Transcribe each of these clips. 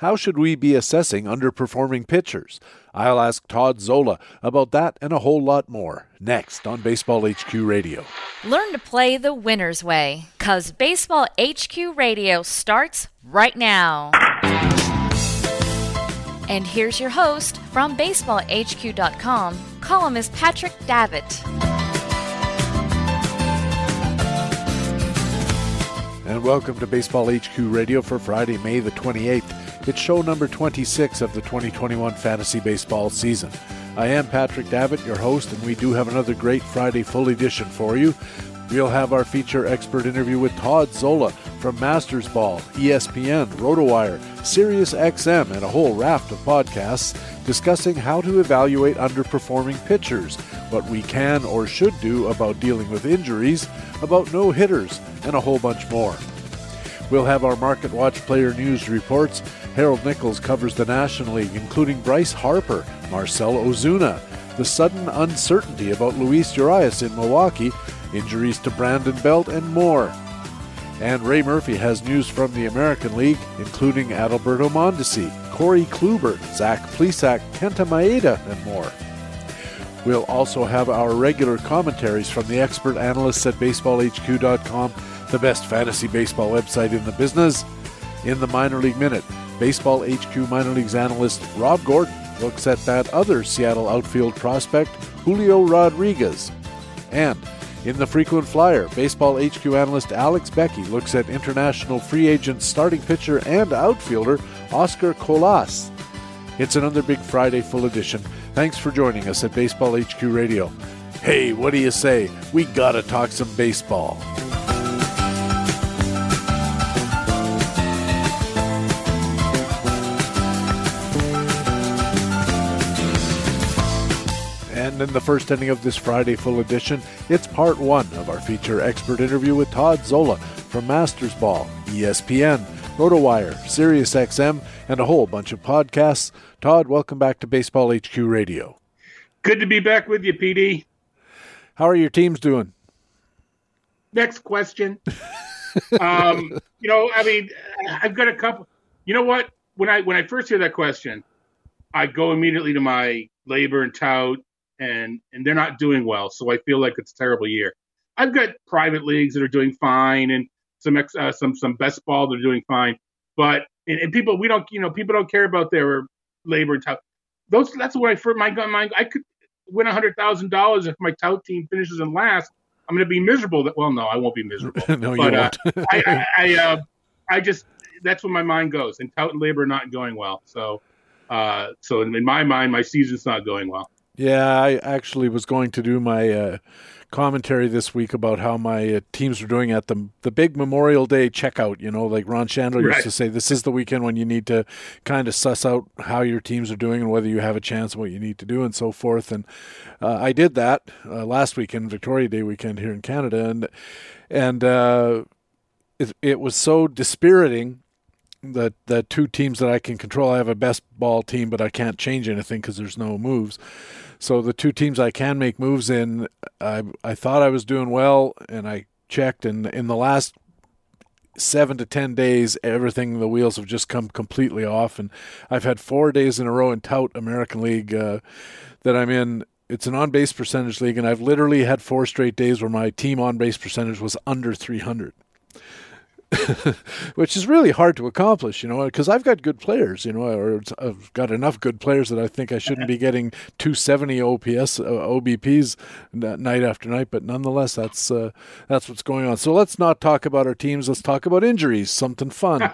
How should we be assessing underperforming pitchers? I'll ask Todd Zola about that and a whole lot more next on Baseball HQ Radio. Learn to play the winner's way, because Baseball HQ Radio starts right now. And here's your host from BaseballHQ.com, columnist Patrick Davitt. And welcome to Baseball HQ Radio for Friday, May the 28th. It's show number 26 of the 2021 fantasy baseball season. I am Patrick Davitt, your host, and we do have another great Friday full edition for you. We'll have our feature expert interview with Todd Zola from Masters Ball, ESPN, RotoWire, SiriusXM, and a whole raft of podcasts discussing how to evaluate underperforming pitchers, what we can or should do about dealing with injuries, about no hitters, and a whole bunch more. We'll have our Market Watch player news reports. Harold Nichols covers the National League, including Bryce Harper, Marcel Ozuna, the sudden uncertainty about Luis Urias in Milwaukee, injuries to Brandon Belt, and more. And Ray Murphy has news from the American League, including Adalberto Mondesi, Corey Kluber, Zach Plesac, Kenta Maeda, and more. We'll also have our regular commentaries from the expert analysts at BaseballHQ.com, the best fantasy baseball website in the business. In the Minor League Minute, Baseball HQ minor leagues analyst Rob Gordon looks at that other Seattle outfield prospect, Julio Rodriguez. And in the frequent flyer, Baseball HQ analyst Alex Beckey looks at international free agent starting pitcher and outfielder Oscar Colas. It's another big Friday full edition. Thanks for joining us at Baseball HQ Radio. Hey, what do you say? We gotta talk some baseball. And in the first inning of this Friday full edition, it's part one of our feature expert interview with Todd Zola from Masters Ball, ESPN, RotoWire, SiriusXM, and a whole bunch of podcasts. Todd, welcome back to Baseball HQ Radio. Good to be back with you, PD. How are your teams doing? Next question. um, you know, I mean, I've got a couple. You know what? When I when I first hear that question, I go immediately to my LABR and tout and and they're not doing well. So I feel like it's a terrible year. I've got private leagues that are doing fine, and some ex, uh, some some best ball that are doing fine. But and, and, people we don't you know people don't care about their LABR and tout. Those that's what I for my my I could win a hundred thousand dollars if my tout team finishes in last. I'm going to be miserable. That well, no, I won't be miserable. no, but, you won't. uh, I I, I, uh, I just that's where my mind goes. And tout and LABR are not going well. So uh, so in, in my mind, my season's not going well. Yeah, I actually was going to do my uh, commentary this week about how my uh, teams are doing at the the big Memorial Day checkout. You know, like Ron Shandler right. used to say, this is the weekend when you need to kind of suss out how your teams are doing and whether you have a chance and what you need to do and so forth. And uh, I did that uh, last weekend, Victoria Day weekend here in Canada, and and uh, it, it was so dispiriting the the two teams that I can control. I have a best ball team, but I can't change anything because there's no moves. So the two teams I can make moves in, I I thought I was doing well, and I checked, and in the last seven to ten days, everything the wheels have just come completely off, and I've had four days in a row in Tout American League uh, that I'm in. It's an on base percentage league, and I've literally had four straight days where my team on base percentage was under 300. which is really hard to accomplish, you know, because I've got good players, you know, or I've got enough good players that I think I shouldn't be getting 270 OPS uh, OBPs night after night, but nonetheless, that's uh, that's what's going on. So let's not talk about our teams. Let's talk about injuries. Something fun.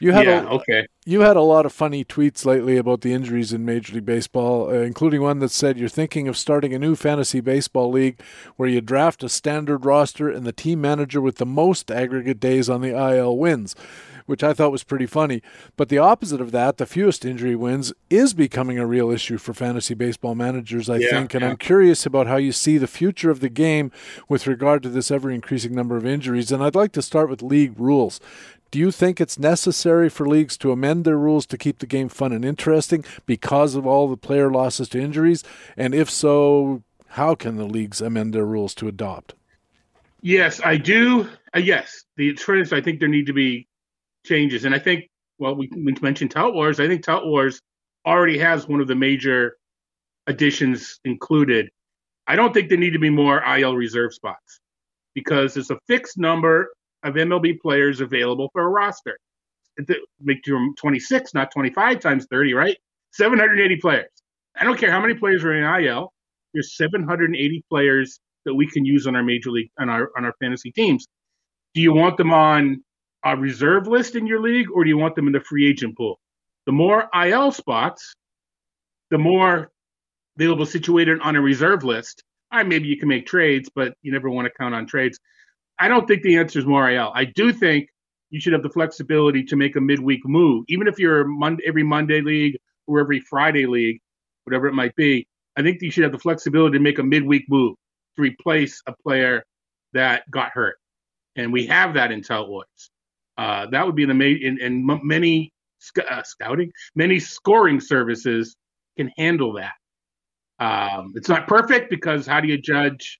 you had yeah, a, okay. You had a lot of funny tweets lately about the injuries in Major League Baseball, uh, including one that said you're thinking of starting a new fantasy baseball league where you draft a standard roster and the team manager with the most most aggregate days on the IL wins, which I thought was pretty funny. But the opposite of that, the fewest injury wins, is becoming a real issue for fantasy baseball managers, I yeah, think. And yeah. I'm curious about how you see the future of the game with regard to this ever increasing number of injuries. And I'd like to start with league rules. Do you think it's necessary for leagues to amend their rules to keep the game fun and interesting because of all the player losses to injuries? And if so, how can the leagues amend their rules to adopt? Yes, I do. Uh, yes, the trends. I think there need to be changes, and I think well, we, we mentioned Tout Wars. I think Tout Wars already has one of the major additions included. I don't think there need to be more IL reserve spots because there's a fixed number of MLB players available for a roster. Make you 26, not 25 times 30, right? 780 players. I don't care how many players are in IL. There's 780 players that we can use on our major league on our on our fantasy teams. Do you want them on a reserve list in your league, or do you want them in the free agent pool? The more IL spots, the more available situated on a reserve list. All right, maybe you can make trades, but you never want to count on trades. I don't think the answer is more IL. I do think you should have the flexibility to make a midweek move, even if you're Monday, every Monday league or every Friday league, whatever it might be. I think you should have the flexibility to make a midweek move to replace a player that got hurt, and we have that in Tout Wars. Uh, that would be an amazing, and, and many sc- uh, scouting, many scoring services can handle that. Um, it's not perfect because how do you judge,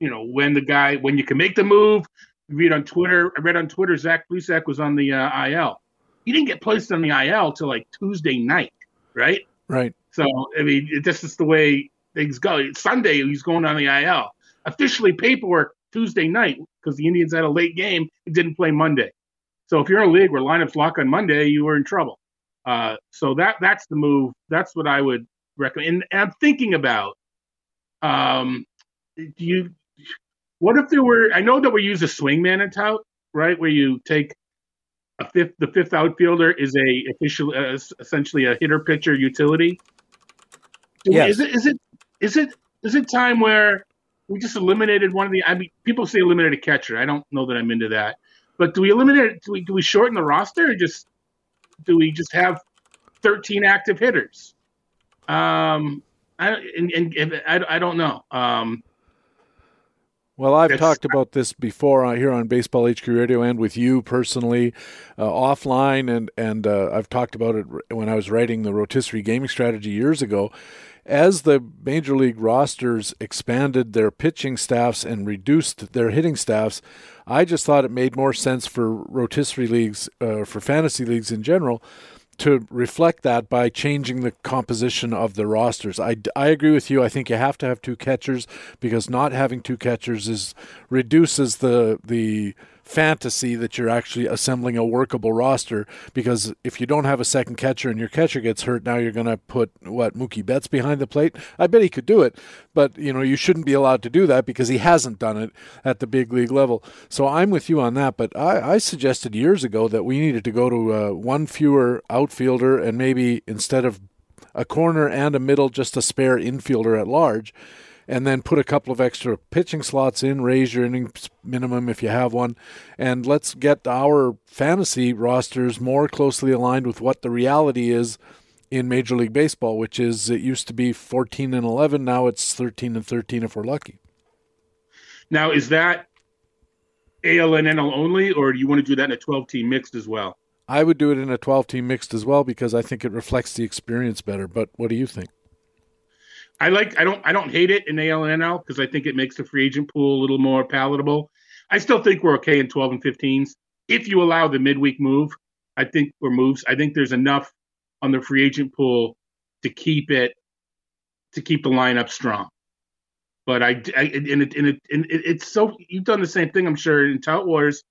you know, when the guy when you can make the move? read on Twitter. I read on Twitter Zach Plesac was on the uh, IL. He didn't get placed on the IL till like Tuesday night, right? Right. So I mean, this is the way things go. Sunday he's going on the IL. Officially paperwork Tuesday night because the Indians had a late game. It didn't play Monday. So if you're in a league where lineups lock on Monday, you were in trouble. Uh, so that that's the move. That's what I would recommend. And I'm thinking about. Um, do you? What if there were? I know that we use a swingman in tout, right? Where you take a fifth. The fifth outfielder is a official, uh, essentially a hitter pitcher utility. Yes. Is it? Is it? Is it? Is it time where we just eliminated one of the? I mean, people say eliminated a catcher. I don't know that I'm into that. But do we eliminate? Do we do we shorten the roster, or just do we just have 13 active hitters? Um, I and, and I, I don't know. Um, well, I've talked about this before uh, here on Baseball HQ Radio and with you personally, uh, offline, and and uh, I've talked about it when I was writing the rotisserie gaming strategy years ago as the major league rosters expanded their pitching staffs and reduced their hitting staffs, I just thought it made more sense for rotisserie leagues, uh, for fantasy leagues in general, to reflect that by changing the composition of the rosters. I, I agree with you. I think you have to have two catchers because not having two catchers is reduces the the fantasy that you're actually assembling a workable roster because if you don't have a second catcher and your catcher gets hurt, now you're going to put what Mookie Betts behind the plate. I bet he could do it, but you know you shouldn't be allowed to do that because he hasn't done it at the big league level. So I'm with you on that. But I, I suggested years ago that we needed to go to uh, one fewer outfielder and maybe instead of a corner and a middle, just a spare infielder at large and then put a couple of extra pitching slots in, raise your innings minimum if you have one, and let's get our fantasy rosters more closely aligned with what the reality is in Major League Baseball, which is it used to be 14 and 11, now it's 13 and 13 if we're lucky. Now, is that AL and NL only, or do you want to do that in a 12 team mixed as well? I would do it in a 12 team mixed as well because I think it reflects the experience better. But what do you think? I like I don't I don't hate it in AL and NL because I think it makes the free agent pool a little more palatable. I still think we're okay in 12 and 15s if you allow the midweek move. I think or moves. I think there's enough on the free agent pool to keep it to keep the lineup strong. But I, I and it, and it, and it, it's so you've done the same thing I'm sure in Tout Wars.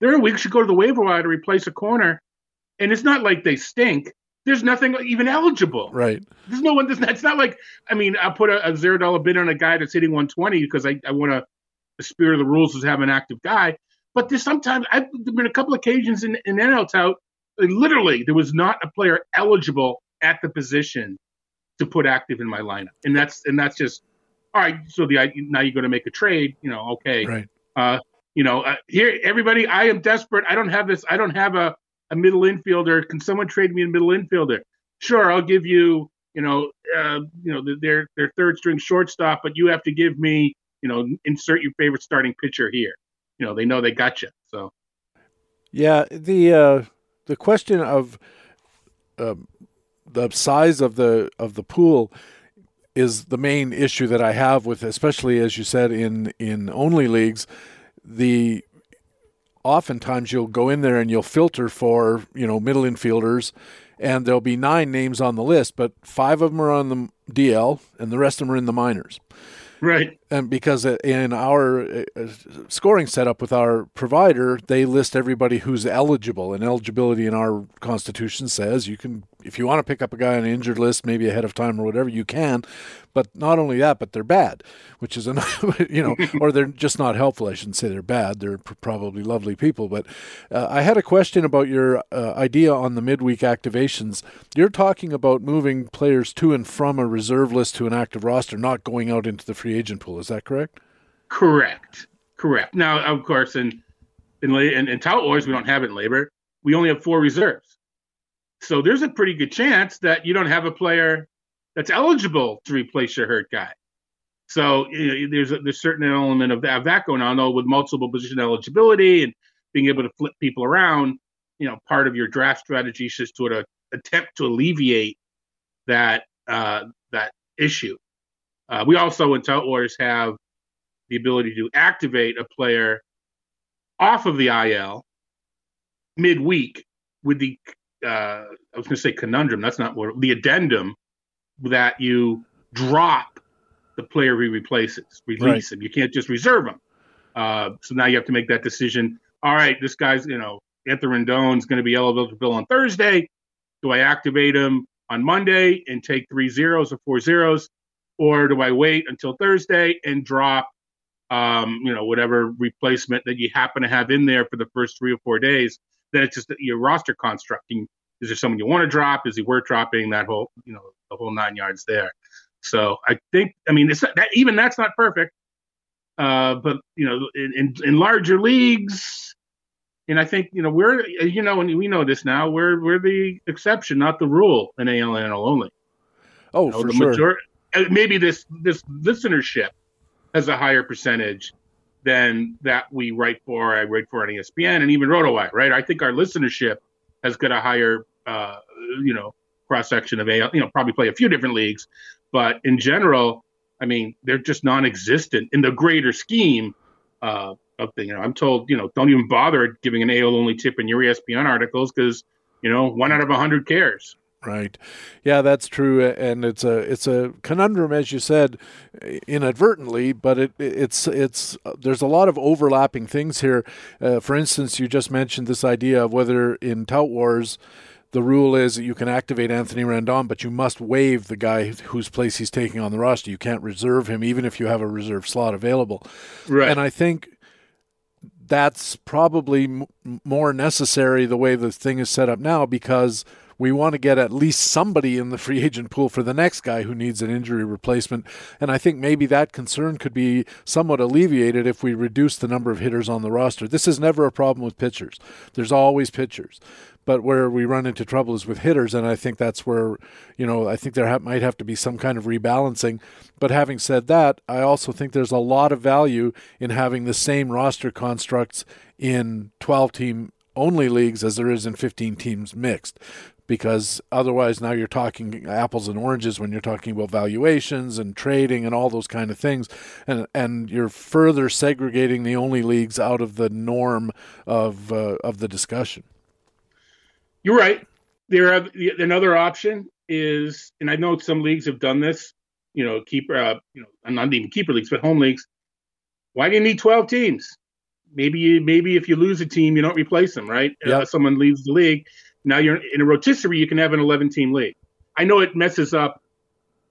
There are weeks you go to the waiver wire to replace a corner, and it's not like they stink there's nothing even eligible. Right. There's no one. There's not, it's not like I mean, I'll put a, a zero dollar bid on a guy that's hitting 120 because I, I want to. The spirit of the rules is have an active guy. But there's sometimes I've been a couple occasions in in NL tout. Literally, there was not a player eligible at the position to put active in my lineup, and that's and that's just all right. So the now you're going to make a trade. You know, okay. Right. Uh, you know, uh, here everybody. I am desperate. I don't have this. I don't have a a middle infielder. Can someone trade me a middle infielder? Sure, I'll give you, you know, uh, you know, their their third string shortstop, but you have to give me, you know, insert your favorite starting pitcher here. You know, they know they got you. So, yeah, the uh, the question of uh, the size of the of the pool is the main issue that I have with, especially as you said in in only leagues, the oftentimes you'll go in there and you'll filter for you know middle infielders, and there'll be nine names on the list, but five of them are on the DL, and the rest of them are in the minors. Right. And because in our uh, scoring setup with our provider, they list everybody who's eligible, and eligibility in our constitution says you can if you want to pick up a guy on an injured list, maybe ahead of time or whatever, you can. But not only that, but they're bad, which is, an, you know, or they're just not helpful. I shouldn't say they're bad. They're probably lovely people. But uh, I had a question about your uh, idea on the midweek activations. You're talking about moving players to and from a reserve list to an active roster, not going out into the free agent pool. Is that correct? Correct. Correct. Now, of course, in in in, in tout wars, we don't have it in LABR. We only have four reserves. So there's a pretty good chance that you don't have a player that's eligible to replace your hurt guy. So you know, there's a there's certain element of that, of that going on though with multiple position eligibility and being able to flip people around. You know, part of your draft strategy is just to attempt to alleviate that uh, that issue. Uh, we also in Tout Wars have the ability to activate a player off of the IL midweek with the uh, I was going to say conundrum. That's not what the addendum that you drop the player he replaces, release right. him. You can't just reserve him. Uh, so now you have to make that decision. All right, this guy's you know Anthony Rendon's going to be eligible on Thursday. Do I activate him on Monday and take three zeros or four zeros, or do I wait until Thursday and drop um, you know whatever replacement that you happen to have in there for the first three or four days? then it's just your roster constructing. Is there someone you want to drop? Is he worth dropping? That whole, you know, the whole nine yards there. So I think, I mean, it's not, that even that's not perfect. Uh, but you know, in, in, in larger leagues, and I think you know we're you know and we know this now we're we're the exception, not the rule in ALNL only. Oh, you know, for sure. Majority, maybe this this listenership has a higher percentage than that we write for. I write for on ESPN and even RotoWire, right? I think our listenership has got a higher, uh, you know, cross section of AL. You know, probably play a few different leagues, but in general, I mean, they're just non-existent in the greater scheme uh, of things. You know, I'm told, you know, don't even bother giving an AL only tip in your ESPN articles because you know one out of a hundred cares. Right. Yeah, that's true, and it's a it's a conundrum, as you said, inadvertently. But it it's it's there's a lot of overlapping things here. Uh, for instance, you just mentioned this idea of whether in Tout Wars the rule is that you can activate Anthony Rendon, but you must waive the guy whose place he's taking on the roster. You can't reserve him, even if you have a reserve slot available. Right. And I think that's probably m- more necessary the way the thing is set up now because – we want to get at least somebody in the free agent pool for the next guy who needs an injury replacement. And I think maybe that concern could be somewhat alleviated if we reduce the number of hitters on the roster. This is never a problem with pitchers, there's always pitchers. But where we run into trouble is with hitters, and I think that's where, you know, I think there ha- might have to be some kind of rebalancing. But having said that, I also think there's a lot of value in having the same roster constructs in 12 team only leagues as there is in 15 teams mixed because otherwise now you're talking apples and oranges when you're talking about valuations and trading and all those kind of things. And and you're further segregating the only leagues out of the norm of uh, of the discussion. You're right. There are, another option is and i know some leagues have done this you know keeper uh, you know not even keeper leagues but home leagues. Why do you need 12 teams? Maybe maybe if you lose a team you don't replace them right? Yep. uh, someone leaves the league now you're in a rotisserie, you can have an 11 team league. I know it messes up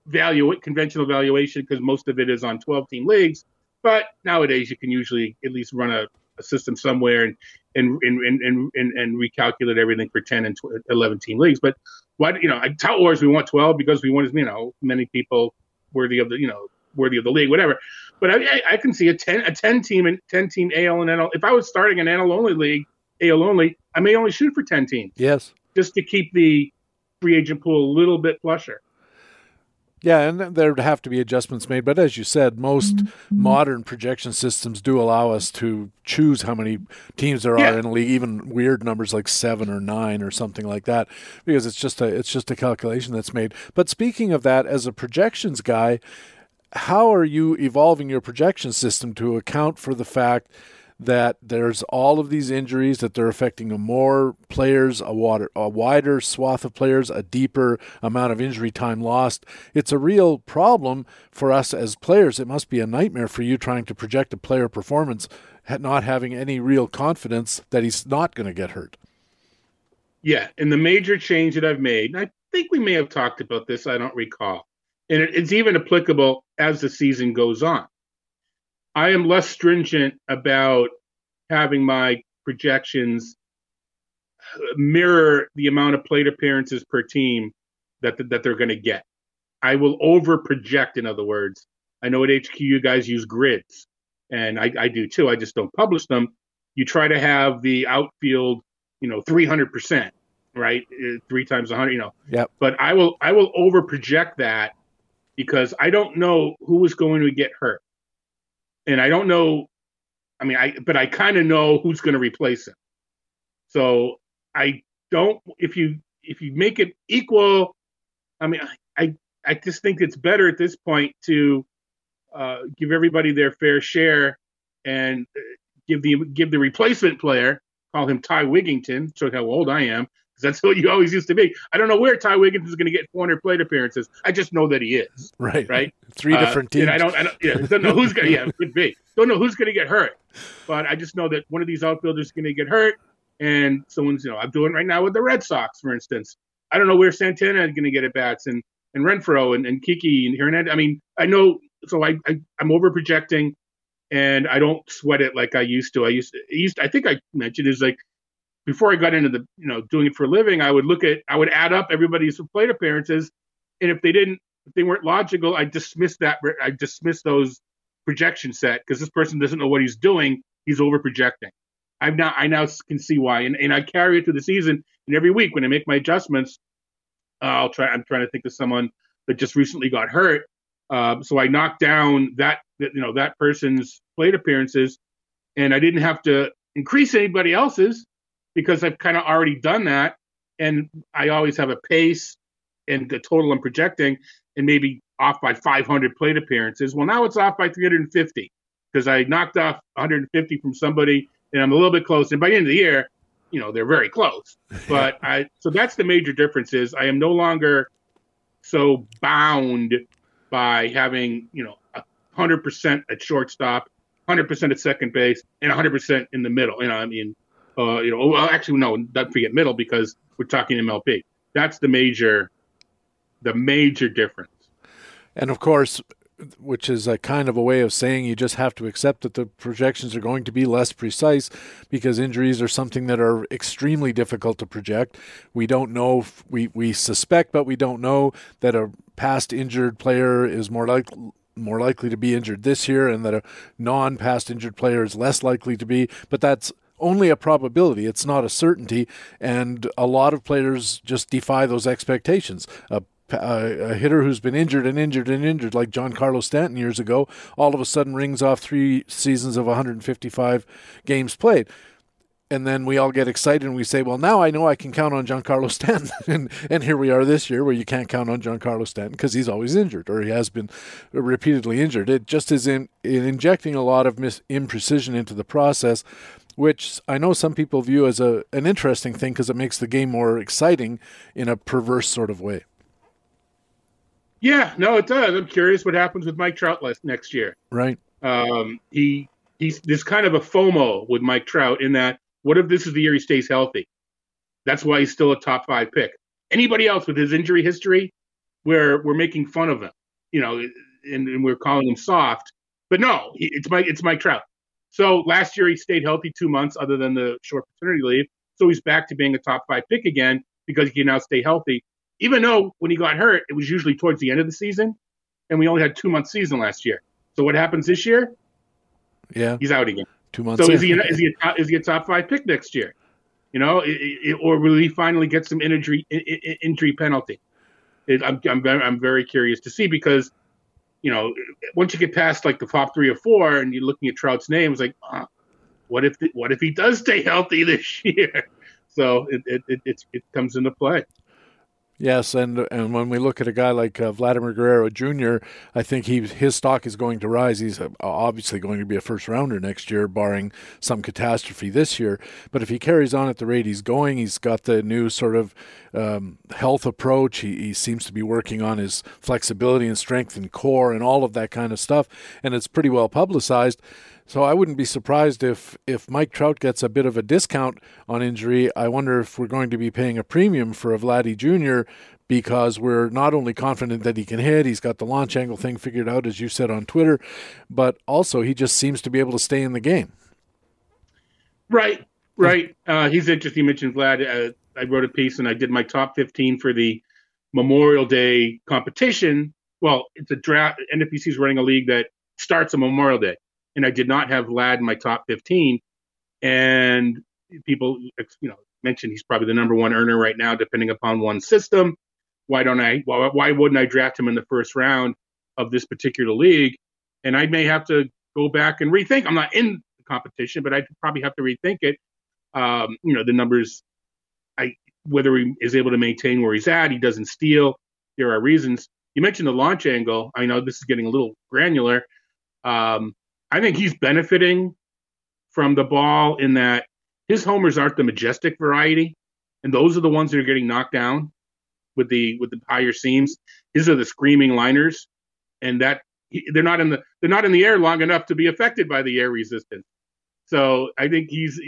value conventional valuation because most of it is on 12 team leagues, but nowadays you can usually at least run a, a system somewhere and and, and and, and and recalculate everything for 10 and 11 team leagues. But what you know, Tout Wars we want 12 because we want you know many people worthy of the you know worthy of the league, whatever. But I, I can see a 10 a 10 team and 10 team AL and NL. If I was starting an NL only league, AL only, I may only shoot for 10 teams. Yes. Just to keep the free agent pool a little bit flusher. Yeah, and there'd have to be adjustments made. But as you said, most mm-hmm. modern projection systems do allow us to choose how many teams there yeah. are in a league, even weird numbers like seven or nine or something like that, because it's just a it's just a calculation that's made. But speaking of that, as a projections guy, how are you evolving your projection system to account for the fact that there's all of these injuries that they're affecting a more players, a, water, a wider swath of players, a deeper amount of injury time lost. It's a real problem for us as players. It must be a nightmare for you trying to project a player performance, not having any real confidence that he's not going to get hurt. Yeah, and the major change that I've made, I think we may have talked about this, I don't recall. And it's even applicable as the season goes on. I am less stringent about having my projections mirror the amount of plate appearances per team that that they're going to get. I will over project, in other words. I know at HQ you guys use grids, and I, I do too. I just don't publish them. You try to have the outfield, you know, 300 percent, right? Uh, three times a 100, you know. Yep. But I will I will over project that because I don't know who is going to get hurt and I don't know. I mean, I but I kind of know who's going to replace him. So I don't. If you if you make it equal, I mean, I I just think it's better at this point to uh, give everybody their fair share and uh, give the give the replacement player call him Ty Wigginton, show how old I am, that's what you always used to be. I don't know where Ty Wigginton is going to get 400 plate appearances. I just know that he is. Right. Right. Three different uh, teams. I don't. I don't. Yeah. Don't know who's going. to Yeah. Could be. Don't know who's going to get hurt. But I just know that one of these outfielders is going to get hurt, and someone's. You know, I'm doing right now with the Red Sox, for instance. I don't know where Santana is going to get at bats, and and Renfroe and, and Kiki and Hernandez. I mean, I know. So I, I I'm over projecting, and I don't sweat it like I used to. I used to. I used. To, I think I mentioned is like before I got into the you know doing it for a living, I would look at I would add up everybody's plate appearances, and if they didn't if they weren't logical, I dismiss that I dismiss those projection set because this person doesn't know what he's doing. He's over projecting. I'm now I now can see why, and, and I carry it through the season. And every week when I make my adjustments, uh, I'll try. I'm trying to think of someone that just recently got hurt. Um, so I knocked down that you know that person's plate appearances, and I didn't have to increase anybody else's because I've kind of already done that. And I always have a pace and the total I'm projecting and maybe off by 500 plate appearances. Well, now it's off by 350 because I knocked off 150 from somebody and I'm a little bit close. And by the end of the year, you know, they're very close. But I, so that's the major difference is I am no longer so bound by having, you know, 100% at shortstop, 100% at second base, and 100% in the middle. You know, I mean, uh, you know, well, actually, no, don't forget middle because we're talking MLB. That's the major, the major difference. And of course, which is a kind of a way of saying you just have to accept that the projections are going to be less precise because injuries are something that are extremely difficult to project. We don't know, we, we suspect, but we don't know that a past injured player is more like more likely to be injured this year and that a non past injured player is less likely to be. But that's only a probability. It's not a certainty. And a lot of players just defy those expectations. A, hitter who's been injured and injured and injured, like Giancarlo Stanton years ago, all of a sudden rings off three seasons of 155 games played and then we all get excited and we say, "Well, now I know I can count on Giancarlo Stanton." and and here we are this year, where you can't count on Giancarlo Stanton because he's always injured or he has been repeatedly injured. It just is in, in injecting a lot of mis- imprecision into the process which I know some people view as a an interesting thing because it makes the game more exciting in a perverse sort of way. Yeah, no, it does. I'm curious what happens with Mike Trout next year. Right. Um, he he's there's kind of a FOMO with Mike Trout in that what if this is the year he stays healthy? That's why he's still a top five pick. Anybody else with his injury history, where we're making fun of him, you know, and, and we're calling him soft. But no, it's Mike. It's Mike Trout. So last year he stayed healthy two months, other than the short paternity leave. So he's back to being a top five pick again because he can now stay healthy. Even though when he got hurt, it was usually towards the end of the season, and we only had two month season last year. So what happens this year? Yeah, he's out again. Two months. So is he is he a, is he a top five pick next year? You know, it, it, or will he finally get some injury injury penalty? It, I'm I'm I'm very curious to see because you know, once you get past like the top three or four, and you're looking at Trout's name, it's like, what if the, what if he does stay healthy this year? So it it it, it comes into play. Yes, and and when we look at a guy like uh, Vladimir Guerrero Jr., I think he his stock is going to rise. He's uh, obviously going to be a first rounder next year, barring some catastrophe this year. But if he carries on at the rate he's going, he's got the new sort of um, health approach. He, he seems to be working on his flexibility and strength and core and all of that kind of stuff, and it's pretty well publicized. So I wouldn't be surprised if if Mike Trout gets a bit of a discount on injury. I wonder if we're going to be paying a premium for a Vladdy Jr. because we're not only confident that he can hit, he's got the launch angle thing figured out, as you said on Twitter, but also he just seems to be able to stay in the game. Right, right. Uh, he's interesting. You mentioned Vlad. Uh, I wrote a piece and I did my top 15 for the Memorial Day competition. Well, it's a draft. NFBC is running a league that starts on Memorial Day and I did not have Vlad in my top 15. And people, you know, mentioned he's probably the number one earner right now, depending upon one system. Why don't I? Why, why wouldn't I draft him in the first round of this particular league? And I may have to go back and rethink. I'm not in the competition, but I probably have to rethink it. Um, you know, the numbers, I whether he is able to maintain where he's at, he doesn't steal. There are reasons. You mentioned the launch angle. I know this is getting a little granular. Um, I think he's benefiting from the ball in that his homers aren't the majestic variety, and those are the ones that are getting knocked down with the with the higher seams. His are the screaming liners, and that they're not in the they're not in the air long enough to be affected by the air resistance. So I think he's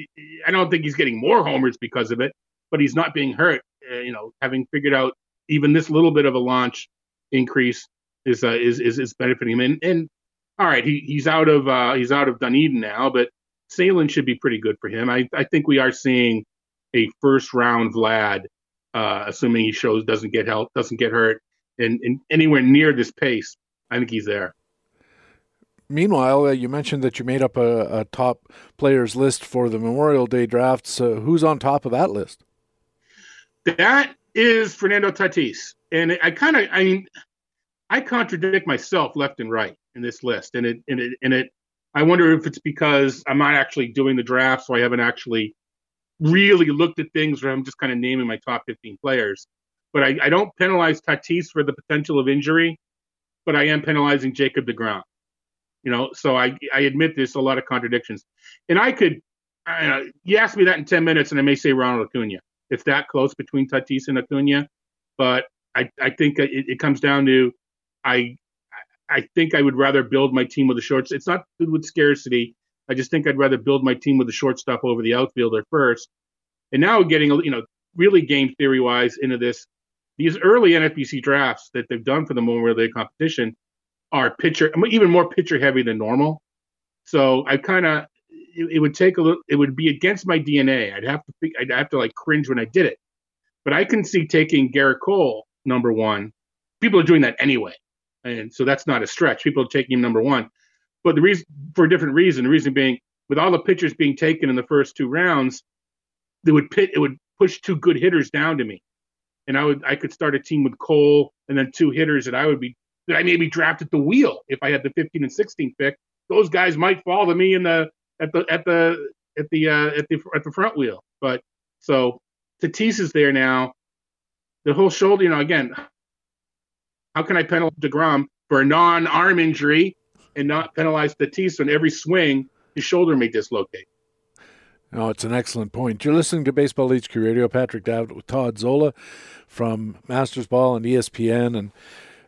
I don't think he's getting more homers because of it, but he's not being hurt. Uh, you know, having figured out even this little bit of a launch increase is uh, is, is is benefiting him. And and all right, he, he's out of uh, he's out of Dunedin now, but Sahlen should be pretty good for him. I, I think we are seeing a first round Vlad, uh, assuming he shows doesn't get help, doesn't get hurt, and, and anywhere near this pace. I think he's there. Meanwhile, uh, you mentioned that you made up a, a, top players list for the Memorial Day draft. So who's on top of that list? That is Fernando Tatis, and I kind of I mean I contradict myself left and right in this list, and it and it and it. I wonder if it's because I'm not actually doing the draft, so I haven't actually really looked at things, or I'm just kind of naming my top 15 players. But I, I don't penalize Tatis for the potential of injury, but I am penalizing Jacob Degrom. You know, so I I admit there's a lot of contradictions, and I could. You ask me that in 10 minutes, and I may say Ronald Acuna. It's that close between Tatis and Acuna, but I I think it, it comes down to I I think I would rather build my team with the shorts. It's not good with scarcity. I just think I'd rather build my team with the shortstop over the outfielder first. And now getting you know really game theory wise into this, these early NFBC drafts that they've done for the Memorial Day competition are pitcher even more pitcher heavy than normal. So I kind of it, it, would take a little. It would be against my DNA. I'd have to I'd have to like cringe when I did it. But I can see taking Gerrit Cole number one. People are doing that anyway and so that's not a stretch. People taking him number one, but the reason for a different reason. The reason being, with all the pitchers being taken in the first two rounds, they would pit it would push two good hitters down to me, and I would I could start a team with Cole and then two hitters that I would be that I maybe drafted the wheel if I had the 15 and 16 pick. Those guys might fall to me in the at the at the at the uh, at the at the front wheel. But so Tatis is there now. The whole shoulder, you know, again, how can I penalize DeGrom for a non-arm injury and not penalize Tatis on every swing his shoulder may dislocate? No, it's an excellent point. You're listening to Baseball HQ Radio. Patrick Davitt with Todd Zola from Masters Ball and ESPN and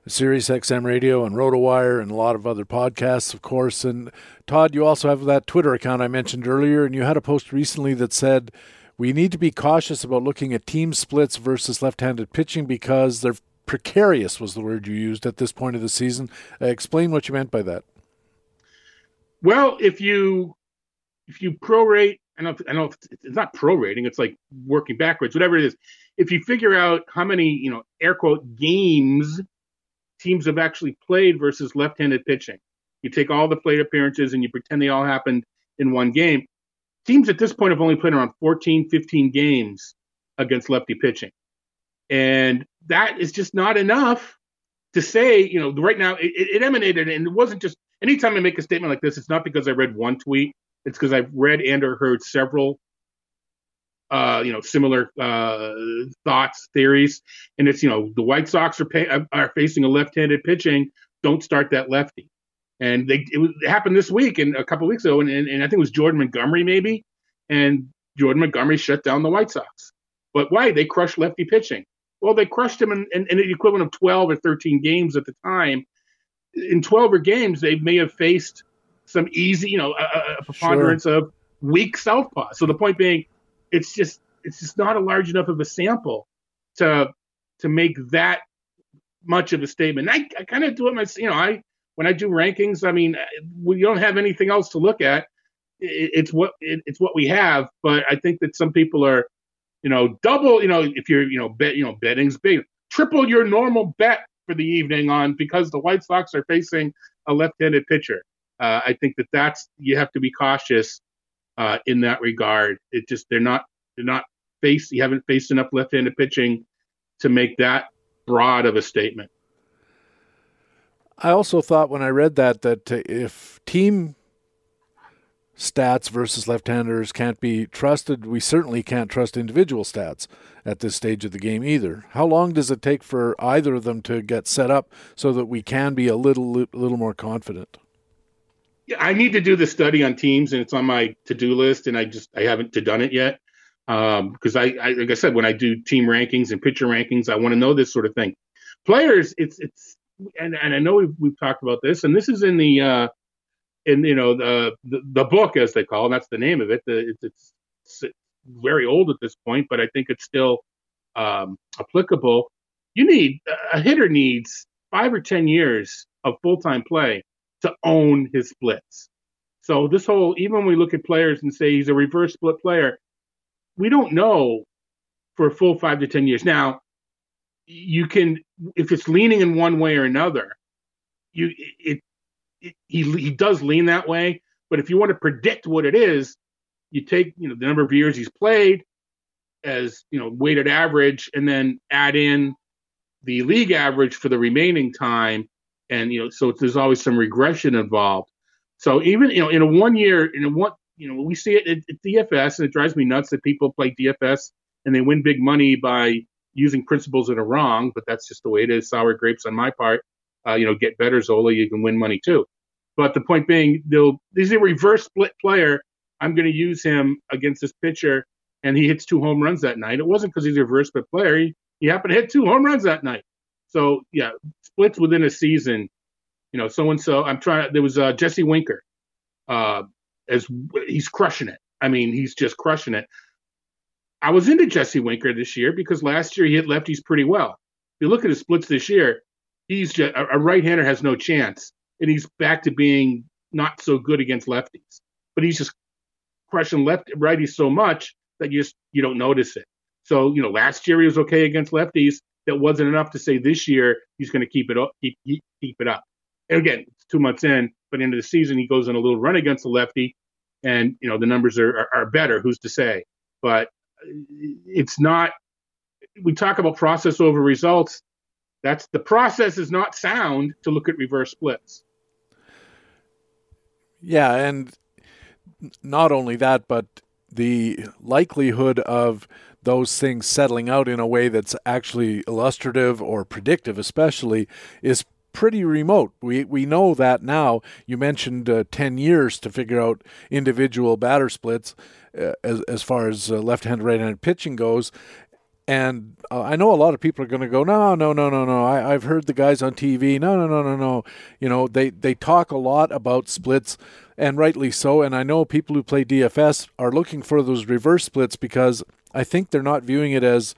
Sirius XM Radio and RotoWire and a lot of other podcasts, of course. And Todd, you also have that Twitter account I mentioned earlier, and you had a post recently that said we need to be cautious about looking at team splits versus left-handed pitching because they're precarious was the word you used at this point of the season. Uh, explain what you meant by that. Well, if you if you prorate, I know I know it's not prorating; it's like working backwards, whatever it is. If you figure out how many you know air quote games teams have actually played versus left-handed pitching, you take all the plate appearances and you pretend they all happened in one game. Teams at this point have only played around 14, 15 games against lefty pitching. And that is just not enough to say, you know, right now it, it emanated and it wasn't just anytime I make a statement like this, it's not because I read one tweet. It's because I've read and or heard several uh, you know, similar uh, thoughts, theories, and it's you know the White Sox are pay, are facing a left-handed pitching. Don't start that lefty. And they it, was, it happened this week and a couple weeks ago, and, and, and I think it was Jordan Montgomery maybe, and Jordan Montgomery shut down the White Sox. But why? They crushed lefty pitching. Well, they crushed him in, in, in the equivalent of 12 or 13 games at the time. In 12 or games, they may have faced some easy, you know, a, a preponderance sure. of weak southpaw. So the point being, it's just it's just not a large enough of a sample to to make that much of a statement. I, I kind of do it myself. You know, I when I do rankings, I mean, we don't have anything else to look at. It, it's what it, it's what we have. But I think that some people are, you know, double. You know, if you're you know bet you know betting's big, triple your normal bet for the evening on because the White Sox are facing a left-handed pitcher. Uh, I think that that's you have to be cautious uh, in that regard. It just they're not they're not faced. You haven't faced enough left-handed pitching to make that broad of a statement. I also thought when I read that that if team stats versus left-handers can't be trusted, we certainly can't trust individual stats at this stage of the game either. How long does it take for either of them to get set up so that we can be a little little more confident? Yeah, I need to do the study on teams, and it's on my to-do list, and I just I haven't done it yet because um, I, I, like I said, when I do team rankings and pitcher rankings, I want to know this sort of thing. Players, it's it's and, and I know we've, we've talked about this, and this is in the uh, in you know the, the, the book as they call it. That's the name of it. The, it's, it's, it's very old at this point, but I think it's still um, applicable. You need a hitter needs five or ten years of full time play to own his splits. So this whole, even when we look at players and say he's a reverse split player, we don't know for a full five to ten years. Now, you can, if it's leaning in one way or another, you it, he he does lean that way. But if you want to predict what it is, you take you know the number of years he's played as you know weighted average, and then add in the league average for the remaining time and you know, so there's always some regression involved. So even you know, in a one year, in a one, you know, we see it at, at DFS, and it drives me nuts that people play DFS and they win big money by using principles that are wrong. But that's just the way it is. Sour grapes on my part. Uh, you know, get better, Zola. You can win money too. But the point being, they'll is a reverse split player. I'm going to use him against this pitcher, and he hits two home runs that night. It wasn't because he's a reverse split player. He, he happened to hit two home runs that night. So yeah, splits within a season. You know, so and so. I'm trying. There was uh, Jesse Winker. Uh, as he's crushing it. I mean, he's just crushing it. I was into Jesse Winker this year because last year he hit lefties pretty well. If you look at his splits this year, he's just a, right-hander has no chance, and he's back to being not so good against lefties. But he's just crushing left righties so much that you just you don't notice it. So you know, last year he was okay against lefties that wasn't enough to say this year he's going to keep it up, keep, keep it up. And again, two months in, but into the season he goes on a little run against the lefty, and you know the numbers are, are, are better. Who's to say? But uh, it's not. We talk about process over results. That's the process is not sound to look at reverse splits. Yeah, and not only that, but the likelihood of those things settling out in a way that's actually illustrative or predictive, especially, is pretty remote. We we know that now. You mentioned uh, ten years to figure out individual batter splits uh, as as far as uh, left-handed, right-handed pitching goes. And uh, I know a lot of people are going to go, no, no, no, no, no. I, I've heard the guys on TV. No, no, no, no, no. You know, they they talk a lot about splits and rightly so. And I know people who play DFS are looking for those reverse splits because I think they're not viewing it as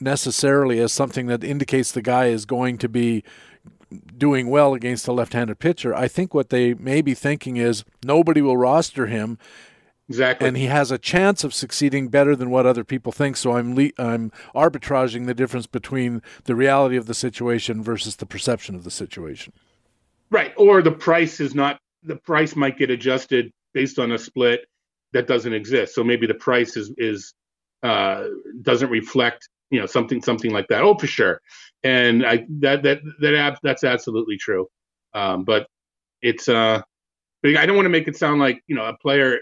necessarily as something that indicates the guy is going to be doing well against a left-handed pitcher. I think what they may be thinking is nobody will roster him. Exactly. And he has a chance of succeeding better than what other people think. So I'm le- I'm arbitraging the difference between the reality of the situation versus the perception of the situation. Right. Or the price is not the price might get adjusted based on a split that doesn't exist. So maybe the price is is uh, doesn't reflect you know something something like that. Oh, for sure, and I that that that that's absolutely true. Um, but it's uh, but I don't want to make it sound like you know a player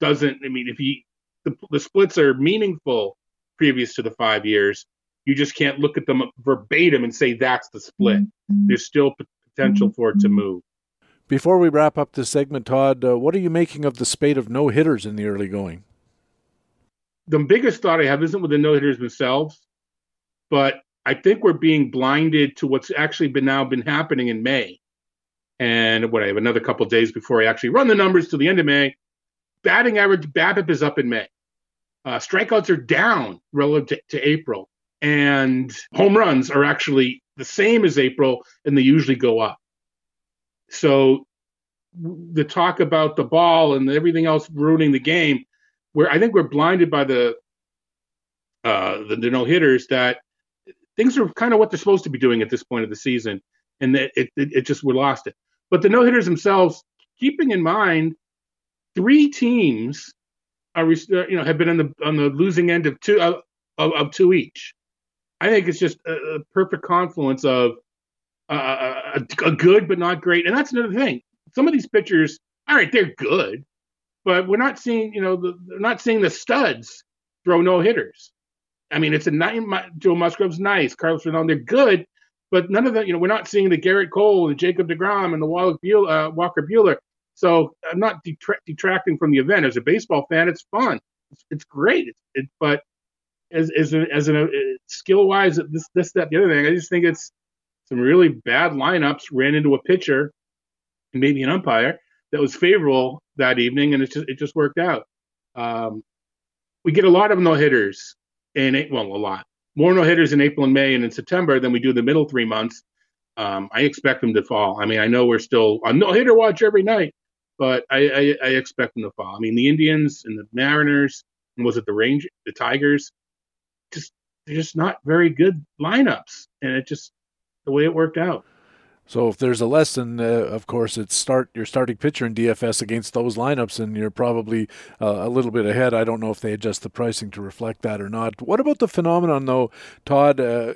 doesn't. I mean, if he the, the splits are meaningful previous to the five years. You just can't look at them verbatim and say that's the split. Mm-hmm. There's still potential for it to move. Before we wrap up this segment, Todd, uh, what are you making of the spate of no hitters in the early going? The biggest thought I have isn't with the no hitters themselves, but I think we're being blinded to what's actually been now been happening in May. And what I have another couple days before I actually run the numbers to the end of May. Batting average BABIP is up in May. Uh, strikeouts are down relative to, to April, and home runs are actually the same as April, and they usually go up. So the talk about the ball and everything else ruining the game, where I think we're blinded by the uh, the, the no hitters that things are kind of what they're supposed to be doing at this point of the season, and that it, it, it just we lost it. But the no hitters themselves, keeping in mind, three teams are you know have been on the on the losing end of two of, of two each. I think it's just a, a perfect confluence of uh, a, a, good but not great, and that's another thing. Some of these pitchers, all right, they're good, but we're not seeing you know the, they're not seeing the studs throw no hitters. I mean, it's a nine. Joe Musgrove's nice. Carlos Rodon, they're good, but none of the, you know, we're not seeing the Gerrit Cole, the Jacob DeGrom, and the Walker Bueller. Uh, Walker Buehler. So I'm not detra- detracting from the event. As a baseball fan, it's fun. It's, it's great. It, but as as an, as an uh, skill wise, this this that the other thing, I just think it's some really bad lineups ran into a pitcher, maybe an umpire that was favorable that evening, and it just it just worked out. Um, we get a lot of no hitters in well, a lot more no hitters in April and May and in September than we do the middle three months. Um, I expect them to fall. I mean, I know we're still on no hitter watch every night, but I, I, I, expect them to fall. I mean, the Indians and the Mariners, and was it the Range, the Tigers? Just they're just not very good lineups, and it just the way it worked out. So if there's a lesson, uh, of course, it's start your starting pitcher in DFS against those lineups, and you're probably uh, a little bit ahead. I don't know if they adjust the pricing to reflect that or not. What about the phenomenon, though, Todd? Uh,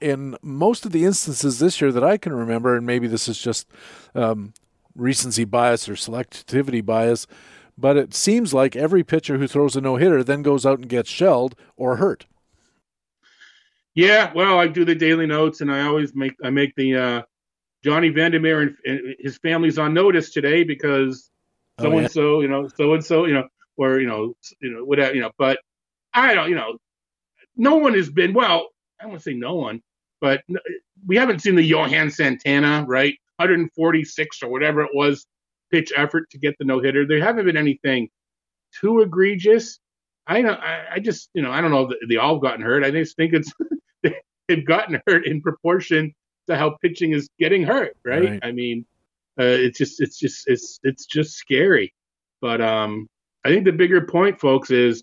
in most of the instances this year that I can remember, and maybe this is just um, recency bias or selectivity bias, but it seems like every pitcher who throws a no hitter then goes out and gets shelled or hurt. Yeah, well, I do the daily notes, and I always make I make the uh, Johnny Vander Meer and, and his family's on notice today because so and so, you know, so and so, you know, or you know, you know, whatever, you know. But I don't, you know, no one has been. Well, I don't want to say no one, but we haven't seen the Johan Santana, right? 146 or whatever it was pitch effort to get the no hitter. There haven't been anything too egregious. I know. I, I, just, you know, I don't know if they all gotten hurt. I just think it's they've gotten hurt in proportion to how pitching is getting hurt, right? right. I mean, uh, it's just it's just it's it's just scary. But um, I think the bigger point, folks, is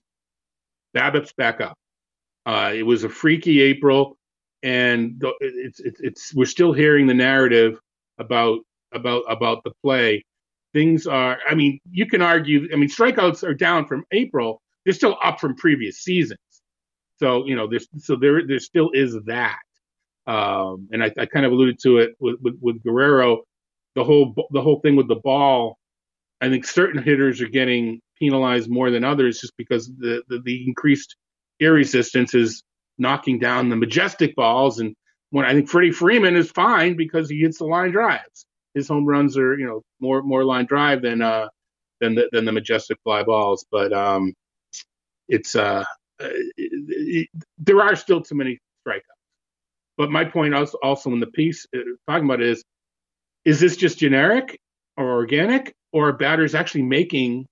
BABIP's back up. Uh, it was a freaky April, and it's, it's it's we're still hearing the narrative about about about the play. Things are. I mean, you can argue. I mean, strikeouts are down from April. They're still up from previous seasons. So you know, there's so there there still is that. Um, and I, I, kind of alluded to it with, with, with, Guerrero, the whole the whole thing with the ball. I think certain hitters are getting penalized more than others just because the, the, the increased air resistance is knocking down the majestic balls. And when I think Freddie Freeman is fine because he hits the line drives. His home runs are you know more more line drive than uh than the than the majestic fly balls. But um, it's uh, it, it, there are still too many strikeouts. But my point also, also in the piece uh, talking about is, is this just generic or organic, or are batters actually making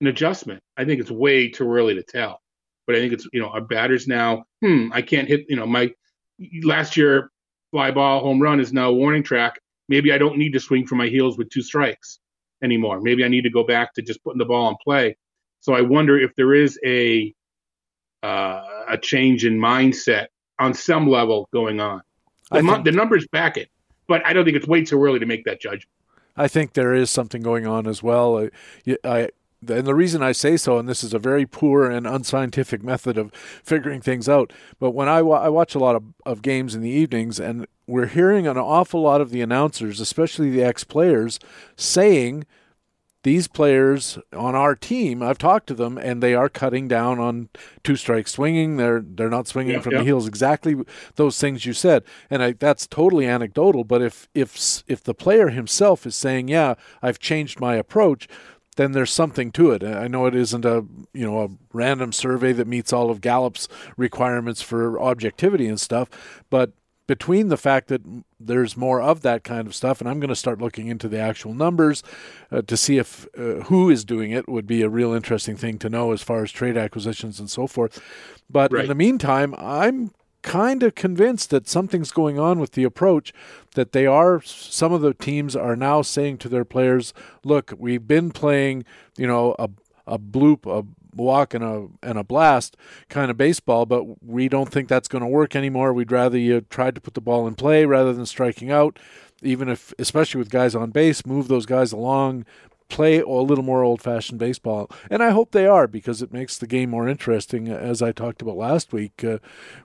an adjustment? I think it's way too early to tell. But I think it's you know our batters now. Hmm, I can't hit. You know my last year fly ball home run is now a warning track. Maybe I don't need to swing for my heels with two strikes anymore. Maybe I need to go back to just putting the ball in play. So I wonder if there is a uh, a change in mindset on some level going on. The, think, the numbers back it, but I don't think it's way too early to make that judgment. I think there is something going on as well. I, I, and the reason I say so, and this is a very poor and unscientific method of figuring things out, but when I, I watch a lot of, of games in the evenings, and we're hearing an awful lot of the announcers, especially the ex players, saying these players on our team, I've talked to them, and they are cutting down on two strike swinging. They're they're not swinging Yeah, from yeah. the heels. Exactly those things you said, and I, that's totally anecdotal. But if if if the player himself is saying, "Yeah, I've changed my approach," then there's something to it. I know it isn't a you know a random survey that meets all of Gallup's requirements for objectivity and stuff, but between the fact that there's more of that kind of stuff, and I'm going to start looking into the actual numbers uh, to see if uh, who is doing it would be a real interesting thing to know as far as trade acquisitions and so forth. But in the meantime, I'm kind of convinced that something's going on with the approach that they are some of the teams are now saying to their players look we've been playing you know a a bloop a walk and a and a blast kind of baseball but we don't think that's going to work anymore. We'd rather you tried to put the ball in play rather than striking out. Even if especially with guys on base move those guys along play a little more old fashioned baseball. And I hope they are because it makes the game more interesting, as I talked about last week uh,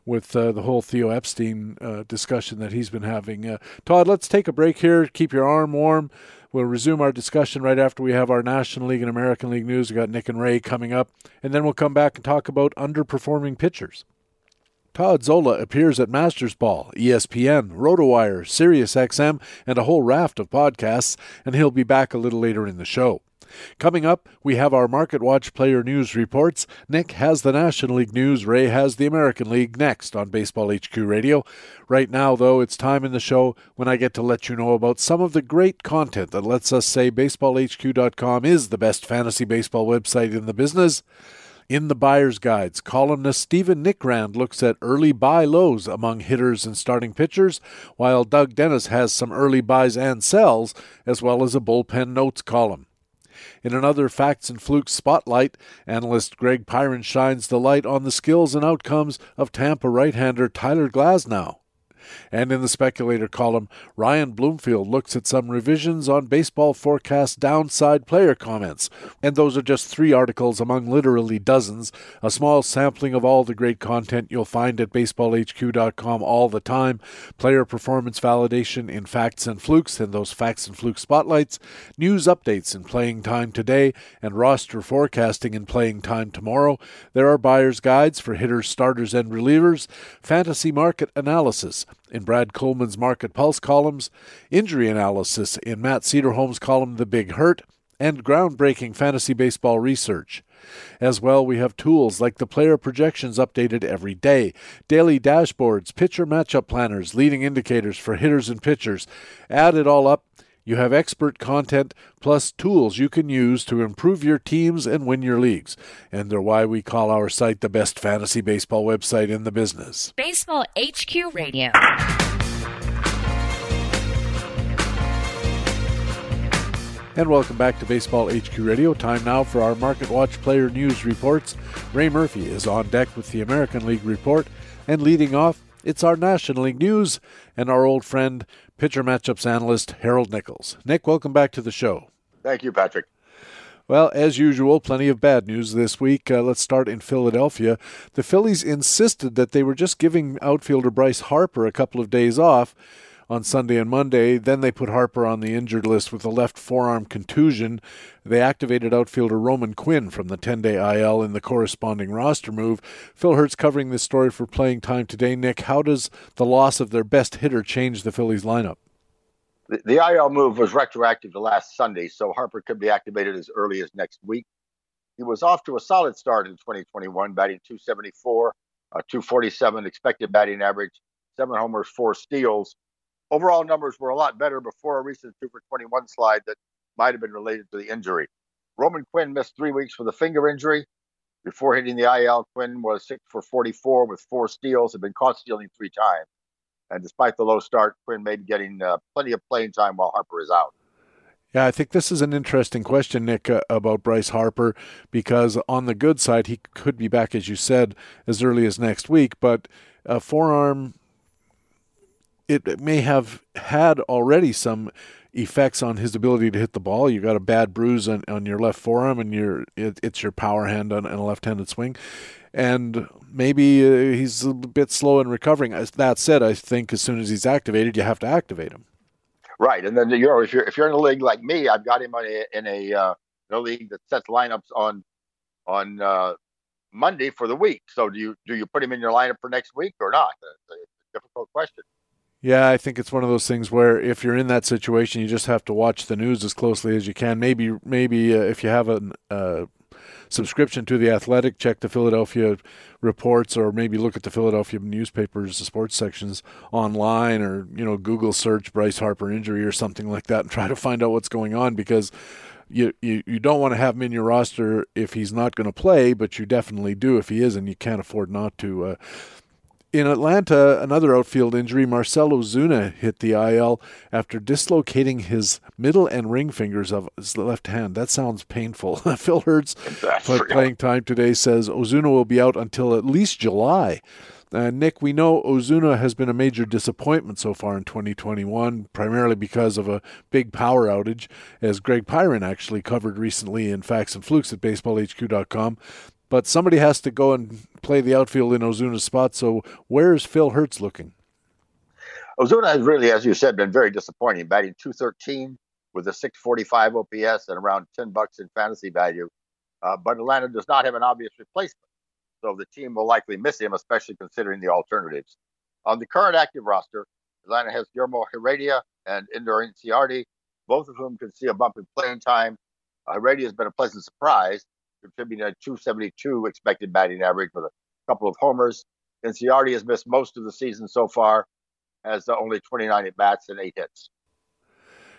with uh, the whole Theo Epstein uh, discussion that he's been having. Uh, Todd, let's take a break here. Keep your arm warm. We'll resume our discussion right after we have our National League and American League news. We've got Nick and Ray coming up, and then we'll come back and talk about underperforming pitchers. Todd Zola appears at Masters Ball, ESPN, RotoWire, SiriusXM, and a whole raft of podcasts, and he'll be back a little later in the show. Coming up, we have our Market Watch player news reports. Nick has the National League news, Ray has the American League next on Baseball HQ Radio. Right now, though, it's time in the show when I get to let you know about some of the great content that lets us say BaseballHQ.com is the best fantasy baseball website in the business. In the Buyer's Guides, columnist Stephen Nickrand looks at early buy lows among hitters and starting pitchers, while Doug Dennis has some early buys and sells, as well as a bullpen notes column. In another Facts and Flukes spotlight, analyst Greg Pyron shines the light on the skills and outcomes of Tampa right hander Tyler Glasnow. And in the speculator column, Ryan Bloomfield looks at some revisions on baseball forecast downside player comments. And those are just three articles among literally dozens, a small sampling of all the great content you'll find at baseballhq.com all the time. Player performance validation in facts and flukes and those facts and fluke spotlights, news updates in playing time today, and roster forecasting in playing time tomorrow. There are buyer's guides for hitters, starters, and relievers, fantasy market analysis in Brad Kullman's Market Pulse columns, injury analysis in Matt Cederholm's column The Big Hurt, and groundbreaking fantasy baseball research. As well, we have tools like the player projections updated every day, daily dashboards, pitcher matchup planners, leading indicators for hitters and pitchers. Add it all up, you have expert content plus tools you can use to improve your teams and win your leagues. And they're why we call our site the best fantasy baseball website in the business. Baseball HQ Radio. And welcome back to Baseball HQ Radio. Time now for our Market Watch player news reports. Ray Murphy is on deck with the American League report. And leading off, it's our National League news and our old friend, pitcher matchups analyst Harold Nichols. Nick, welcome back to the show. Thank you, Patrick. Well, as usual, plenty of bad news this week. Uh, let's start in Philadelphia. The Phillies insisted that they were just giving outfielder Bryce Harper a couple of days off on Sunday and Monday. Then they put Harper on the injured list with a left forearm contusion. They activated outfielder Roman Quinn from the 10 day IL in the corresponding roster move. Phil Hertz covering this story for playing time today. Nick, how does the loss of their best hitter change the Phillies lineup? The, the IL move was retroactive to last Sunday, so Harper could be activated as early as next week. He was off to a solid start in 2021, batting 274, uh, 247 expected batting average, seven homers, four steals. Overall numbers were a lot better before a recent 2 for 21 slide that might have been related to the injury. Roman Quinn missed three weeks with a finger injury. Before hitting the IL, Quinn was 6 for 44 with four steals, had been caught stealing three times. And despite the low start, Quinn may be getting uh, plenty of playing time while Harper is out. Yeah, I think this is an interesting question, Nick, uh, about Bryce Harper, because on the good side, he could be back, as you said, as early as next week, but a forearm, it may have had already some effects on his ability to hit the ball. You got a bad bruise on, on your left forearm, and your it, it's your power hand on, on a left-handed swing, and maybe uh, he's a bit slow in recovering. As that said, I think as soon as he's activated, you have to activate him. Right, and then you know if you're if you're in a league like me, I've got him in a, in a uh, the league that sets lineups on on uh, Monday for the week. So do you do you put him in your lineup for next week or not? It's a difficult question. Yeah, I think it's one of those things where if you're in that situation, you just have to watch the news as closely as you can. Maybe maybe uh, if you have a subscription to the Athletic, check the Philadelphia reports, or maybe look at the Philadelphia newspapers, the sports sections online, or you know Google search Bryce Harper injury or something like that, and try to find out what's going on because you, you, you don't want to have him in your roster if he's not going to play, but you definitely do if he is, and you can't afford not to. Uh, in Atlanta, another outfield injury, Marcell Ozuna hit the IL after dislocating his middle and ring fingers of his left hand. That sounds painful. Phil Hertz, playing time today, says Ozuna will be out until at least July. Uh, Nick, we know Ozuna has been a major disappointment so far in 2021, primarily because of a big power outage, as Greg Pyron actually covered recently in Facts and Flukes at BaseballHQ.com. But somebody has to go and play the outfield in Ozuna's spot. So where is Phil Hertz looking? Ozuna has really, as you said, been very disappointing, batting 213 with a 645 OPS and around 10 bucks in fantasy value. Uh, but Atlanta does not have an obvious replacement so the team will likely miss him, especially considering the alternatives. On the current active roster, Atlanta has Guillermo Heredia and Ender Inciarte, both of whom could see a bump in playing time. Uh, Heredia has been a pleasant surprise, contributing a 272 expected batting average with a couple of homers. Inciarte has missed most of the season so far, has uh, only 29 at bats and eight hits.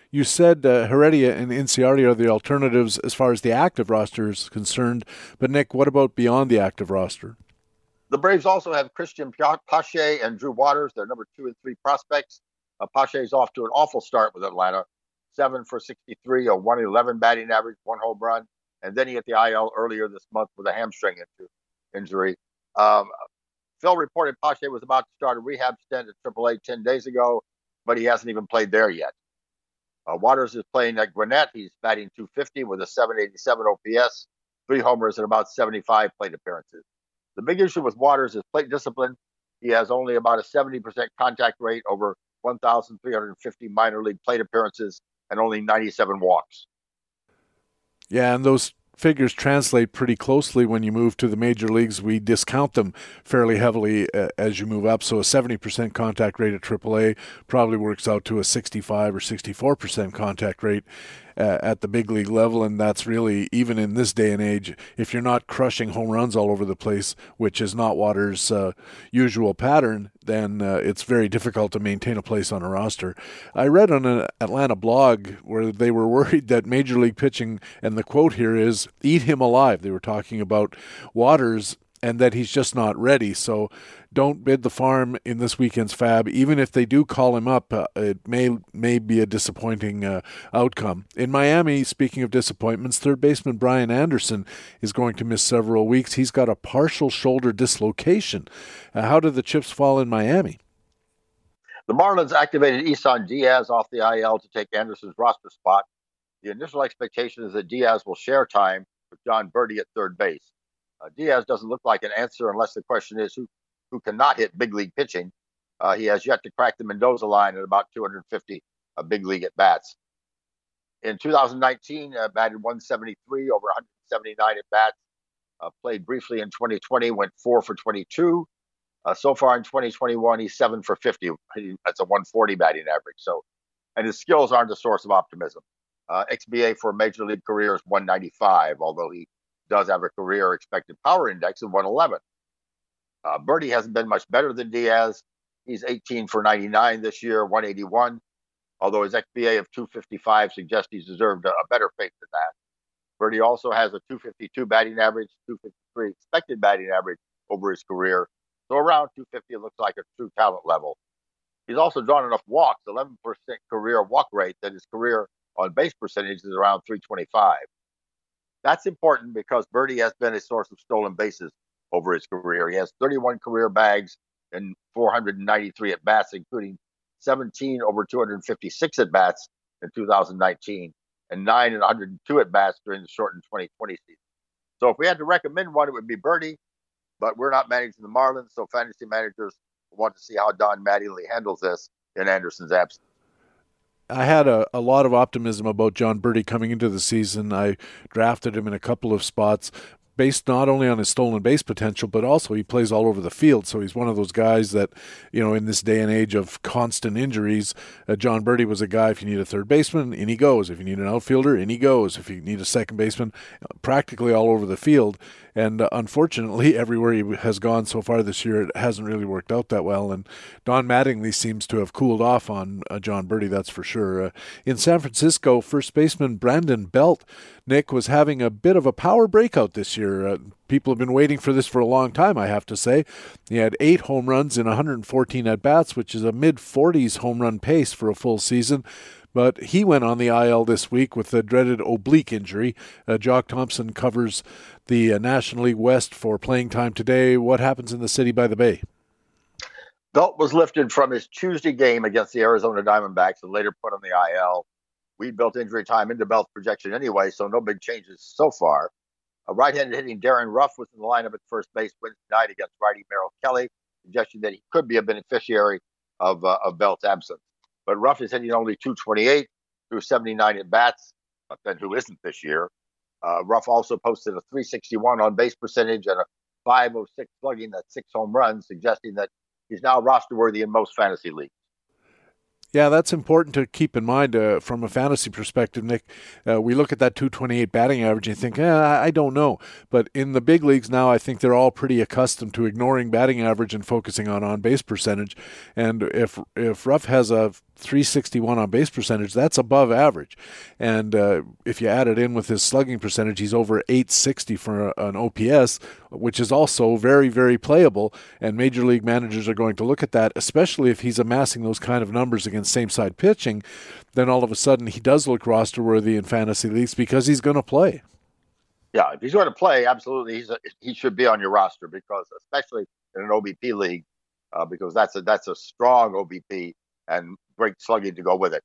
You said uh, Heredia and Inciarte are the alternatives as far as the active roster is concerned. But, Nick, what about beyond the active roster? The Braves also have Christian Pache and Drew Waters. They're number two and three prospects. Uh, Pache is off to an awful start with Atlanta. Seven for 63, a 111 batting average, one home run. And then he hit the IL earlier this month with a hamstring injury. Um, Phil reported Pache was about to start a rehab stint at AAA 10 days ago, but he hasn't even played there yet. Uh, Waters is playing at Gwinnett. He's batting 250 with a 787 OPS, three homers, and about 75 plate appearances. The big issue with Waters is plate discipline. He has only about a 70% contact rate over 1,350 minor league plate appearances and only 97 walks. Yeah, and those figures translate pretty closely when you move to the major leagues. We discount them fairly heavily uh, as you move up. So a 70% contact rate at AAA probably works out to a 65 or 64% contact rate at the big league level, and that's really even in this day and age. If you're not crushing home runs all over the place, which is not Waters' uh, usual pattern, then uh, it's very difficult to maintain a place on a roster. I read on an Atlanta blog where they were worried that Major League pitching, and the quote here is, "Eat him alive." They were talking about Waters and that he's just not ready. So don't bid the farm in this weekend's FAAB. Even if they do call him up, uh, it may may be a disappointing uh, outcome. In Miami, speaking of disappointments, third baseman Brian Anderson is going to miss several weeks. He's got a partial shoulder dislocation. Uh, how did the chips fall in Miami? The Marlins activated Isan Diaz off the IL to take Anderson's roster spot. The initial expectation is that Diaz will share time with Jon Berti at third base. Uh, Diaz doesn't look like an answer unless the question is who who cannot hit big league pitching. Uh, he has yet to crack the Mendoza line at about 250 uh, big league at bats. In 2019, uh, batted 173 over 179 at bats. Uh, played briefly in 2020, went four for 22. Uh, so far in 2021, he's seven for 50. He, that's a 140 batting average. So, and his skills aren't a source of optimism. XBA for major league career is 195, although he does have a career expected power index of 111. Uh, Berti hasn't been much better than Diaz. He's 18 for 99 this year, 181. Although his XBA of 255 suggests he's deserved a, a better fate than that. Berti also has a 252 batting average, 253 expected batting average over his career. So around 250, looks like a true talent level. He's also drawn enough walks, 11% career walk rate, that his career on base percentage is around 325. That's important because Berti has been a source of stolen bases over his career. He has 31 career bags and 493 at bats, including 17 over 256 at bats in 2019 and 9 and 102 at bats during the shortened 2020 season. So if we had to recommend one, it would be Berti, but we're not managing the Marlins, so fantasy managers want to see how Don Mattingly handles this in Anderson's absence. I had a, a lot of optimism about Jon Berti coming into the season. I drafted him in a couple of spots, based not only on his stolen base potential, but also he plays all over the field. So he's one of those guys that, you know, in this day and age of constant injuries, uh, Jon Berti was a guy. If you need a third baseman, in he goes. If you need an outfielder, in he goes. If you need a second baseman, practically all over the field. And uh, unfortunately, everywhere he has gone so far this year, it hasn't really worked out that well. And Don Mattingly seems to have cooled off on uh, Jon Berti, that's for sure. Uh, in San Francisco, first baseman Brandon Belt, Nick, was having a bit of a power breakout this year. Uh, people have been waiting for this for a long time, I have to say. He had eight home runs in 114 at bats, which is a mid 40s home run pace for a full season but he went on the IL this week with the dreaded oblique injury. Uh, Jock Thompson covers the uh, National League West for playing time today. What happens in the city by the Bay? Belt was lifted from his Tuesday game against the Arizona Diamondbacks and later put on the IL. We built injury time into Belt's projection anyway, so no big changes so far. A right-handed hitting Darin Ruf was in the lineup at first base Wednesday night against righty Merrill Kelly, suggesting that he could be a beneficiary of, uh, of Belt's absence. But Ruf is hitting only 228 through 79 at bats, but then who isn't this year? Uh, Ruf also posted a 361 on base percentage and a 506 slugging, that's six home runs, suggesting that he's now roster worthy in most fantasy leagues. Yeah, that's important to keep in mind uh, from a fantasy perspective, Nick. Uh, we look at that 228 batting average and think, eh, I don't know. But in the big leagues now, I think they're all pretty accustomed to ignoring batting average and focusing on on base percentage. And if if Ruf has a 361 on base percentage, that's above average. And uh, if you add it in with his slugging percentage, he's over 860 for an OPS, which is also very, very playable. And major league managers are going to look at that, especially if he's amassing those kind of numbers against same side pitching. Then all of a sudden he does look roster worthy in fantasy leagues because he's going to play. Yeah, if he's going to play, absolutely, a, he should be on your roster because, especially in an OBP league, uh, because that's a that's a strong OBP and great slugging to go with it.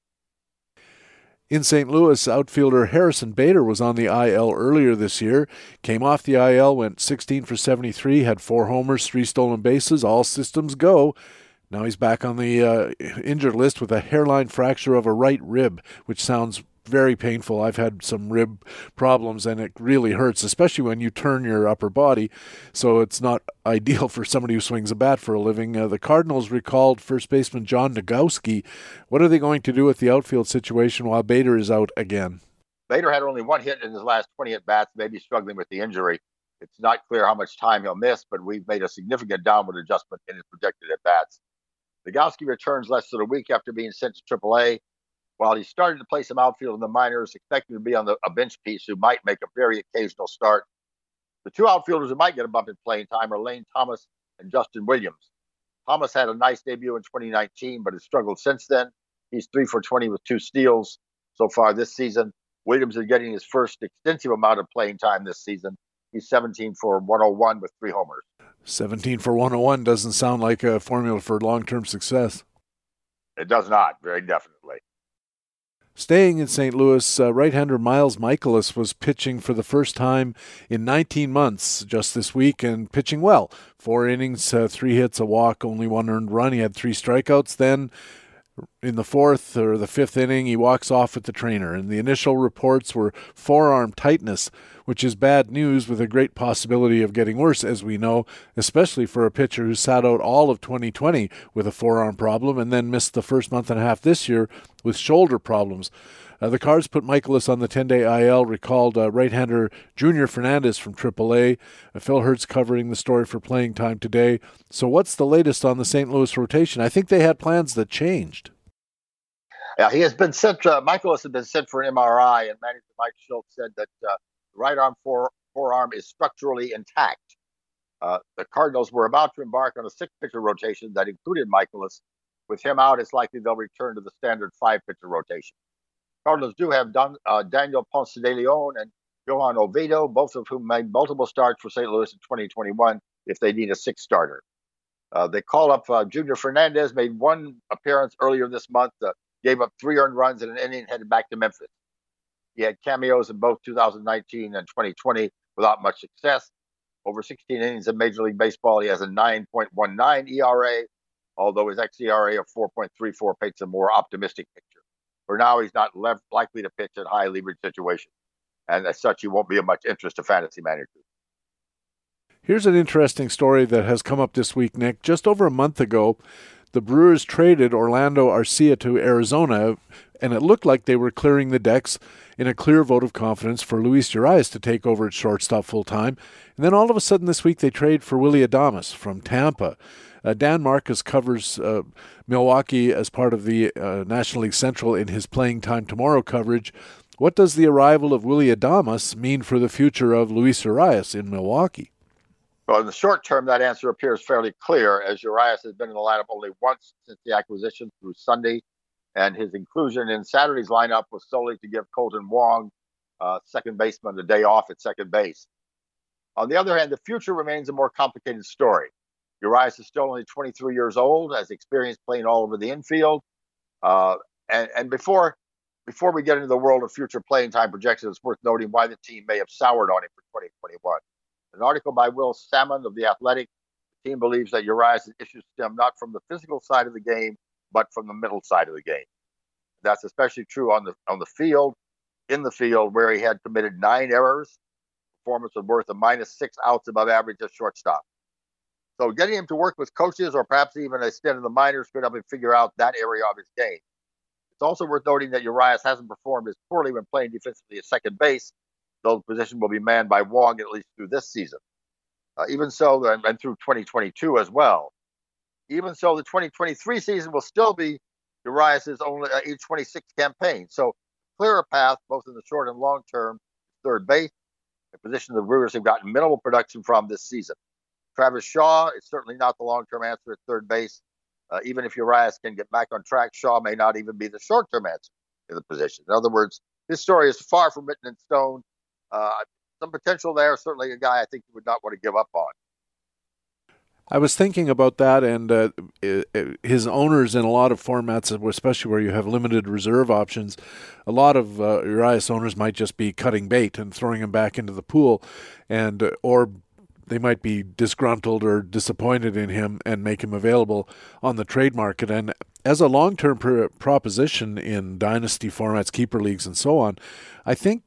In St. Louis, outfielder Harrison Bader was on the IL earlier this year. Came off the IL, went 16 for 73, had four homers, three stolen bases, all systems go. Now he's back on the uh, injured list with a hairline fracture of a right rib, which sounds very painful. I've had some rib problems and it really hurts, especially when you turn your upper body. So it's not ideal for somebody who swings a bat for a living. Uh, the Cardinals recalled first baseman John Nogowski. What are they going to do with the outfield situation while Bader is out again? Bader had only one hit in his last 20 at bats, maybe struggling with the injury. It's not clear how much time he'll miss, but we've made a significant downward adjustment in his projected at bats. Nogowski returns less than a week after being sent to AAA while he started to play some outfield in the minors, expecting to be on the, a bench piece who might make a very occasional start. The two outfielders who might get a bump in playing time are Lane Thomas and Justin Williams. Thomas had a nice debut in 2019, but has struggled since then. He's three for 20 with two steals so far this season. Williams is getting his first extensive amount of playing time this season. He's 17 for 101 with three homers. 17 for 101 doesn't sound like a formula for long term success. It does not, very definitely. Staying in St. Louis, uh, right hander Miles Mikolas was pitching for the first time in 19 months just this week and pitching well. Four innings, uh, three hits, a walk, only one earned run. He had three strikeouts. Then in the fourth or the fifth inning, he walks off with the trainer. And the initial reports were forearm tightness, which is bad news with a great possibility of getting worse, as we know, especially for a pitcher who sat out all of 2020 with a forearm problem and then missed the first month and a half this year with shoulder problems. Uh, the Cards put Mikolas on the 10 day IL, recalled uh, right hander Junior Fernandez from AAA. Uh, Phil Hertz covering the story for playing time today. So, what's the latest on the St. Louis rotation? I think they had plans that changed. Yeah, he has been sent. Uh, Mikolas has been sent for an MRI, and manager Mike Shildt said that uh, right arm fore, forearm is structurally intact. Uh, the Cardinals were about to embark on a six pitcher rotation that included Mikolas. With him out, it's likely they'll return to the standard five pitcher rotation. Cardinals do have Don, uh, Daniel Ponce de Leon and Johan Oviedo, both of whom made multiple starts for St. Louis in 2021 if they need a sixth starter. Uh, they call up uh, Junior Fernandez, made one appearance earlier this month, uh, gave up three earned runs in an inning, headed back to Memphis. He had cameos in both 2019 and 2020 without much success. Over 16 innings in Major League Baseball, he has a 9.19 ERA, although his xERA of 4.34 paints a more optimistic picture. For now, he's not likely to pitch in high leverage situations, and as such, he won't be of much interest to fantasy managers. Here's an interesting story that has come up this week, Nick. Just over a month ago, the Brewers traded Orlando Arcia to Arizona, and it looked like they were clearing the decks in a clear vote of confidence for Luis Urias to take over at shortstop full time. And then all of a sudden this week they trade for Willy Adames from Tampa. Uh, Dan Marcus covers uh, Milwaukee as part of the uh, National League Central in his Playing Time Tomorrow coverage. What does the arrival of Willy Adames mean for the future of Luis Urias in Milwaukee? Well, in the short term, that answer appears fairly clear, as Urias has been in the lineup only once since the acquisition through Sunday, and his inclusion in Saturday's lineup was solely to give Kolten Wong, uh, second baseman, a day off at second base. On the other hand, the future remains a more complicated story. Urias is still only 23 years old, has experience playing all over the infield, uh, and, and before before we get into the world of future playing time projections, it's worth noting why the team may have soured on him for 2021. An article by Will Sammon of The Athletic. The team believes that Urias' issues stem not from the physical side of the game, but from the middle side of the game. That's especially true on the on the field, in the field where he had committed nine errors. Performance was worth a minus six outs above average at shortstop. So getting him to work with coaches or perhaps even a stint in the minors could help him figure out that area of his game. It's also worth noting that Urias hasn't performed as poorly when playing defensively at second base though the position will be manned by Wong at least through this season. Uh, even so, and, and through 2022 as well. Even so, the 2023 season will still be Urias's only uh, age 26 campaign. So, clearer path both in the short and long term. Third base, a position the Brewers have gotten minimal production from this season. Travis Shaw is certainly not the long term answer at third base. Uh, even if Urias can get back on track, Shaw may not even be the short term answer in the position. In other words, this story is far from written in stone uh, some potential there. Certainly a guy I think you would not want to give up on. I was thinking about that, and uh, his owners in a lot of formats, especially where you have limited reserve options, a lot of uh, Urias owners might just be cutting bait and throwing him back into the pool, and uh, or they might be disgruntled or disappointed in him and make him available on the trade market. And as a long-term pr- proposition in dynasty formats, keeper leagues, and so on, I think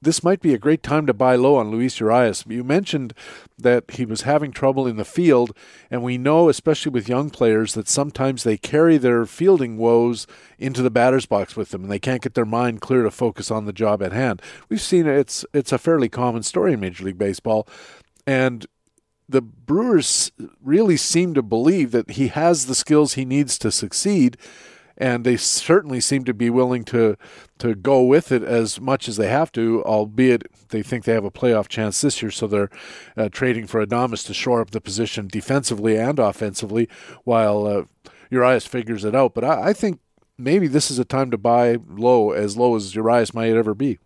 this might be a great time to buy low on Luis Urias. You mentioned that he was having trouble in the field, and we know, especially with young players, that sometimes they carry their fielding woes into the batter's box with them, and they can't get their mind clear to focus on the job at hand. We've seen it's it's a fairly common story in Major League Baseball, and the Brewers really seem to believe that he has the skills he needs to succeed and they certainly seem to be willing to to go with it as much as they have to, albeit they think they have a playoff chance this year, so they're uh, trading for Adames to shore up the position defensively and offensively, while uh, Urias figures it out. But I, I think maybe this is a time to buy low, as low as Urias might ever be.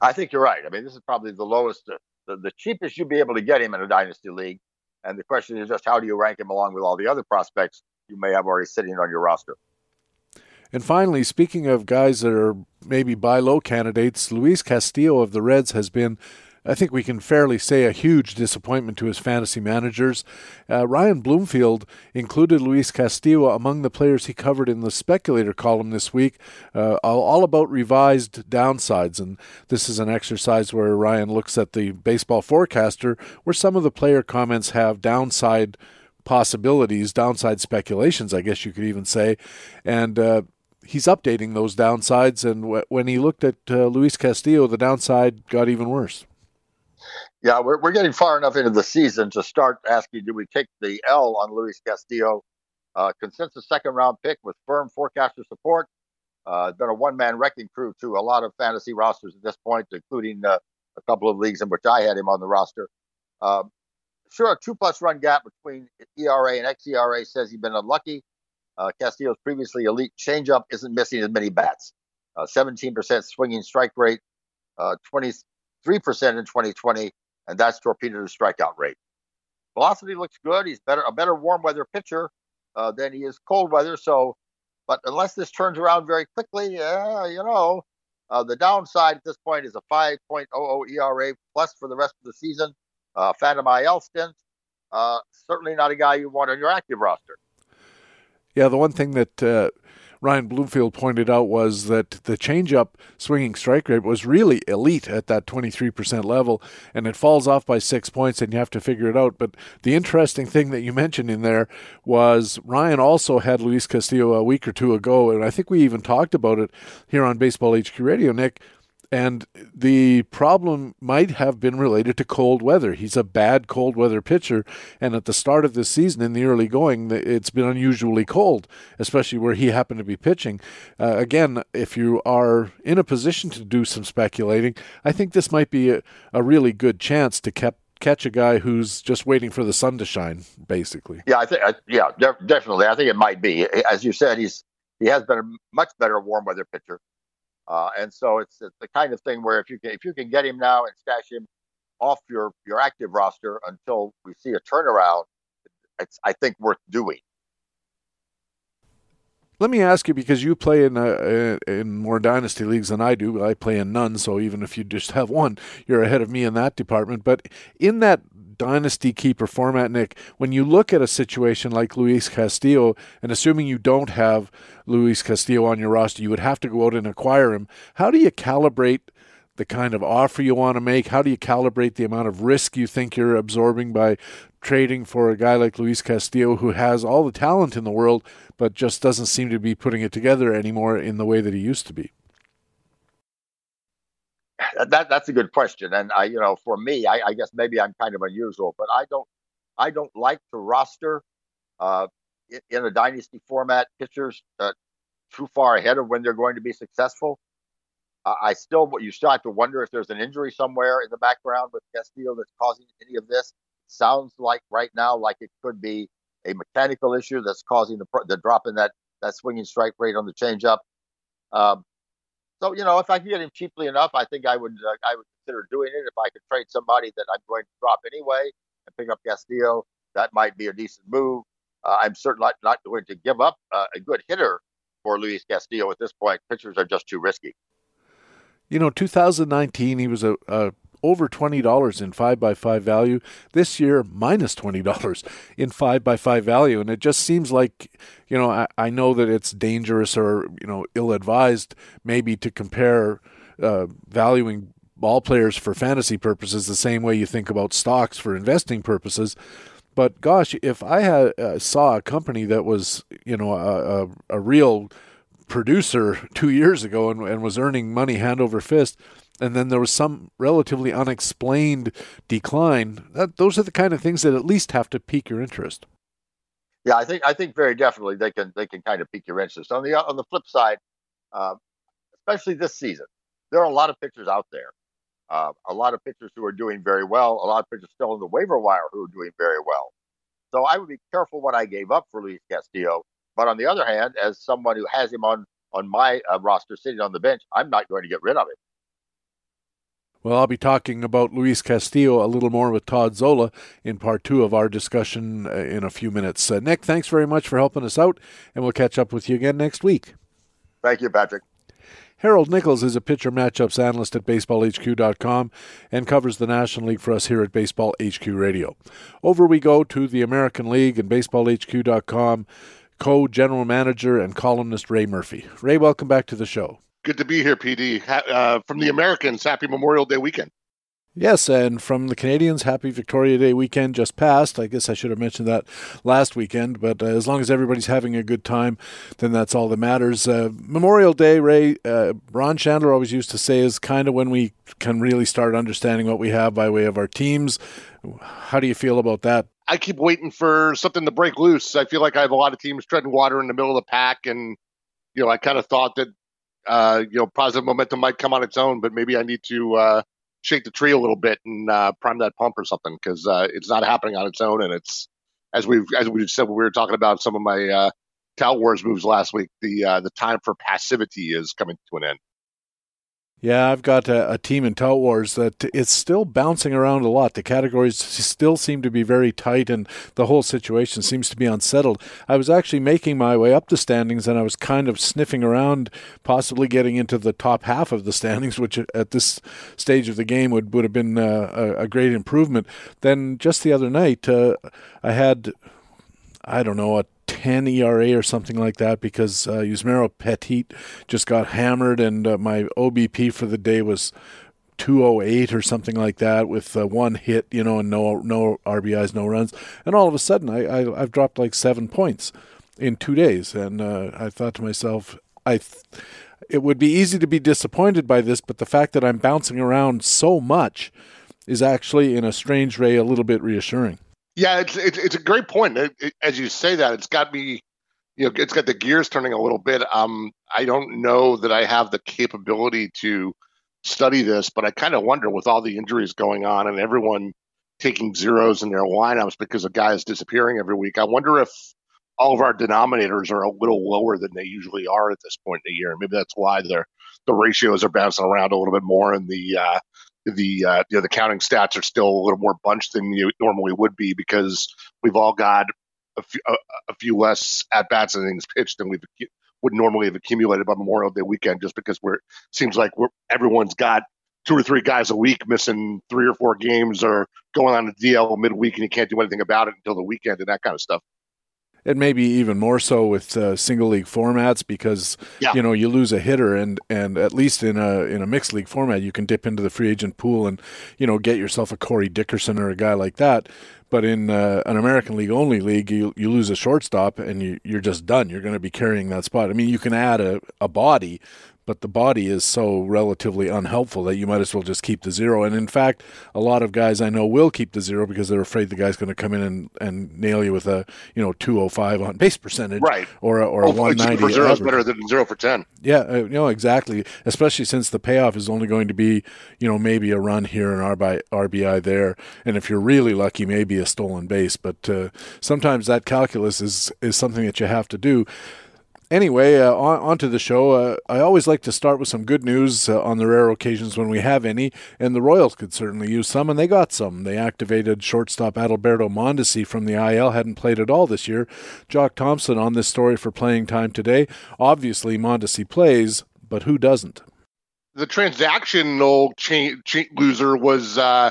I think you're right. I mean, this is probably the lowest, uh, the, the cheapest you'd be able to get him in a dynasty league. And the question is just how do you rank him along with all the other prospects you may have already sitting on your roster? And finally, speaking of guys that are maybe buy low candidates, Luis Castillo of the Reds has been, I think we can fairly say, a huge disappointment to his fantasy managers. Uh, Ryan Bloomfield included Luis Castillo among the players he covered in the speculator column this week, uh, all about revised downsides. And this is an exercise where Ryan looks at the baseball forecaster, where some of the player comments have downside possibilities, downside speculations, I guess you could even say. And uh, he's updating those downsides. And w- when he looked at uh, Luis Castillo, the downside got even worse. Yeah, we're, we're getting far enough into the season to start asking do we take the L on Luis Castillo? Uh, consensus second round pick with firm forecaster support. Uh, been a one man wrecking crew to a lot of fantasy rosters at this point, including uh, a couple of leagues in which I had him on the roster. Um, sure, a two plus run gap between ERA and xERA says he's been unlucky. Uh, Castillo's previously elite changeup isn't missing as many bats. Uh, 17% swinging strike rate, uh, 23% in 2020, and that's torpedoed his strikeout rate. Velocity looks good. He's better a better warm weather pitcher uh, than he is cold weather. So, but unless this turns around very quickly, uh, you know, uh, the downside at this point is a 5.00 ERA plus for the rest of the season. Uh, Phantom IL stint. Certainly not a guy you want on your active roster. Yeah, the one thing that uh, Ryan Bloomfield pointed out was that the changeup swinging strike rate was really elite at that 23% level, and it falls off by six points, and you have to figure it out. But the interesting thing that you mentioned in there was Ryan also had Luis Castillo a week or two ago, and I think we even talked about it here on Baseball HQ Radio, Nick and the problem might have been related to cold weather. He's a bad cold weather pitcher, and at the start of this season, in the early going, it's been unusually cold, especially where he happened to be pitching. Uh, again, if you are in a position to do some speculating, I think this might be a, a really good chance to keep catch a guy who's just waiting for the sun to shine, basically. Yeah, I think. Yeah, definitely. I think it might be. As you said, he's he has been a much better warm weather pitcher. Uh, and so it's, it's, the kind of thing where if you can if you can get him now and stash him off your your active roster until we see a turnaround, it's I think worth doing. Let me ask you because you play in uh, in more dynasty leagues than I do. I play in none, so even if you just have one, you're ahead of me in that department. But in that dynasty keeper format, Nick, when you look at a situation like Luis Castillo, and assuming you don't have Luis Castillo on your roster, you would have to go out and acquire him. How do you calibrate the kind of offer you want to make? How do you calibrate the amount of risk you think you're absorbing by trading for a guy like Luis Castillo who has all the talent in the world, but just doesn't seem to be putting it together anymore in the way that he used to be? that that's a good question, and I, you know, for me, I, I guess maybe I'm kind of unusual, but I don't, I don't like to roster uh, in, a dynasty format pitchers uh, too far ahead of when they're going to be successful. Uh, I still, what you have to wonder if there's an injury somewhere in the background with Castillo that's causing any of this. Sounds like right now, like it could be a mechanical issue that's causing the the drop in that that swinging strike rate on the changeup. Um, so you know, if I can get him cheaply enough, I think I would uh, I would consider doing it. If I could trade somebody that I'm going to drop anyway and pick up Castillo, that might be a decent move. Uh, I'm certainly not, not going to give up uh, a good hitter for Luis Castillo at this point. Pitchers are just too risky. You know, 2019, he was a, a over $20 in 5 by 5 value. This year, minus $20 in 5 by 5 value. And it just seems like, you know, I, I know that it's dangerous or, you know, ill advised maybe to compare uh, valuing ball players for fantasy purposes the same way you think about stocks for investing purposes. But gosh, if I had uh, saw a company that was, you know, a, a, a real producer two years ago and, and was earning money hand over fist, and then there was some relatively unexplained decline. That, those are the kind of things that at least have to pique your interest. Yeah, I think I think very definitely they can they can kind of pique your interest. On the on the flip side, uh, especially this season, there are a lot of pitchers out there. Uh, a lot of pitchers who are doing very well. A lot of pitchers still in the waiver wire who are doing very well. So I would be careful what I gave up for Luis Castillo. But on the other hand, as someone who has him on on my uh, roster sitting on the bench, I'm not going to get rid of him. Well, I'll be talking about Luis Castillo a little more with Todd Zola in part two of our discussion uh, in a few minutes. Uh, Nick, thanks very much for helping us out, and we'll catch up with you again next week. Thank you, Patrick. Harold Nichols is a pitcher matchups analyst at baseballhq.com and covers the National League for us here at Baseball HQ Radio. Over we go to the American League and baseballhq.com co general manager and columnist Ray Murphy. Ray, welcome back to the show. Good to be here, PD. Uh, from the Americans, happy Memorial Day weekend. Yes, and from the Canadians, happy Victoria Day weekend just passed. I guess I should have mentioned that last weekend, but uh, as long as everybody's having a good time, then that's all that matters. Uh, Memorial Day, Ray, uh, Ron Shandler always used to say, is kind of when we can really start understanding what we have by way of our teams. How do you feel about that? I keep waiting for something to break loose. I feel like I have a lot of teams treading water in the middle of the pack, and you know, I kind of thought that uh, you know, positive momentum might come on its own, but maybe I need to uh, shake the tree a little bit and uh, prime that pump or something because uh, it's not happening on its own. And it's as we've as we said we were talking about some of my uh, Wars moves last week, the uh, the time for passivity is coming to an end. Yeah, I've got a, a, team in Tout Wars that it's still bouncing around a lot. The categories still seem to be very tight, and the whole situation seems to be unsettled. I was actually making my way up the standings, and I was kind of sniffing around, possibly getting into the top half of the standings, which at this stage of the game would, would have been uh, a, a great improvement. Then just the other night, uh, I had, I don't know, a 210 ERA or something like that because uh, Yusmeiro Petit just got hammered, and uh, my OBP for the day was 208 or something like that with uh, one hit, you know, and no no RBIs, no runs. And all of a sudden, I, I have dropped like seven points in two days, and uh, I thought to myself, I. Th- it would be easy to be disappointed by this, but the fact that I'm bouncing around so much is actually, in a strange way, a little bit reassuring. Yeah, it's it's, it's a great point. It, it, as you say that, it's got me, you know, it's got the gears turning a little bit. Um, I don't know that I have the capability to study this, but I kind of wonder with all the injuries going on and everyone taking zeros in their lineups because a guy is disappearing every week. I wonder if all of our denominators are a little lower than they usually are at this point in the year. Maybe that's why the the ratios are bouncing around a little bit more, and the uh, the uh, you know the counting stats are still a little more bunched than you normally would be because we've all got a few, a, a few less at bats and things pitched than we would normally have accumulated by Memorial Day weekend, just because we're seems like we're everyone's got two or three guys a week missing three or four games or going on a DL midweek and you can't do anything about it until the weekend and that kind of stuff and maybe even more so with uh, single league formats because yeah. you know you lose a hitter and and at least in a in a mixed league format you can dip into the free agent pool and you know get yourself a Corey Dickerson or a guy like that. But in uh, an American League only league, you you lose a shortstop and you you're just done. You're going to be carrying that spot. I mean, you can add a, a body, but the body is so relatively unhelpful that you might as well just keep the zero. And in fact, a lot of guys I know will keep the zero because they're afraid the guy's going to come in and, and nail you with a you know 205 on base percentage, right? Or a, or a 190. For zero is better than zero for ten. Yeah, uh, you know exactly. Especially since the payoff is only going to be you know maybe a run here and RBI, RBI there, and if you're really lucky, maybe a stolen base. But uh, sometimes that calculus is is something that you have to do anyway, uh, on, on, to the show. Uh, I always like to start with some good news uh, on the rare occasions when we have any, and the Royals could certainly use some, and they got some. They activated shortstop Adalberto Mondesi from the IL, hadn't played at all this year. Jock Thompson on this story for playing time today. Obviously, Mondesi plays, but who doesn't? The transactional cha- cha- loser was uh,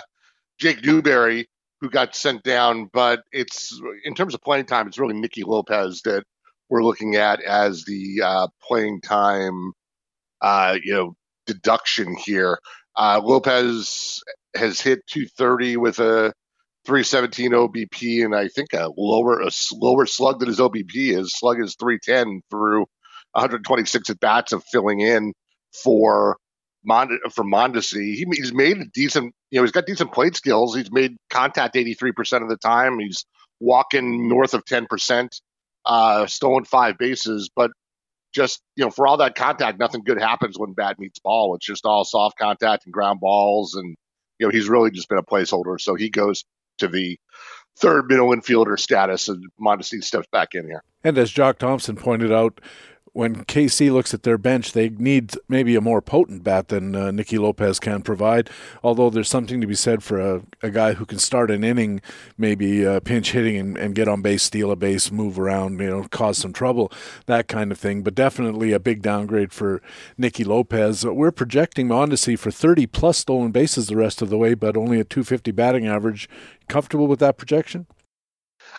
Jake Newberry, who got sent down, but it's in terms of playing time, it's really Nicky Lopez that we're looking at as the uh, playing time, uh, you know, deduction here. Uh, Lopez has hit 230 with a 317 OBP, and I think a lower a lower slug than his OBP is. Slug is 310 through 126 at bats of filling in for Mond- for Mondesi. He, he's made a decent, you know, he's got decent plate skills. He's made contact 83% of the time. He's walking north of 10% uh, stolen five bases, but just you know, for all that contact, nothing good happens when bat meets ball. It's just all soft contact and ground balls, and you know, he's really just been a placeholder. So he goes to the third middle infielder status, and Mondesi steps back in here. And as Jock Thompson pointed out, when KC looks at their bench, they need maybe a more potent bat than uh, Nicky Lopez can provide. Although there's something to be said for a, a guy who can start an inning, maybe uh, pinch hitting and, and, get on base, steal a base, move around, you know, cause some trouble, that kind of thing. But definitely a big downgrade for Nicky Lopez. We're projecting Mondesi for 30 plus stolen bases the rest of the way, but only a 250 batting average. Comfortable with that projection?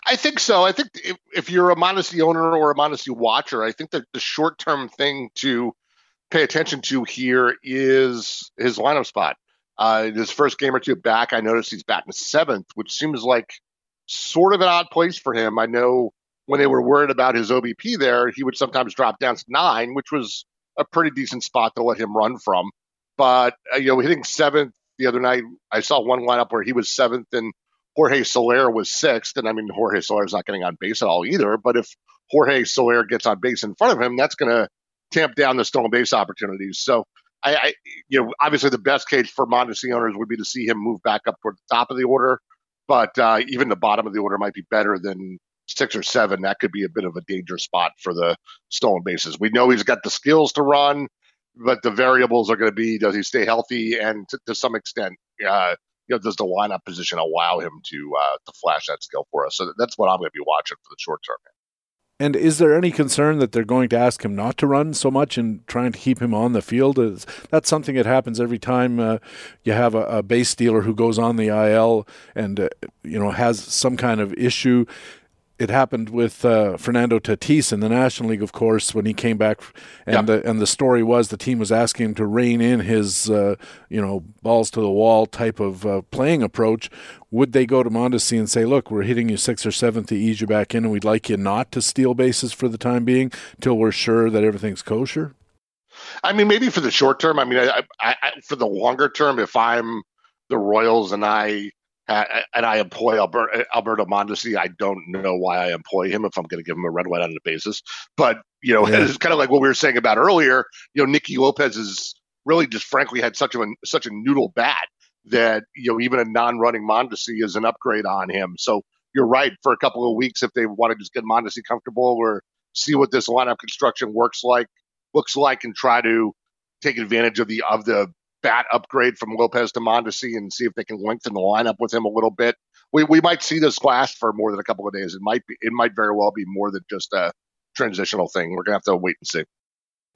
I think so. I think if, if you're a Mondesi owner or a Mondesi watcher, I think that the short term thing to pay attention to here is his lineup spot. Uh, his first game or two back, I noticed he's batting seventh, which seems like sort of an odd place for him. I know when they were worried about his OBP there, he would sometimes drop down to nine, which was a pretty decent spot to let him run from. But uh, you know, hitting seventh the other night, I saw one lineup where he was seventh and Jorge Soler was sixth, and I mean Jorge Soler's not getting on base at all either. But if Jorge Soler gets on base in front of him, that's going to tamp down the stolen base opportunities. So I, I, you know, obviously the best case for Mondesi owners would be to see him move back up toward the top of the order, but uh, even the bottom of the order might be better than six or seven. That could be a bit of a danger spot for the stolen bases. We know he's got the skills to run, but the variables are going to be does he stay healthy and to, to some extent. Uh, you know, does the lineup position allow him to uh, to flash that skill for us? So that's what I'm going to be watching for the short term. And is there any concern that they're going to ask him not to run so much and trying to keep him on the field? Is, that's something that happens every time uh, you have a, a, base stealer who goes on the IL and uh, you know has some kind of issue it happened with uh, Fernando Tatis in the National League, of course, when he came back, and the and the story was the team was asking him to rein in his uh, you know balls to the wall type of uh, playing approach. Would they go to Mondesi and say, "Look, we're hitting you sixth or seventh to ease you back in, and we'd like you not to steal bases for the time being till we're sure that everything's kosher"? I mean, maybe for the short term. I mean, I, I, I, for the longer term, if I'm the Royals and I and I employ Alberto, Alberto Mondesi. I don't know why I employ him if I'm going to give him a red, white, on the basis. But you know, yeah. it's kind of like what we were saying about earlier. You know, Nicky Lopez is really just frankly had such a such a noodle bat that you know even a non-running Mondesi is an upgrade on him. So you're right. For a couple of weeks, if they want to just get Mondesi comfortable or see what this lineup construction works like, looks like, and try to take advantage of the of the bat upgrade from Lopez to Mondesi and see if they can lengthen the lineup with him a little bit. We we might see this last for more than a couple of days. It might be it might very well be more than just a transitional thing. We're gonna have to wait and see.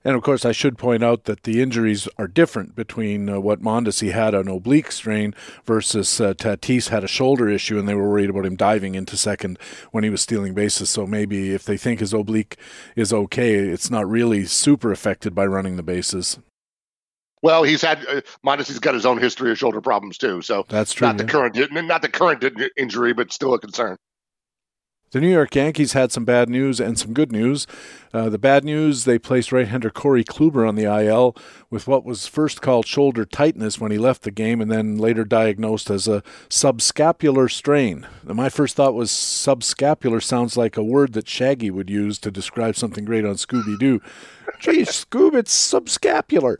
And of course, I should point out that the injuries are different between uh, what Mondesi had an oblique strain versus uh, Tatis had a shoulder issue, and they were worried about him diving into second when he was stealing bases. So maybe if they think his oblique is okay, it's not really super affected by running the bases. Well, he's had uh, he's got his own history of shoulder problems too. So that's true. Not yeah. the current, not the current injury, but still a concern. The New York Yankees had some bad news and some good news. Uh, the bad news, they placed right-hander Corey Kluber on the IL with what was first called shoulder tightness when he left the game and then later diagnosed as a subscapular strain. My first thought was subscapular sounds like a word that Shaggy would use to describe something great on Scooby-Doo. Gee, Scoob, it's subscapular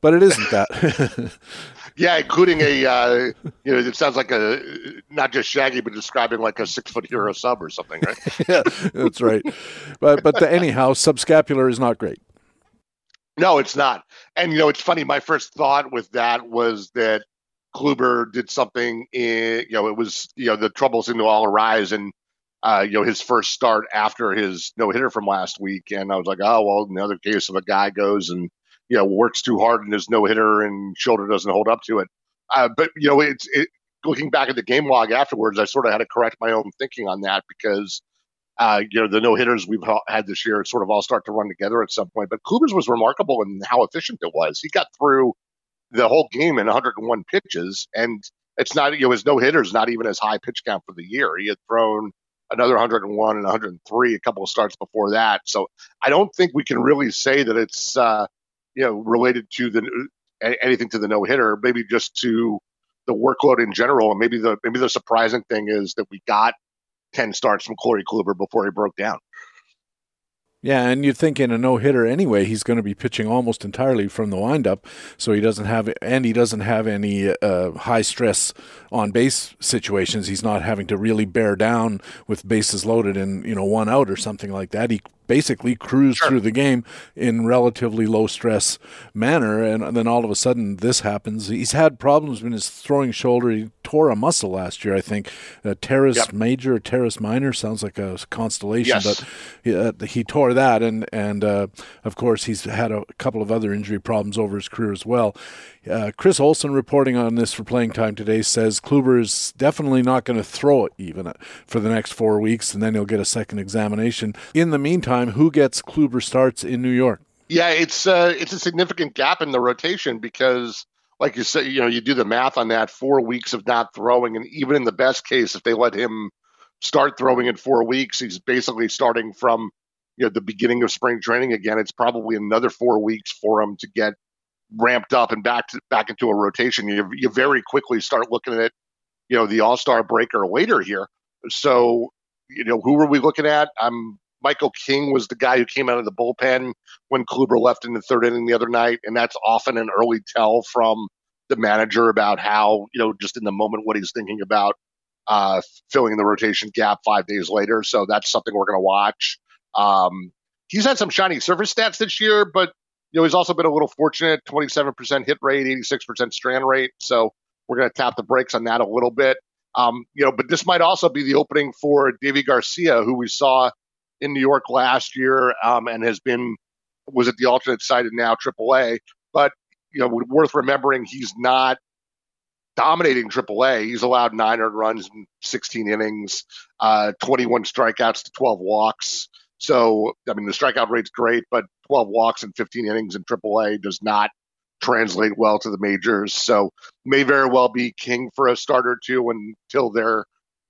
but it isn't that. yeah, including a uh, you know, it sounds like a not just Shaggy, but describing like a six foot hero sub or something, right? yeah, that's right. But but the, anyhow, subscapular is not great. No, it's not. And you know, it's funny. My first thought with that was that Kluber did something. In, you know, it was you know the troubles seemed to all arise and. Uh, you know his first start after his no hitter from last week, and I was like, oh well, another case of a guy goes and you know works too hard and there's no hitter and shoulder doesn't hold up to it. Uh, but you know, it's it, looking back at the game log afterwards, I sort of had to correct my own thinking on that because uh, you know the no hitters we've had this year sort of all start to run together at some point. But Kluber's was remarkable in how efficient it was. He got through the whole game in 101 pitches, and it's not you know his no hitters not even as high pitch count for the year. He had thrown another 101 and 103 a couple of starts before that. So I don't think we can really say that it's uh, you know, related to the anything to the no hitter, maybe just to the workload in general. And maybe the maybe the surprising thing is that we got ten starts from Corey Kluber before he broke down. Yeah, and you'd think in a no hitter anyway, he's going to be pitching almost entirely from the windup, so he doesn't have and he doesn't have any uh, high stress on base situations. He's not having to really bear down with bases loaded and you know one out or something like that. He basically cruise sure. through the game in relatively low stress manner, and then all of a sudden this happens. He's had problems in his throwing shoulder. He tore a muscle last year, I think. Uh, teres yep. major, teres minor sounds like a constellation, yes. but he, uh, he, tore that, and and uh, of course he's had a couple of other injury problems over his career as well. Uh, Chris Olson reporting on this for playing time today says Kluber is definitely not going to throw it even for the next four weeks, and then he'll get a second examination. In the meantime, who gets Kluber starts in New York? Yeah, it's uh, it's a significant gap in the rotation because, like you said, you know, you do the math on that four weeks of not throwing, and even in the best case, if they let him start throwing in four weeks, he's basically starting from you know the beginning of spring training again. It's probably another four weeks for him to get ramped up and back to, back into a rotation, you you very quickly start looking at you know the All Star break or later here. So you know who were we looking at? I'm Michael King was the guy who came out of the bullpen when Kluber left in the third inning the other night, and that's often an early tell from the manager about how you know just in the moment what he's thinking about uh, filling in the rotation gap five days later. So that's something we're going to watch. Um, he's had some shiny surface stats this year, but you know, he's also been a little fortunate 27% hit rate, 86% strand rate. So we're going to tap the brakes on that a little bit. Um, you know, but this might also be the opening for Deivi Garcia, who we saw in New York last year um, and has been was at the alternate site and now AAA. But you know, worth remembering, he's not dominating AAA. He's allowed nine earned runs in 16 innings, uh, 21 strikeouts to 12 walks. So, I mean, the strikeout rate's great, but 12 walks in 15 innings in AAA does not translate well to the majors. So, may very well be King for a starter too until they're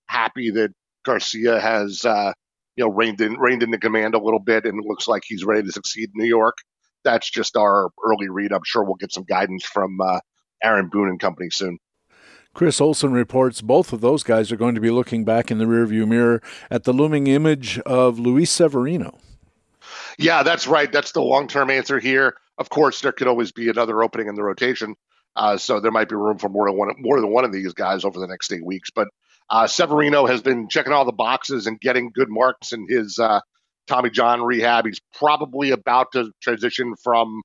happy that Garcia has, uh, you know, reined in reined into command a little bit, and looks like he's ready to succeed in New York. That's just our early read. I'm sure we'll get some guidance from uh, Aaron Boone and company soon. Chris Olson reports both of those guys are going to be looking back in the rearview mirror at the looming image of Luis Severino. Yeah, that's right. That's the long term answer here. Of course, there could always be another opening in the rotation, uh, so there might be room for more than one more than one of these guys over the next eight weeks. But uh, Severino has been checking all the boxes and getting good marks in his uh, Tommy John rehab. He's probably about to transition from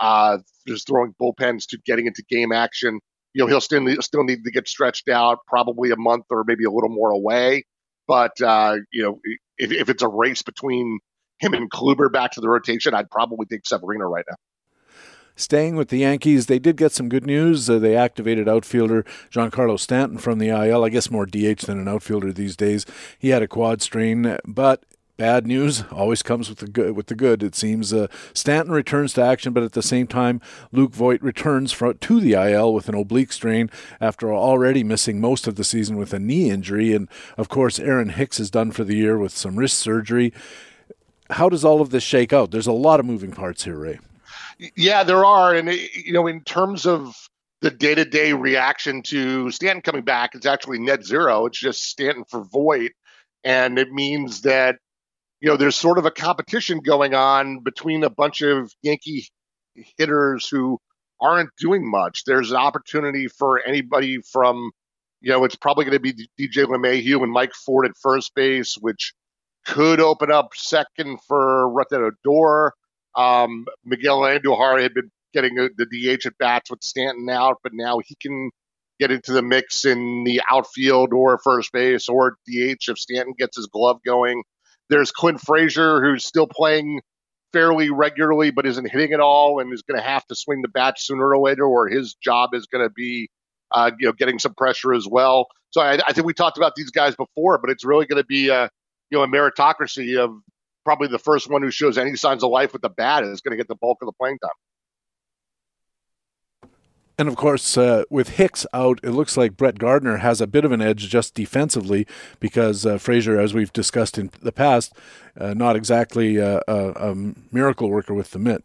uh, just throwing bullpens to getting into game action you know, he'll still need, still need to get stretched out, probably a month or maybe a little more away. But uh, you know, if, if it's a race between him and Kluber back to the rotation, I'd probably take Severino right now. Staying with the Yankees, they did get some good news. Uh, they activated outfielder Giancarlo Stanton from the IL. I guess more DH than an outfielder these days. He had a quad strain, but bad news always comes with the good. With the good, it seems uh, Stanton returns to action, but at the same time, Luke Voit returns from, to the IL with an oblique strain after already missing most of the season with a knee injury, and of course, Aaron Hicks is done for the year with some wrist surgery. How does all of this shake out? There's a lot of moving parts here, Ray. Yeah, there are, and you know, in terms of the day-to-day reaction to Stanton coming back, it's actually net zero. It's just Stanton for Voit, and it means that you know, there's sort of a competition going on between a bunch of Yankee hitters who aren't doing much. There's an opportunity for anybody from, you know, it's probably going to be DJ LeMahieu and Mike Ford at first base, which could open up second for Odor. Um, Miguel Andujar had been getting the DH at bats with Stanton out, but now he can get into the mix in the outfield or first base or DH if Stanton gets his glove going. There's Clint Frazier, who's still playing fairly regularly, but isn't hitting at all, and is going to have to swing the bat sooner or later, or his job is going to be, uh, you know, getting some pressure as well. So I, I, think we talked about these guys before, but it's really going to be a, you know, a meritocracy of probably the first one who shows any signs of life with the bat is going to get the bulk of the playing time. And of course, uh, with Hicks out, it looks like Brett Gardner has a bit of an edge just defensively because uh, Frazier, as we've discussed in the past, uh, not exactly a, a, a, miracle worker with the mitt.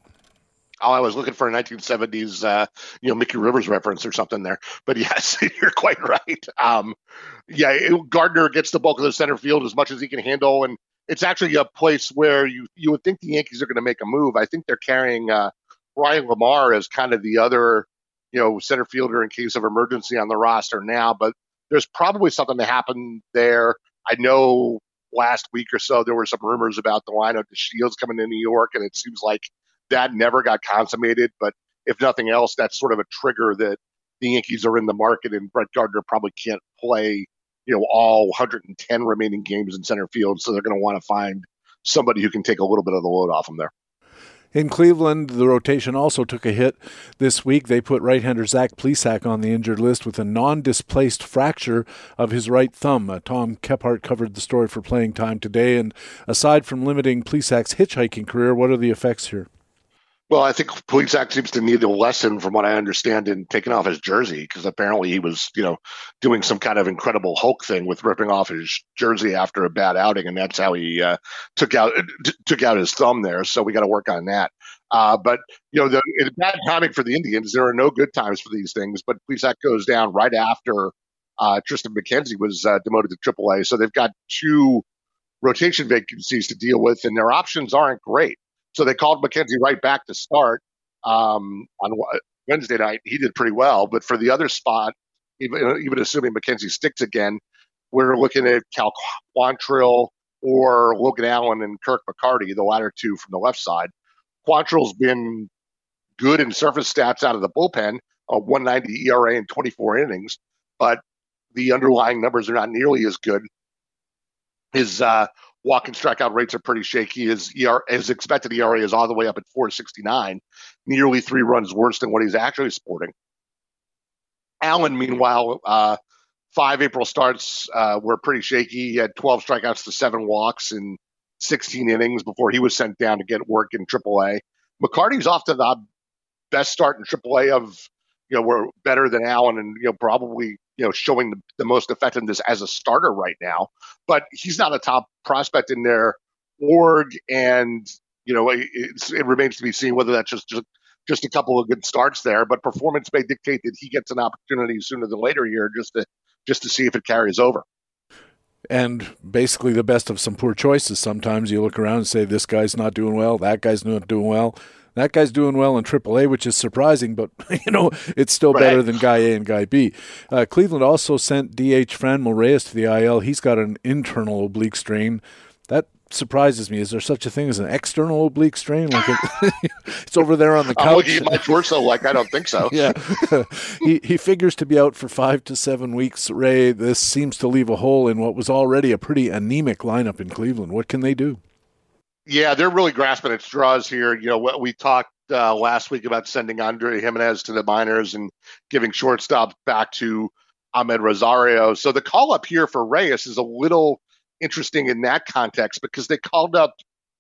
Oh, I was looking for a 1970s, uh, you know, Mickey Rivers reference or something there. But yes, you're quite right. Um, yeah, it, Gardner gets the bulk of the center field as much as he can handle, and it's actually a place where you you would think the Yankees are going to make a move. I think they're carrying uh, Ryan LaMarre as kind of the other you know, center fielder in case of emergency on the roster now, but there's probably something to happen there. I know last week or so there were some rumors about the line lineup the Shields coming to New York, and it seems like that never got consummated. But if nothing else, that's sort of a trigger that the Yankees are in the market, and Brett Gardner probably can't play, you know, all 110 remaining games in center field, so they're going to want to find somebody who can take a little bit of the load off him there. In Cleveland, the rotation also took a hit this week. They put right-hander Zach Plesac on the injured list with a non-displaced fracture of his right thumb. Uh, Tom Kephart covered the story for playing time today. And aside from limiting Plesac's hitchhiking career, what are the effects here? Well, I think Plesac seems to need a lesson, from what I understand, in taking off his jersey because apparently he was, you know, doing some kind of incredible Hulk thing with ripping off his jersey after a bad outing, and that's how he uh, took out t- took out his thumb there. So we got to work on that. Uh, but you know, the it's bad timing for the Indians. There are no good times for these things. But Plesac goes down right after uh, Triston McKenzie was uh, demoted to AAA, so they've got two rotation vacancies to deal with, and their options aren't great. So they called McKenzie right back to start um, on Wednesday night. He did pretty well, but for the other spot, even, even assuming McKenzie sticks again, we're looking at Cal Quantrill or Logan Allen and Kirk McCarty, the latter two from the left side. Quantrill's been good in surface stats out of the bullpen, a 190 ERA in 24 innings, but the underlying numbers are not nearly as good. His uh, walk and strikeout rates are pretty shaky. His ER, his expected ERA is all the way up at 469, nearly three runs worse than what he's actually sporting. Allen, meanwhile, uh, five April starts uh, were pretty shaky. He had 12 strikeouts to seven walks in 16 innings before he was sent down to get work in AAA. McCarty's off to the best start in AAA of, you know, we're better than Allen and, you know, probably, you know, showing the, the most effectiveness as a starter right now. But he's not a top prospect in their org. And, you know, it, it remains to be seen whether that's just, just just a couple of good starts there, but performance may dictate that he gets an opportunity sooner than later here just to just to see if it carries over. And basically, the best of some poor choices. Sometimes you look around and say, "This guy's not doing well. That guy's not doing well." That guy's doing well in AAA, which is surprising, but you know it's still right. better than guy A and guy B. Uh, Cleveland also sent DH Franmil Reyes to the IL. He's got an internal oblique strain. That surprises me. Is there such a thing as an external oblique strain? Like it, it's over there on the couch. I'm looking at my torso like I don't think so. yeah, he he figures to be out for five to seven weeks. Ray, this seems to leave a hole in what was already a pretty anemic lineup in Cleveland. What can they do? Yeah, they're really grasping at straws here. You know, what we talked uh, last week about sending Andrés Giménez to the minors and giving shortstop back to Amed Rosario. So the call up here for Reyes is a little interesting in that context because they called up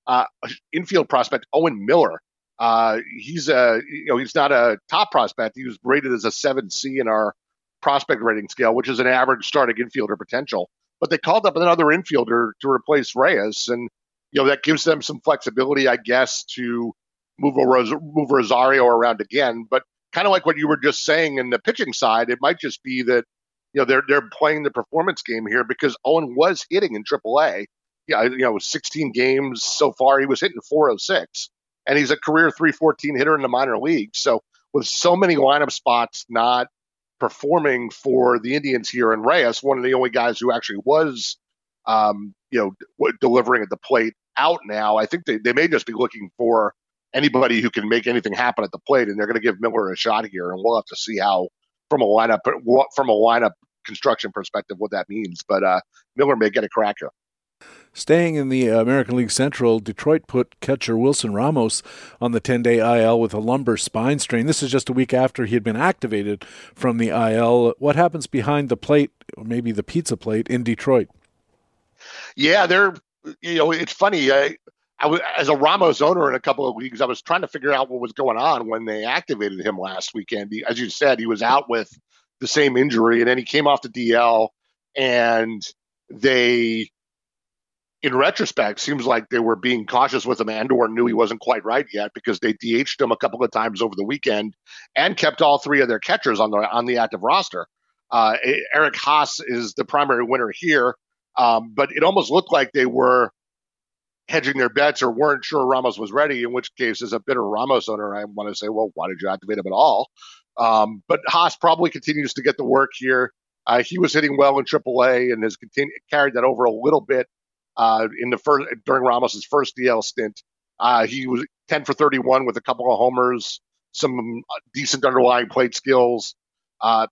uh, infield prospect Owen Miller. Uh, he's a you know he's not a top prospect. He was rated as a seven C in our prospect rating scale, which is an average starting infielder potential. But they called up another infielder to replace Reyes, and you know that gives them some flexibility, I guess, to move Ros- move Rosario around again. But kind of like what you were just saying in the pitching side, it might just be that you know they're they're playing the performance game here because Owen was hitting in AAA. Yeah, you know, 16 games so far, he was hitting 406, and he's a career 314 hitter in the minor leagues. So with so many lineup spots not performing for the Indians here, and Reyes, one of the only guys who actually was, um, you know, delivering at the plate out now. I think they, they may just be looking for anybody who can make anything happen at the plate, and they're going to give Miller a shot here, and we'll have to see how from a lineup from a lineup construction perspective what that means. But uh, Miller may get a crack. Staying in the American League Central, Detroit put catcher Wilson Ramos on the 10 day IL with a lumbar spine strain. This is just a week after he had been activated from the IL. What happens behind the plate, or maybe the pizza plate, in Detroit? Yeah, they're, you know, it's funny. I, I was, as a Ramos owner in a couple of weeks. I was trying to figure out what was going on when they activated him last weekend. He, as you said, he was out with the same injury, and then he came off the DL, and they, in retrospect, seems like they were being cautious with him, and or knew he wasn't quite right yet because they DH'd him a couple of times over the weekend and kept all three of their catchers on the on the active roster. Uh, Eric Haase is the primary winner here, um, but it almost looked like they were hedging their bets or weren't sure Ramos was ready, in which case, as a bitter Ramos owner, I want to say, well, why did you activate him at all? Um, but Haase probably continues to get the work here. Uh, he was hitting well in AAA and has continued carried that over a little bit uh, in the first during Ramos's first DL stint. Uh, he was 10 for 31 with a couple of homers, some decent underlying plate skills. Uh,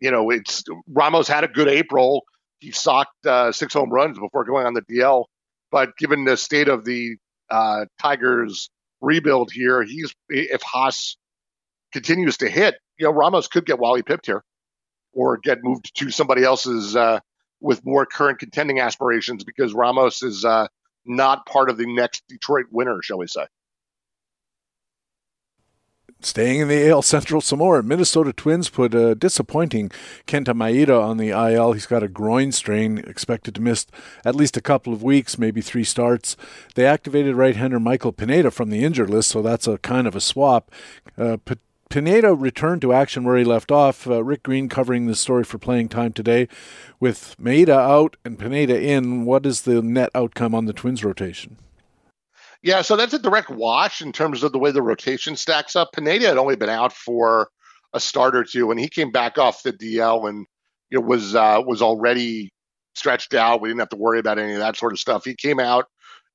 you know, it's Ramos had a good April. He socked uh, six home runs before going on the DL. But given the state of the uh, Tigers rebuild here, he's if Haase continues to hit, you know, Ramos could get Wally pipped here or get moved to somebody else's uh, with more current contending aspirations because Ramos is uh, not part of the next Detroit winner, shall we say. Staying in the AL Central some more, Minnesota Twins put a disappointing Kenta Maeda on the IL. He's got a groin strain, expected to miss at least a couple of weeks, maybe three starts. They activated right-hander Michael Pineda from the injured list, so that's a kind of a swap. Uh, Pineda returned to action where he left off. Uh, Rick Green covering the story for playing time today. With Maeda out and Pineda in, what is the net outcome on the Twins rotation? Yeah, so that's a direct wash in terms of the way the rotation stacks up. Pineda had only been out for a start or two, and he came back off the DL and it was uh, was already stretched out. We didn't have to worry about any of that sort of stuff. He came out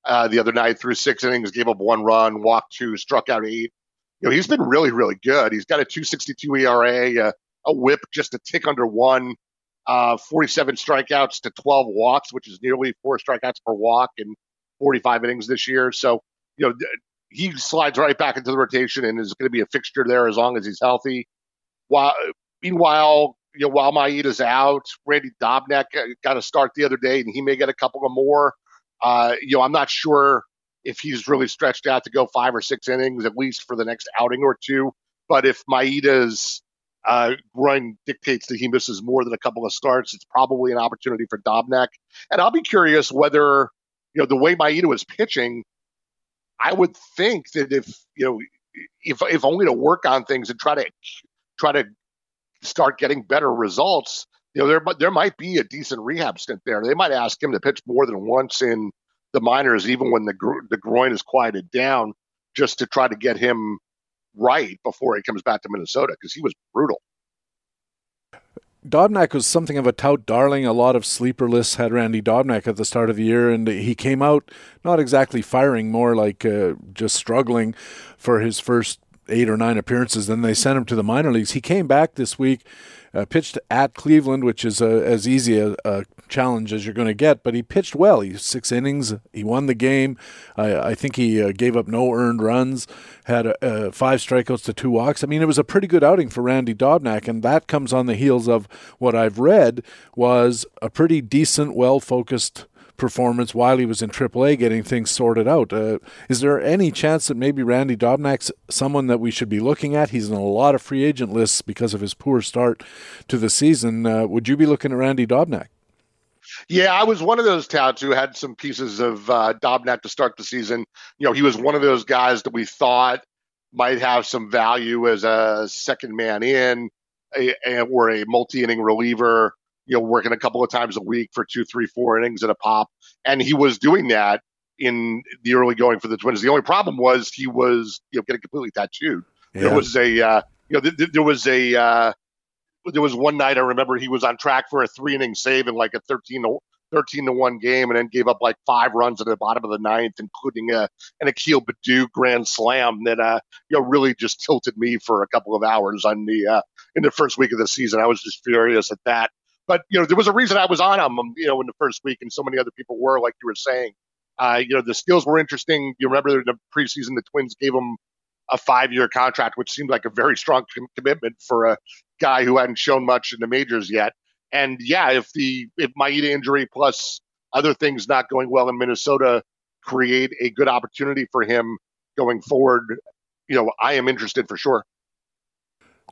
uh, the other night through six innings, gave up one run, walked two, struck out eight, you know, he's been really, really good. He's got a 262 ERA, a whip just a tick under one, uh, 47 strikeouts to 12 walks, which is nearly four strikeouts per walk in 45 innings this year. So, you know, he slides right back into the rotation and is going to be a fixture there as long as he's healthy. While meanwhile, you know, while Maeda's out, Randy Dobnak got a start the other day, and he may get a couple of more. Uh, you know, I'm not sure if he's really stretched out to go five or six innings at least for the next outing or two. But if Maeda's uh, groin dictates that he misses more than a couple of starts, it's probably an opportunity for Dobnak. And I'll be curious whether, you know, the way Maeda was pitching, I would think that if, you know, if if only to work on things and try to try to start getting better results, you know, there there might be a decent rehab stint there. They might ask him to pitch more than once in the minors, even when the the groin is quieted down, just to try to get him right before he comes back to Minnesota because he was brutal. Dobnak was something of a tout darling. A lot of sleeper lists had Randy Dobnak at the start of the year, and he came out not exactly firing, more like uh, just struggling for his first eight or nine appearances. Then they sent him to the minor leagues. He came back this week, uh, pitched at Cleveland, which is a, as easy a, a challenge as you're going to get, but he pitched well. He six innings. He won the game. I, I think he uh, gave up no earned runs, had uh, five strikeouts to two walks. I mean, it was a pretty good outing for Randy Dobnak, and that comes on the heels of what I've read was a pretty decent, well focused performance while he was in AAA getting things sorted out. Uh, is there any chance that maybe Randy Dobnak's someone that we should be looking at? He's in a lot of free agent lists because of his poor start to the season. Uh, would you be looking at Randy Dobnak? Yeah, I was one of those touts who had some pieces of uh, Dobnak to start the season. You know, he was one of those guys that we thought might have some value as a second man in, a, or a multi-inning reliever. You know, working a couple of times a week for two, three, four innings at a pop, and he was doing that in the early going for the Twins. The only problem was he was you know getting completely tattooed. Yeah. There was a uh, you know th- th- there was a uh, there was one night I remember he was on track for a three inning save in like a 13 to, 13 to 1 game and then gave up like five runs at the bottom of the ninth, including a, an Akil Baddoo grand slam that uh, you know really just tilted me for a couple of hours on the uh, in the first week of the season. I was just furious at that. But you know, there was a reason I was on him, um, you know, in the first week, and so many other people were, like you were saying. Uh, you know, the skills were interesting. You remember the preseason, the Twins gave him a five-year contract, which seemed like a very strong com- commitment for a guy who hadn't shown much in the majors yet. And yeah, if the if Maeda injury plus other things not going well in Minnesota create a good opportunity for him going forward, you know, I am interested for sure.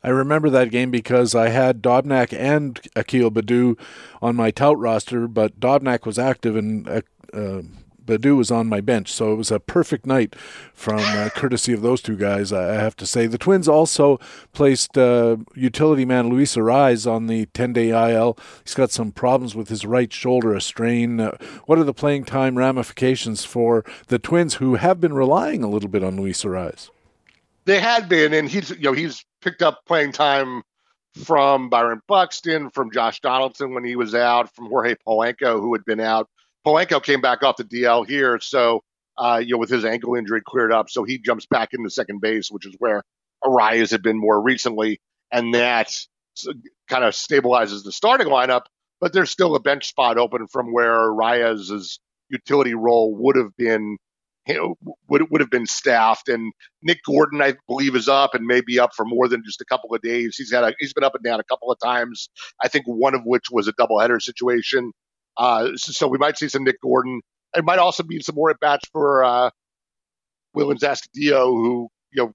I remember that game because I had Dobnak and Akil Baddoo on my tout roster, but Dobnak was active and uh, uh Baddoo was on my bench, so it was a perfect night from uh, courtesy of those two guys. I have to say. The Twins also placed uh, utility man Luis Arraez on the 10-day IL. He's got some problems with his right shoulder, a strain. Uh, what are the playing time ramifications for the Twins, who have been relying a little bit on Luis Arraez? They had been, and he's you know he's picked up playing time from Byron Buxton, from Josh Donaldson when he was out, from Jorge Polanco who had been out Polanco came back off the DL here, so uh, you know with his ankle injury cleared up, so he jumps back into second base, which is where Arraez had been more recently, and that kind of stabilizes the starting lineup. But there's still a bench spot open from where Arraez's utility role would have been would would have been staffed. And Nick Gordon, I believe, is up and maybe up for more than just a couple of days. He's had a, he's been up and down a couple of times. I think one of which was a doubleheader situation. Uh, so, so, we might see some Nick Gordon. It might also be some more at bats for uh, Willians Astudillo, who you know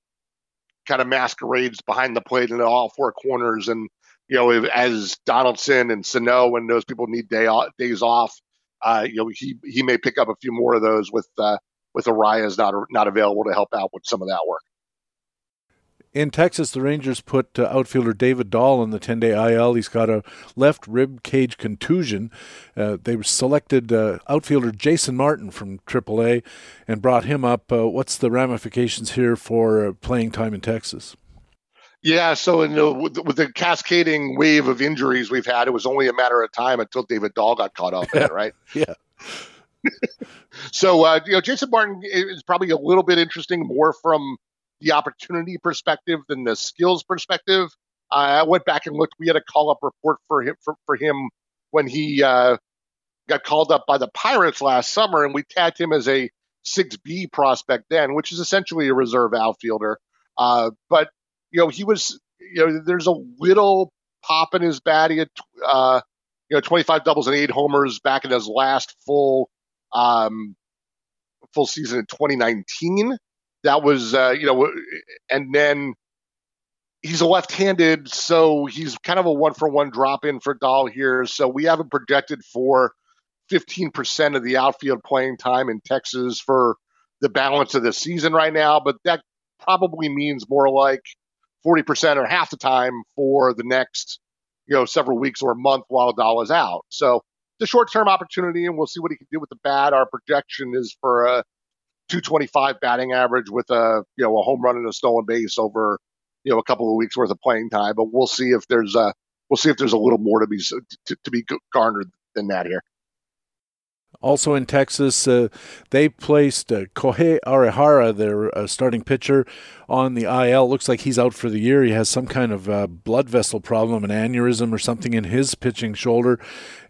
kind of masquerades behind the plate in all four corners, and you know as Donaldson and Sano and those people need day off, days off. Uh, you know he he may pick up a few more of those with uh, with Arraez not not available to help out with some of that work. In Texas, the Rangers put uh, outfielder David Dahl on the 10 day IL. He's got a left rib cage contusion. Uh, they selected uh, outfielder Jason Martin from AAA and brought him up. Uh, what's the ramifications here for uh, playing time in Texas? Yeah, so in the, with, with, the cascading wave of injuries we've had, it was only a matter of time until David Dahl got caught up in it, right? yeah. So, uh, you know, Jason Martin is probably a little bit interesting more from the opportunity perspective than the skills perspective. Uh, I went back and looked. We had a call up report for him for, for him when he uh, got called up by the Pirates last summer, and we tagged him as a 6B prospect then, which is essentially a reserve outfielder. Uh, but you know, he was you know, there's a little pop in his bat. He had, uh, you know, 25 doubles and eight homers back in his last full, um, full season in 2019. That was, uh, you know, and then he's a left-handed, so he's kind of a one-for-one drop-in for Dahl here. So we have him projected for 15% of the outfield playing time in Texas for the balance of the season right now, but that probably means more like 40% or half the time for the next, you know, several weeks or a month while Dahl is out. So the short-term opportunity, and we'll see what he can do with the bat. Our projection is for a 225 batting average with a, you know, a home run and a stolen base over, you know, a couple of weeks worth of playing time. But we'll see if there's a, we'll see if there's a little more to be to, to be garnered than that here. Also in Texas, uh, they placed uh, Kohei Arihara, their uh, starting pitcher, on the IL. Looks like he's out for the year. He has some kind of uh, blood vessel problem, an aneurysm or something in his pitching shoulder.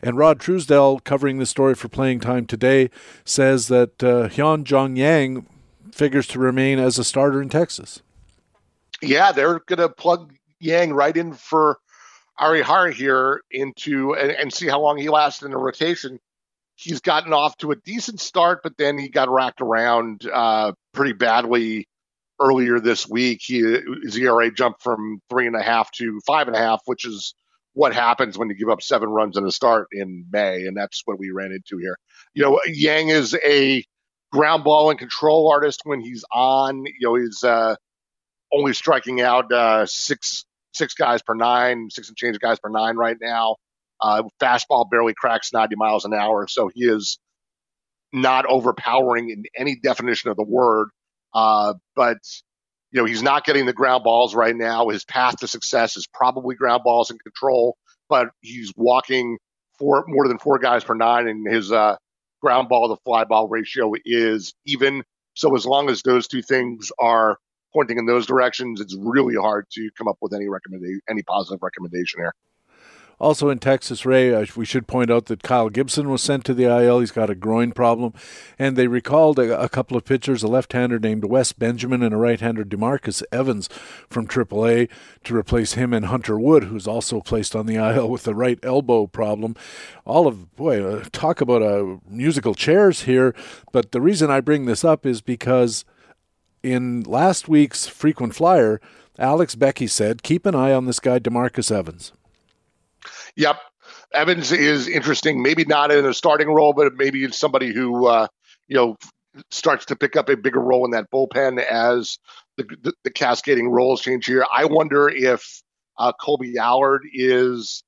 And Rod Truesdell, covering the story for Playing Time today, says that uh, Hyun Jong Yang figures to remain as a starter in Texas. Yeah, they're going to plug Yang right in for Arihara here into and, and see how long he lasts in the rotation he's gotten off to a decent start, but then he got racked around uh, pretty badly earlier this week. He, his ERA jumped from three and a half to five and a half, which is what happens when you give up seven runs in a start in May, and that's what we ran into here. You know, Yang is a ground ball and control artist when he's on. You know, he's uh, only striking out uh, six six guys per nine, six and change guys per nine right now. Uh, fastball barely cracks 90 miles an hour, so he is not overpowering in any definition of the word. Uh, but you know he's not getting the ground balls right now. His path to success is probably ground balls and control, but he's walking four more than four guys per nine, and his uh, ground ball to fly ball ratio is even. So as long as those two things are pointing in those directions, it's really hard to come up with any recommendation, any positive recommendation here. Also in Texas, Ray, we should point out that Kyle Gibson was sent to the IL. He's got a groin problem. And they recalled a, a couple of pitchers, a left hander named Wes Benjamin and a right hander, Demarcus Evans, from AAA to replace him and Hunter Wood, who's also placed on the IL with a right elbow problem. All of, boy, uh, talk about uh, musical chairs here. But the reason I bring this up is because in last week's frequent flyer, Alex Beckey said, keep an eye on this guy, Demarcus Evans. Yep. Evans is interesting. Maybe not in a starting role, but maybe it's somebody who uh, you know starts to pick up a bigger role in that bullpen as the, the, the cascading roles change here. I wonder if uh, Kolby Allard is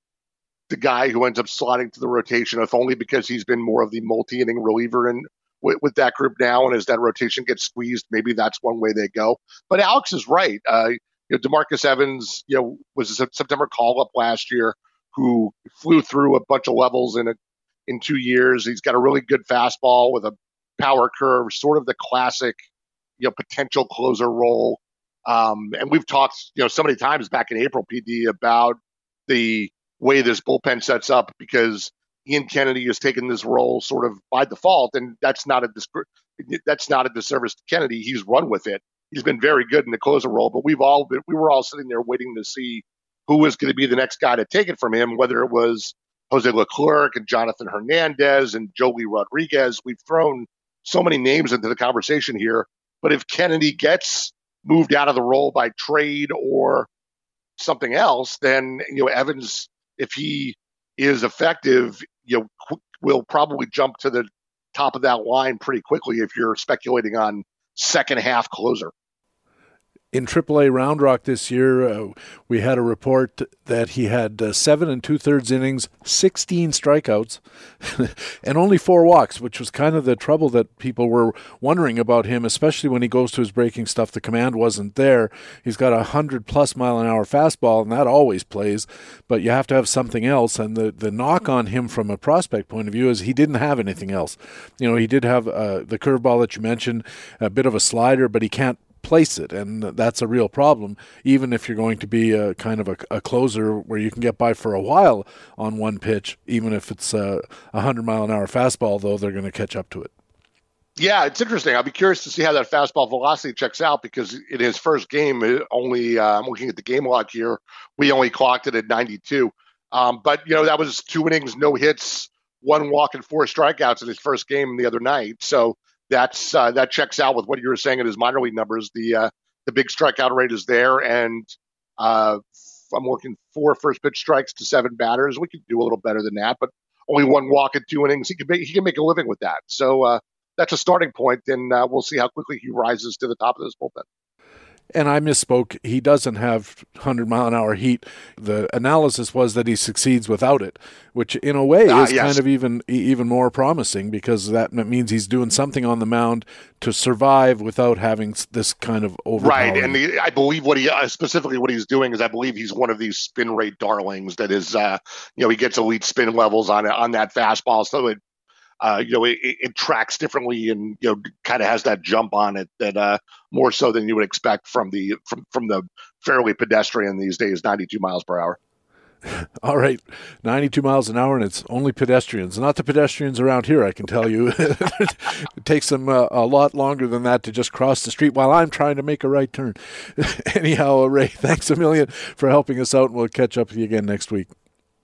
the guy who ends up slotting to the rotation, if only because he's been more of the multi-inning reliever in with, with, that group now. And as that rotation gets squeezed, maybe that's one way they go. But Alex is right. Uh, you know, Demarcus Evans, you know, was a September call up last year who flew through a bunch of levels in a, in two years. He's got a really good fastball with a power curve, sort of the classic, you know, potential closer role. Um, and we've talked, you know, so many times back in April, PD, about the way this bullpen sets up because Ian Kennedy has taken this role sort of by default, and that's not a that's not a disservice to Kennedy. He's run with it. He's been very good in the closer role, but we've all been we were all sitting there waiting to see who was going to be the next guy to take it from him, whether it was Jose Leclerc and Jonathan Hernandez and Joely Rodriguez. We've thrown so many names into the conversation here. But if Kennedy gets moved out of the role by trade or something else, then you know Evans, if he is effective, you know, qu- will probably jump to the top of that line pretty quickly if you're speculating on second half closer in AAA Round Rock this year, uh, we had a report that he had uh, seven and two thirds innings, 16 strikeouts, and only four walks, which was kind of the trouble that people were wondering about him, especially when he goes to his breaking stuff. The command wasn't there. He's got a 100 plus mile an hour fastball, and that always plays, but you have to have something else. And the, the knock on him from a prospect point of view is he didn't have anything else. You know, he did have uh, the curveball that you mentioned, a bit of a slider, but he can't place it, and that's a real problem. Even if you're going to be a kind of a, a closer where you can get by for a while on one pitch, even if it's a 100 mile an hour fastball, though they're going to catch up to it. Yeah, it's interesting. I'll be curious to see how that fastball velocity checks out because in his first game, only uh, I'm looking at the game log here, we only clocked it at 92. Um, but you know that was two innings, no hits, one walk, and four strikeouts in his first game the other night. So that's uh, that checks out with what you were saying in his minor league numbers. The uh, the big strikeout rate is there, and uh, I'm looking four first pitch strikes to seven batters. We could do a little better than that, but only one walk in two innings. He can make, he can make a living with that. So uh, that's a starting point, and uh, we'll see how quickly he rises to the top of this bullpen. And I misspoke. He doesn't have 100 mile an hour heat. The analysis was that he succeeds without it, which in a way ah, is yes. kind of even even more promising because that means he's doing something on the mound to survive without having this kind of over. Right, and the, I believe what he uh, specifically what he's doing is I believe he's one of these spin rate darlings that is, uh, you know, he gets elite spin levels on on that fastball, so it uh, you know, it, it, tracks differently and you know, kind of has that jump on it that uh, more so than you would expect from the from from the fairly pedestrian these days, 92 miles per hour. All right, 92 miles an hour, and it's only pedestrians. Not the pedestrians around here, I can tell you. it takes them uh, a lot longer than that to just cross the street while I'm trying to make a right turn. Anyhow, Ray, thanks a million for helping us out, and we'll catch up with you again next week.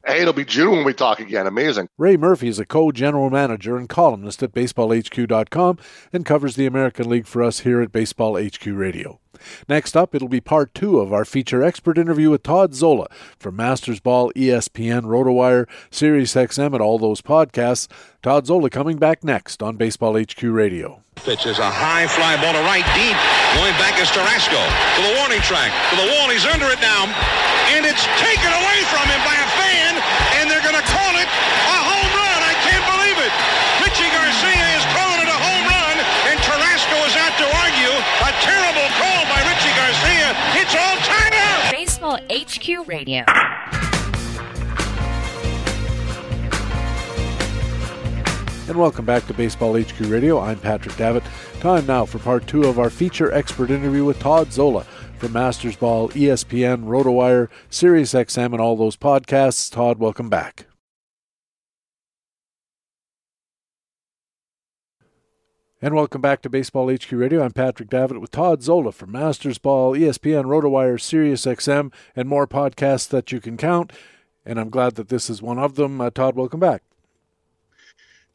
Hey, it'll be June when we talk again. Amazing. Ray Murphy is a co general manager and columnist at baseballhq.com and covers the American League for us here at Baseball HQ Radio. Next up, it'll be part two of our feature expert interview with Todd Zola from Masters Ball, ESPN, RotoWire, Sirius XM, and all those podcasts. Todd Zola coming back next on Baseball HQ Radio. Pitch is a high fly ball to right deep. Going back is Tarasco to the warning track. To the wall. He's under it now. And it's taken away HQ Radio. and welcome back to Baseball HQ Radio. I'm Patrick Davitt. Time now for part two of our feature expert interview with Todd Zola from Masters Ball, ESPN, RotoWire, SiriusXM, and all those podcasts. Todd, welcome back. And welcome back to Baseball HQ Radio. I'm Patrick Davitt with Todd Zola from Masters Ball, ESPN, RotoWire, SiriusXM, and more podcasts that you can count. And I'm glad that this is one of them. Uh, Todd, welcome back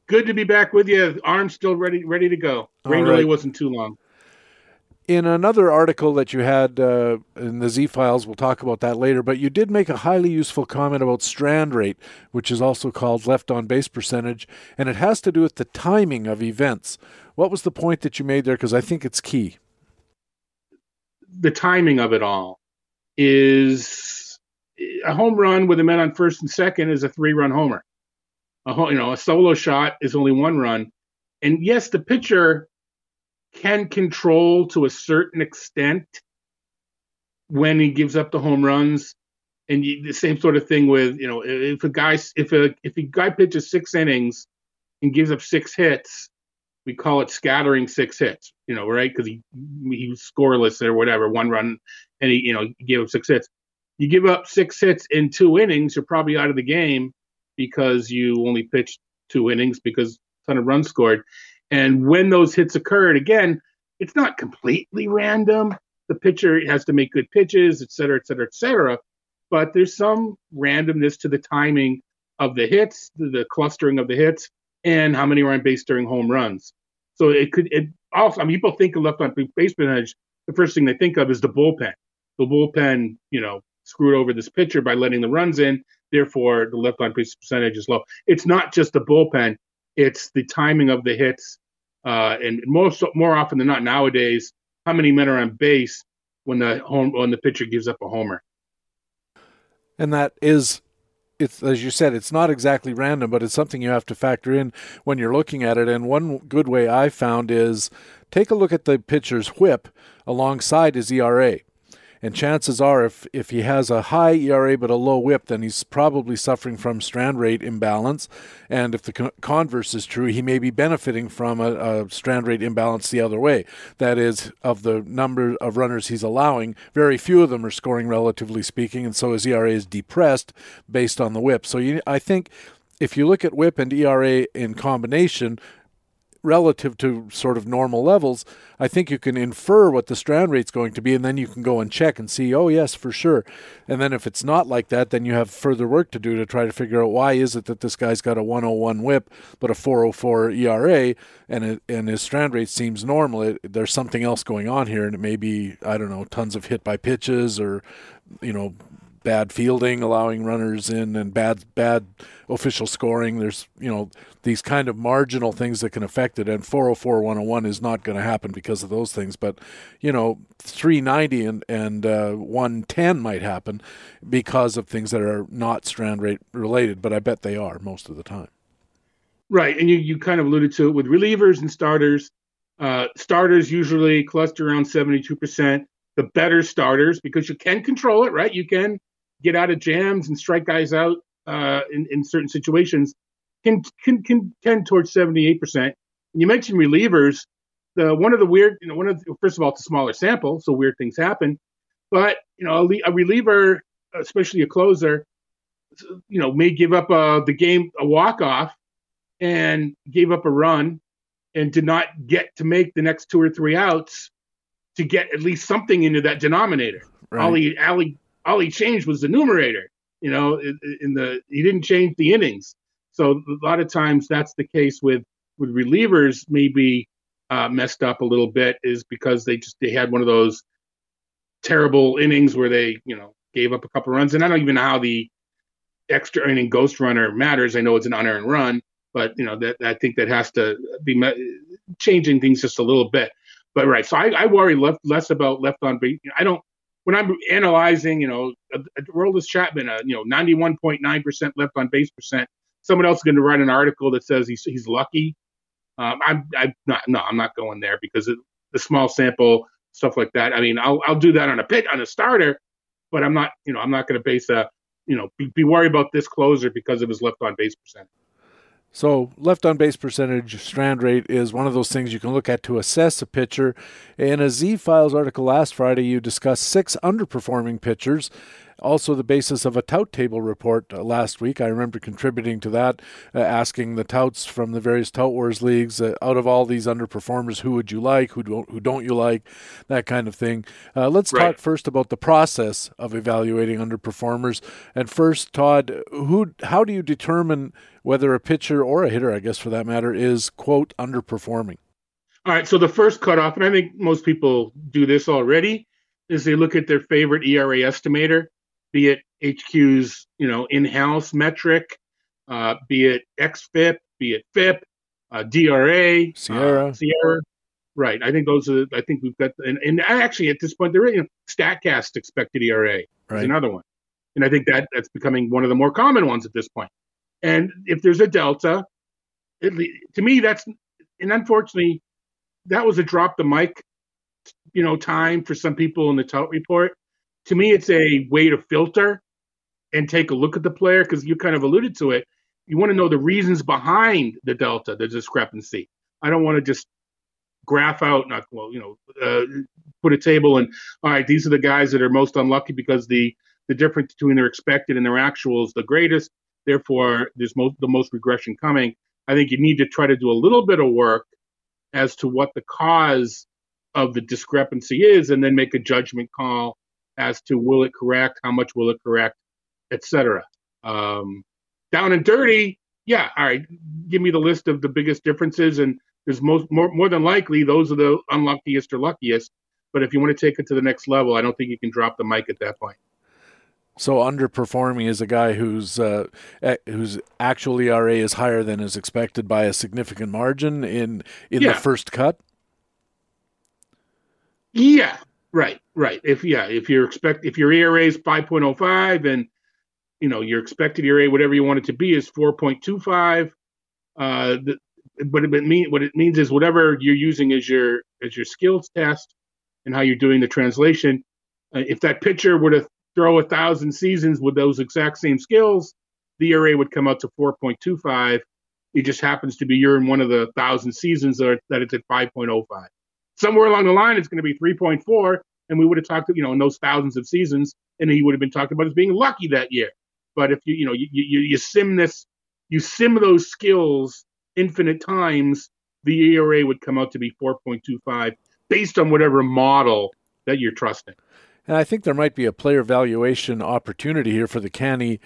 good to be back with you. Arm's still ready, ready to go. Rain right. really wasn't too long. In another article that you had uh, in the Z files, we'll talk about that later. But you did make a highly useful comment about strand rate, which is also called left on base percentage, and it has to do with the timing of events. What was the point that you made there? Because I think it's key. The timing of it all is a home run with a man on first and second is a three run homer a you know a solo shot is only one run, and yes, the pitcher can control to a certain extent when he gives up the home runs, and you, the same sort of thing with you know if a guy if a if a guy pitches six innings and gives up six hits, we call it scattering six hits, you know, right? Because he he was scoreless or whatever, one run, and he you know gave up six hits. You give up six hits in two innings, you're probably out of the game because you only pitched two innings because a ton of runs scored. And when those hits occurred, again, it's not completely random. The pitcher has to make good pitches, et cetera, et cetera, et cetera. But there's some randomness to the timing of the hits, the, the clustering of the hits, and how many are on base during home runs. So it could it also I mean people think of left on base percentage, the first thing they think of is the bullpen. The bullpen, you know, screwed over this pitcher by letting the runs in. Therefore, the left on base percentage is low. It's not just the bullpen; it's the timing of the hits, uh, and most more often than not nowadays, how many men are on base when the home when the pitcher gives up a homer. And that is it's as you said, it's not exactly random, but it's something you have to factor in when you're looking at it. And one good way I found is take a look at the pitcher's whip alongside his ERA. And chances are, if, if he has a high ERA but a low whip, then he's probably suffering from strand rate imbalance. And if the converse is true, he may be benefiting from a, a strand rate imbalance the other way. That is, of the number of runners he's allowing, very few of them are scoring, relatively speaking, and so his ERA is depressed based on the whip. So you, I think if you look at whip and ERA in combination, relative to sort of normal levels, I think you can infer what the strand rate's going to be, and then you can go and check and see, oh yes, for sure. And then if it's not like that, then you have further work to do to try to figure out why is it that this guy's got a 101 WHIP but a 404 ERA, and it, and his strand rate seems normal. It, there's something else going on here, and it may be I don't know tons of hit by pitches or you know bad fielding, allowing runners in, and bad bad official scoring. There's you know these kind of marginal things that can affect it, and 404 101 is not going to happen because of those things. But you know 390 and and uh, 110 might happen because of things that are not strand rate related. But I bet they are most of the time. Right, and you you kind of alluded to it with relievers and starters. Uh, starters usually cluster around 72 percent the better starters because you can control it, right? You can get out of jams and strike guys out uh, in, in certain situations can, can, can tend towards 78%. And you mentioned relievers. The one of the weird, you know, one of the, first of all, it's a smaller sample, so weird things happen. But you know, a, a reliever, especially a closer, you know, may give up a, the game a walk off and gave up a run and did not get to make the next two or three outs to get at least something into that denominator. Right. All he, all he changed was the numerator. You know, in, in the he didn't change the innings. So a lot of times that's the case with with relievers. Maybe uh, messed up a little bit is because they just they had one of those terrible innings where they you know gave up a couple runs. And I don't even know how the extra inning ghost runner matters. I know it's an unearned run, but you know that I think that has to be changing things just a little bit. But right, so I, I worry left, less about left on base. I don't when I'm analyzing, you know, Aroldis Chapman, uh, you know, 91.9% left on base percent. Someone else is going to write an article that says he's he's lucky. Um, I'm I'm not no, I'm not going there because of the small sample stuff like that. I mean, I'll I'll do that on a pit on a starter, but I'm not you know I'm not going to base a you know be, be worried about this closer because of his left on base percent. So, left on base percentage, strand rate is one of those things you can look at to assess a pitcher. In a Z Files article last Friday, you discussed six underperforming pitchers also the basis of a tout table report uh, last week. I remember contributing to that, uh, asking the touts from the various tout wars leagues uh, out of all these underperformers, who would you like, who don't, who don't you like, that kind of thing. Uh, let's right. talk first about the process of evaluating underperformers. And first, Todd, who, how do you determine whether a pitcher or a hitter, I guess for that matter, is quote underperforming? All right, so the first cutoff, and I think most people do this already, is they look at their favorite ERA estimator be it HQ's you know in-house metric, uh, be it XFIP, be it FIP, uh, DRA, SIERA, uh, SIERA. Right. I think those are. I think we've got, and, and actually at this point, there is you know, Statcast expected ERA right. is another one, and I think that that's becoming one of the more common ones at this point. And if there's a delta, it, to me that's, and unfortunately, that was a drop the mic, you know, time for some people in the tout report to me, it's a way to filter and take a look at the player because you kind of alluded to it. You want to know the reasons behind the delta, the discrepancy. I don't want to just graph out, not well, you know, uh, put a table and all right, these are the guys that are most unlucky because the the difference between their expected and their actual is the greatest. Therefore, there's the most regression coming. I think you need to try to do a little bit of work as to what the cause of the discrepancy is, and then make a judgment call as to will it correct, how much will it correct, etc. Um, down and dirty, yeah, all right. Give me the list of the biggest differences, and there's most more more than likely those are the unluckiest or luckiest. But if you want to take it to the next level, I don't think you can drop the mic at that point. So underperforming is a guy whose uh, whose actual ERA is higher than is expected by a significant margin in in yeah. the first cut. Yeah, Right, right. If yeah, if you're expect if your ERA is 5.05 and you know your expected ERA, whatever you want it to be, is 4.25. Uh, the, but it mean what it means is whatever you're using as your as your skills test and how you're doing the translation. Uh, if that pitcher were to throw a thousand seasons with those exact same skills, the ERA would come out to 4.25. It just happens to be you're in one of the thousand seasons that, that it's at 5.05 somewhere along the line it's going to be 3.4 and we would have talked you know in those thousands of seasons and he would have been talked about as being lucky that year but if you you know you, you, you sim this you sim those skills infinite times the ERA would come out to be 4.25 based on whatever model that you're trusting. And I think there might be a player valuation opportunity here for the canny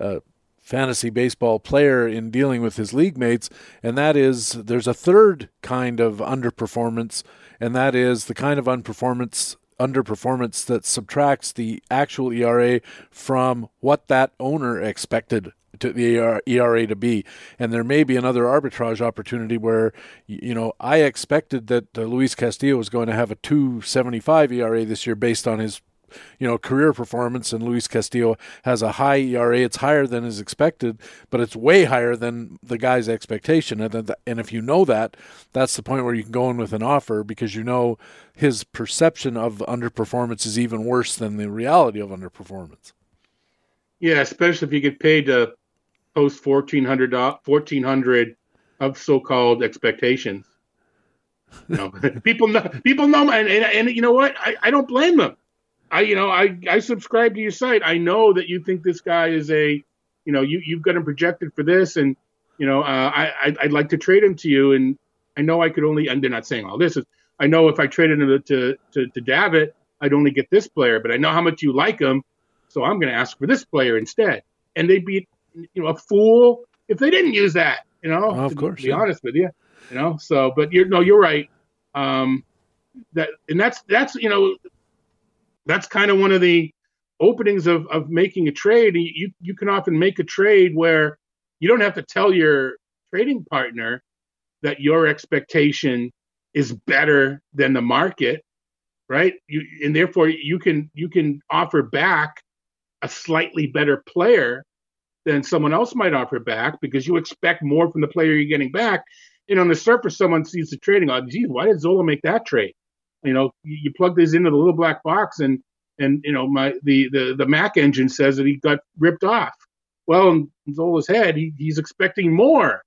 uh, fantasy baseball player in dealing with his league mates, and that is there's a third kind of underperformance, and that is the kind of underperformance underperformance that subtracts the actual ERA from what that owner expected to the ERA to be. And there may be another arbitrage opportunity where, you know, I expected that uh, Luis Castillo was going to have a 275 ERA this year based on his you know, career performance, and Luis Castillo has a high ERA. It's higher than is expected, but it's way higher than the guy's expectation. And, and if you know that, that's the point where you can go in with an offer because you know his perception of underperformance is even worse than the reality of underperformance. Yeah, especially if you get paid to post 1400 1400 of so-called expectations. Know, people know people know and, and, and you know what? I, I don't blame them. I you know I I subscribe to your site. I know that you think this guy is a you know you you've got him projected for this, and you know uh, I I'd like to trade him to you, and I know I could only and they're not saying all this is I know if I traded him to to to Davitt, I'd only get this player, but I know how much you like him, so I'm going to ask for this player instead, and they'd be you know a fool if they didn't use that. You know, oh, of course. To be yeah. honest with you, you know. So, but you're no, you're right. Um, that and that's that's you know that's kind of one of the openings of, of making a trade. You, you can often make a trade where you don't have to tell your trading partner that your expectation is better than the market, right? You, and therefore you can you can offer back a slightly better player than someone else might offer back because you expect more from the player you're getting back. And on the surface, someone sees the trading. Oh, geez, why did Zola make that trade? You know, you plug this into the little black box and and you know my the the the Mac engine says that he got ripped off. Well, in Zola's head, he, he's expecting more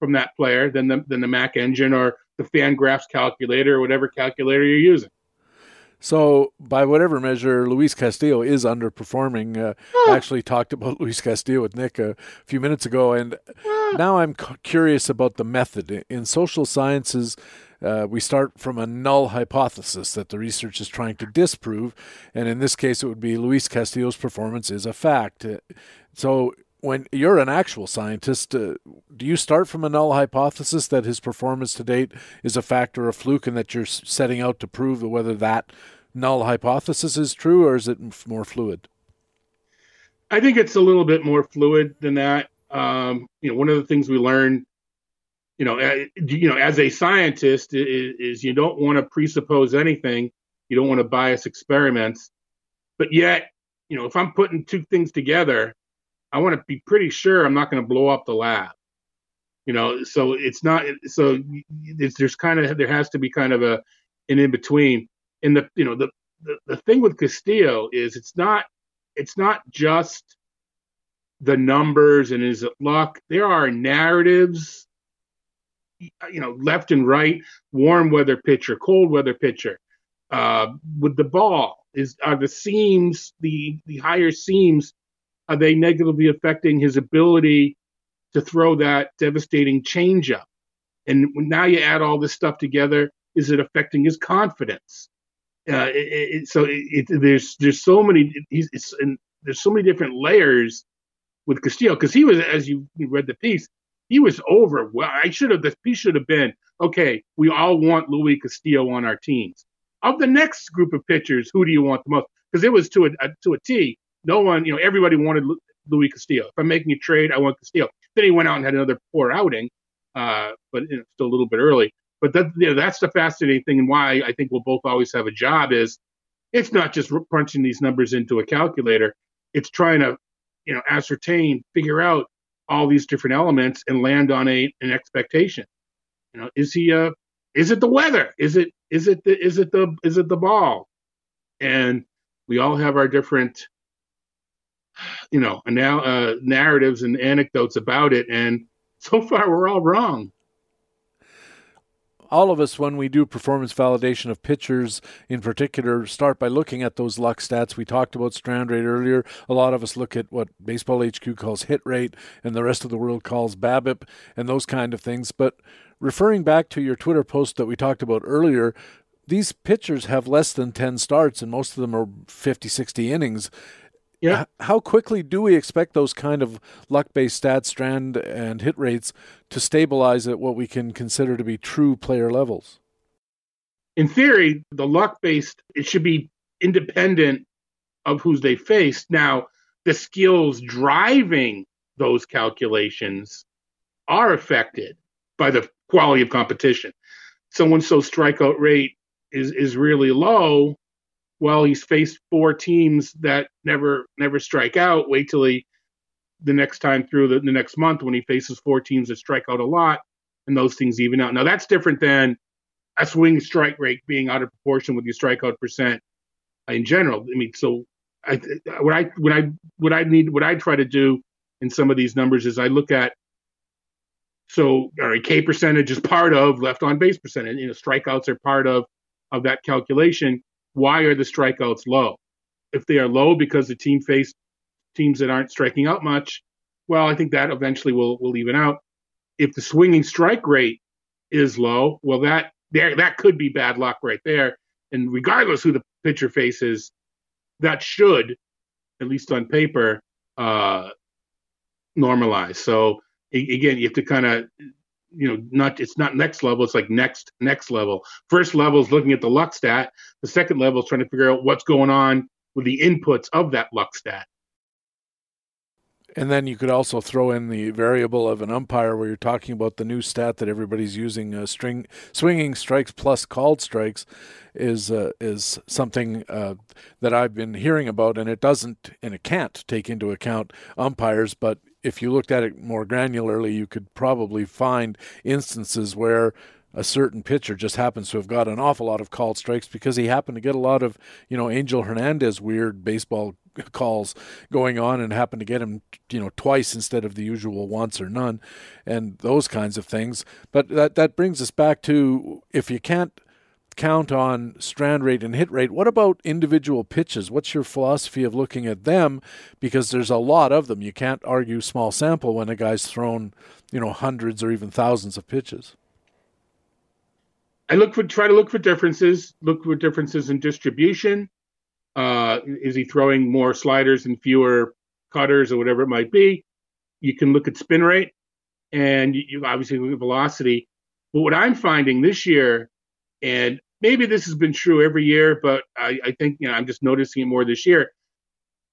from that player than the than the Mac engine or the Fangraphs calculator or whatever calculator you're using. So, by whatever measure, Luis Castillo is underperforming. Uh, oh. I actually talked about Luis Castillo with Nick a few minutes ago, and oh. now I'm c- curious about the method. In social sciences, uh, we start from a null hypothesis that the research is trying to disprove, and in this case, it would be Luis Castillo's performance is a fact. Uh, so, when you're an actual scientist, uh, do you start from a null hypothesis that his performance to date is a fact or a fluke, and that you're setting out to prove whether that null hypothesis is true, or is it more fluid? I think it's a little bit more fluid than that. Um, you know, one of the things we learned you know, eh, you know, as a scientist, is, is you don't want to presuppose anything. You don't want to bias experiments, but yet, you know, if I'm putting two things together, I want to be pretty sure I'm not going to blow up the lab. You know, so it's not so it's, there's kind of there has to be kind of a an in between. And the you know the, the the thing with Castillo is it's not it's not just the numbers and is it luck. There are narratives you know, left and right, warm weather pitcher, cold weather pitcher. Uh, with the ball, is are the seams the the higher seams are they negatively affecting his ability to throw that devastating changeup? And now you add all this stuff together, is it affecting his confidence? Uh, it, it, so it, there's there's so many he's and there's so many different layers with Castillo because he was as you read the piece he was over. Well, I should have. Piece should have been okay. We all want Luis Castillo on our teams. Of the next group of pitchers, who do you want the most? Because it was to a, a, to a T. No one, you know, everybody wanted Luis Castillo. If I'm making a trade, I want Castillo. Then he went out and had another poor outing, uh, but you know, still a little bit early. But that, you know, that's the fascinating thing, and why I think we'll both always have a job is it's not just punching these numbers into a calculator. It's trying to, you know, ascertain, figure out all these different elements and land on a an expectation. You know, is he uh is it the weather? Is it is it the is it the is it the ball? And we all have our different you know now uh, narratives and anecdotes about it and so far we're all wrong all of us, when we do performance validation of pitchers in particular, start by looking at those luck stats. We talked about strand rate earlier. A lot of us look at what Baseball HQ calls hit rate and the rest of the world calls BABIP and those kind of things. But referring back to your Twitter post that we talked about earlier, these pitchers have less than 10 starts and most of them are 50, 60 innings. Yeah. How quickly do we expect those kind of luck based stats, strand, and hit rates to stabilize at what we can consider to be true player levels? In theory, the luck based, it should be independent of who's they faced. Now, the skills driving those calculations are affected by the quality of competition. Someone's so strikeout rate is is really low well, he's faced four teams that never never strike out. Wait till he the next time through the, the next month when he faces four teams that strike out a lot, and those things even out. Now that's different than a swing strike rate being out of proportion with your strikeout percent in general. I mean, so I, what I what I what I need what I try to do in some of these numbers is I look at so all right, K percentage is part of left on base percentage. You know, strikeouts are part of of that calculation why are the strikeouts low? If they are low because the team faced teams that aren't striking out much, well, I think that eventually will will even out. If the swinging strike rate is low, well, that there that could be bad luck right there. And regardless who the pitcher faces, that should, at least on paper, uh, normalize. So again, you have to kind of you know not it's not next level it's like next next level. First level is looking at the luck stat. The second level is trying to figure out what's going on with the inputs of that luck stat. And then you could also throw in the variable of an umpire where you're talking about the new stat that everybody's using uh, string swinging strikes plus called strikes is uh, is something uh, that I've been hearing about and it doesn't and it can't take into account umpires but if you looked at it more granularly, you could probably find instances where a certain pitcher just happens to have got an awful lot of called strikes because he happened to get a lot of, you know, Angel Hernandez weird baseball calls going on and happened to get him, you know, twice instead of the usual once or none and those kinds of things. But that that brings us back to if you can't count on strand rate and hit rate. What about individual pitches? What's your philosophy of looking at them? Because there's a lot of them. You can't argue small sample when a guy's thrown, you know, hundreds or even thousands of pitches. I look for try to look for differences. Look for differences in distribution. Uh, is he throwing more sliders and fewer cutters or whatever it might be? You can look at spin rate, and you obviously look at velocity. But what I'm finding this year, and maybe this has been true every year, but I, I think you know I'm just noticing it more this year.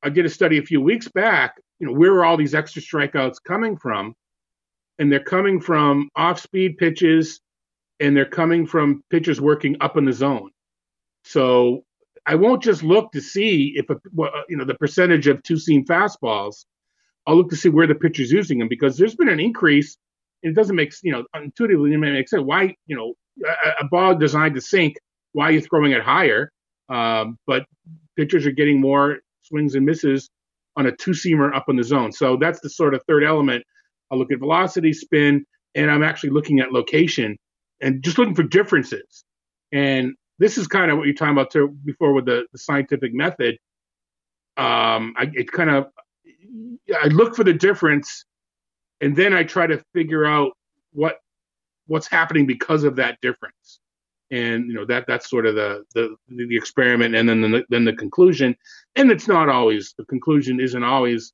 I did a study a few weeks back. You know, where are all these extra strikeouts coming from? And they're coming from off-speed pitches, and they're coming from pitchers working up in the zone. So I won't just look to see if a, you know the percentage of two-seam fastballs. I'll look to see where the pitcher's using them because there's been an increase. And it doesn't make you know intuitively it may make sense. Why you know a, ball designed to sink, why are you throwing it higher? Um, but pitchers are getting more swings and misses on a two seamer up in the zone. So that's the sort of third element. I look at velocity, spin, and I'm actually looking at location and just looking for differences. And this is kind of what you're talking about before with the, the scientific method. Um, I, it kind of I look for the difference, and then I try to figure out what what's happening because of that difference. And you know that that's sort of the the, the experiment and then the, then the conclusion. And it's not always the conclusion isn't always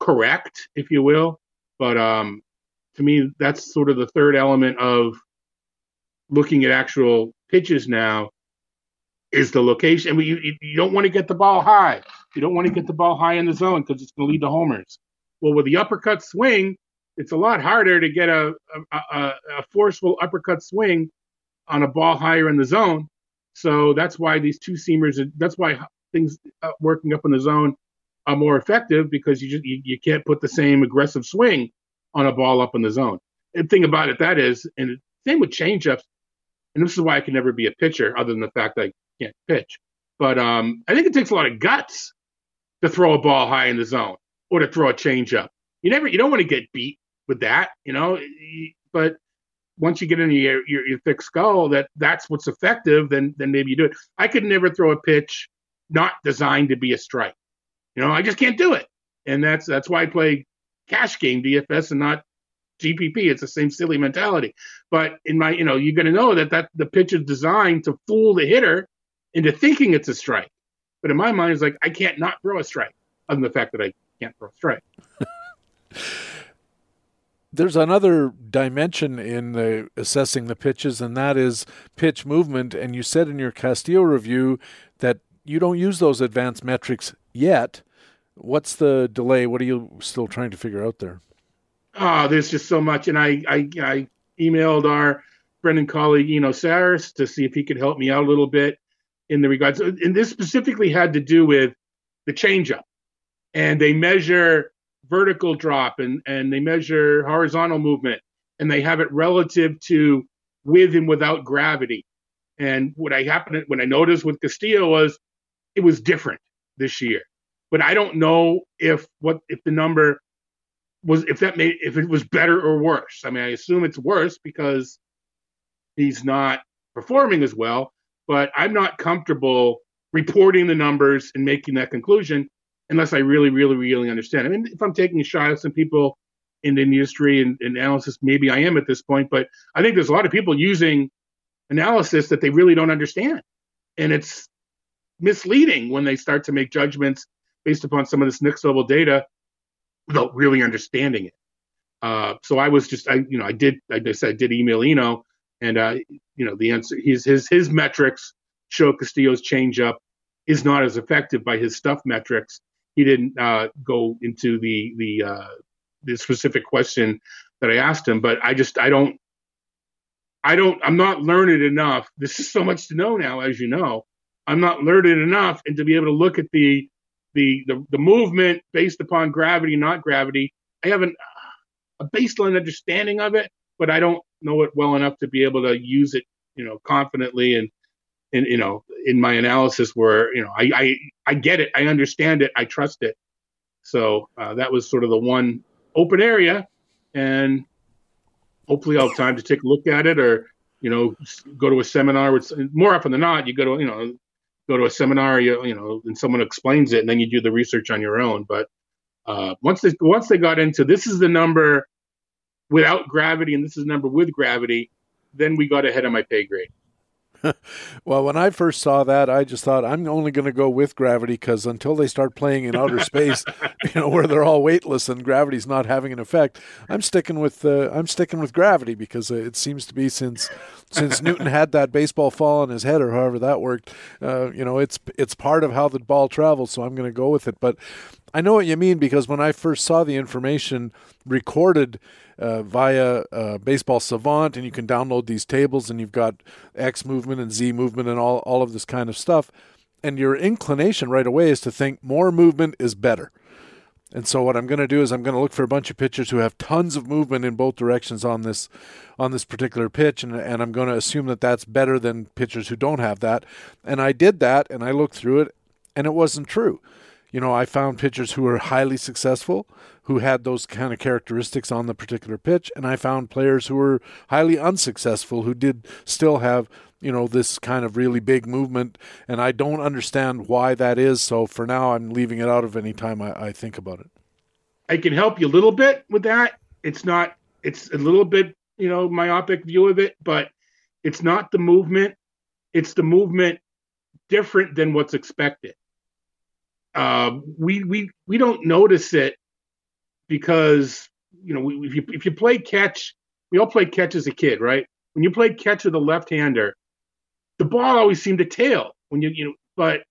correct if you will. But um to me that's sort of the third element of looking at actual pitches now is the location. I mean, you, you don't want to get the ball high. You don't want to get the ball high in the zone because it's going to lead to homers. Well with the uppercut swing it's a lot harder to get a, a, a, forceful uppercut swing on a ball higher in the zone. So that's why these two seamers, that's why things uh, working up in the zone are more effective because you just you, you can't put the same aggressive swing on a ball up in the zone. The thing about it that is, and same with changeups, and this is why I can never be a pitcher other than the fact that I can't pitch. But um, I think it takes a lot of guts to throw a ball high in the zone or to throw a changeup. You never, you don't want to get beat with that, you know. But once you get into your, your, your thick skull that that's what's effective, then then maybe you do it. I could never throw a pitch not designed to be a strike. You know, I just can't do it, and that's that's why I play cash game DFS and not GPP. It's the same silly mentality. But in my, you know, you're going to know that that the pitch is designed to fool the hitter into thinking it's a strike. But in my mind, it's like I can't not throw a strike, other than the fact that I can't throw a strike. There's another dimension in the assessing the pitches, and that is pitch movement. And you said in your Castillo review that you don't use those advanced metrics yet. What's the delay? What are you still trying to figure out there? Oh, there's just so much, and I I, I emailed our friend and colleague Eno Sarris to see if he could help me out a little bit in the regards. And this specifically had to do with the changeup, and they measure vertical drop and and they measure horizontal movement, and they have it relative to with and without gravity. And what I happened when I noticed with Castillo was it was different this year. But I don't know if what if the number was if that made if it was better or worse. I mean, I assume it's worse because he's not performing as well. But I'm not comfortable reporting the numbers and making that conclusion unless I really, really, really understand. I mean, if I'm taking a shot at some people in the industry and, and analysis, maybe I am at this point. But I think there's a lot of people using analysis that they really don't understand, and it's misleading when they start to make judgments based upon some of this next level data without really understanding it. Uh, so I was just, I, you know, I did, like I said, I did email Eno, and uh, you know, the answer, his his his metrics show Castillo's changeup is not as effective by his stuff metrics. He didn't uh, go into the the uh, the specific question that I asked him, but I just I don't I don't I'm not learned enough. This is so much to know now, as you know. I'm not learned enough, and to be able to look at the the the, the movement based upon gravity, not gravity. I have an, a baseline understanding of it, but I don't know it well enough to be able to use it, you know, confidently and and you know in my analysis where you know I I, I get it, I understand it, I trust it. So uh, that was sort of the one open area, and hopefully I'll have time to take a look at it or you know go to a seminar. Which more often than not, you go to you know go to a seminar, you, you know, and someone explains it, and then you do the research on your own. But uh, once they once they got into this is the number without gravity, and this is the number with gravity, then we got ahead of my pay grade. well, when I first saw that, I just thought I'm only going to go with gravity because until they start playing in outer space, you know, where they're all weightless and gravity's not having an effect, I'm sticking with uh, I'm sticking with gravity because it seems to be since since Newton had that baseball fall on his head or however that worked, uh, you know, it's it's part of how the ball travels. So I'm going to go with it. But I know what you mean because when I first saw the information recorded uh, via uh, Baseball Savant, and you can download these tables, and you've got X movement and Z movement and all, all of this kind of stuff. And your inclination right away is to think more movement is better. And so what I'm going to do is I'm going to look for a bunch of pitchers who have tons of movement in both directions on this on this particular pitch, and, and I'm going to assume that that's better than pitchers who don't have that. And I did that, and I looked through it, and it wasn't true. You know, I found pitchers who were highly successful, who had those kind of characteristics on the particular pitch, and I found players who were highly unsuccessful who did still have you know this kind of really big movement and i don't understand why that is so for now i'm leaving it out of any time I, I, think about it. I can help you a little bit with that. It's not it's a little bit you know myopic view of it but it's not the movement. It's the movement different than what's expected. Uh, we we we don't notice it because you know if you if you play catch, we all played catch as a kid, right? When you played catch with a left-hander, the ball always seemed to tail when you you know, but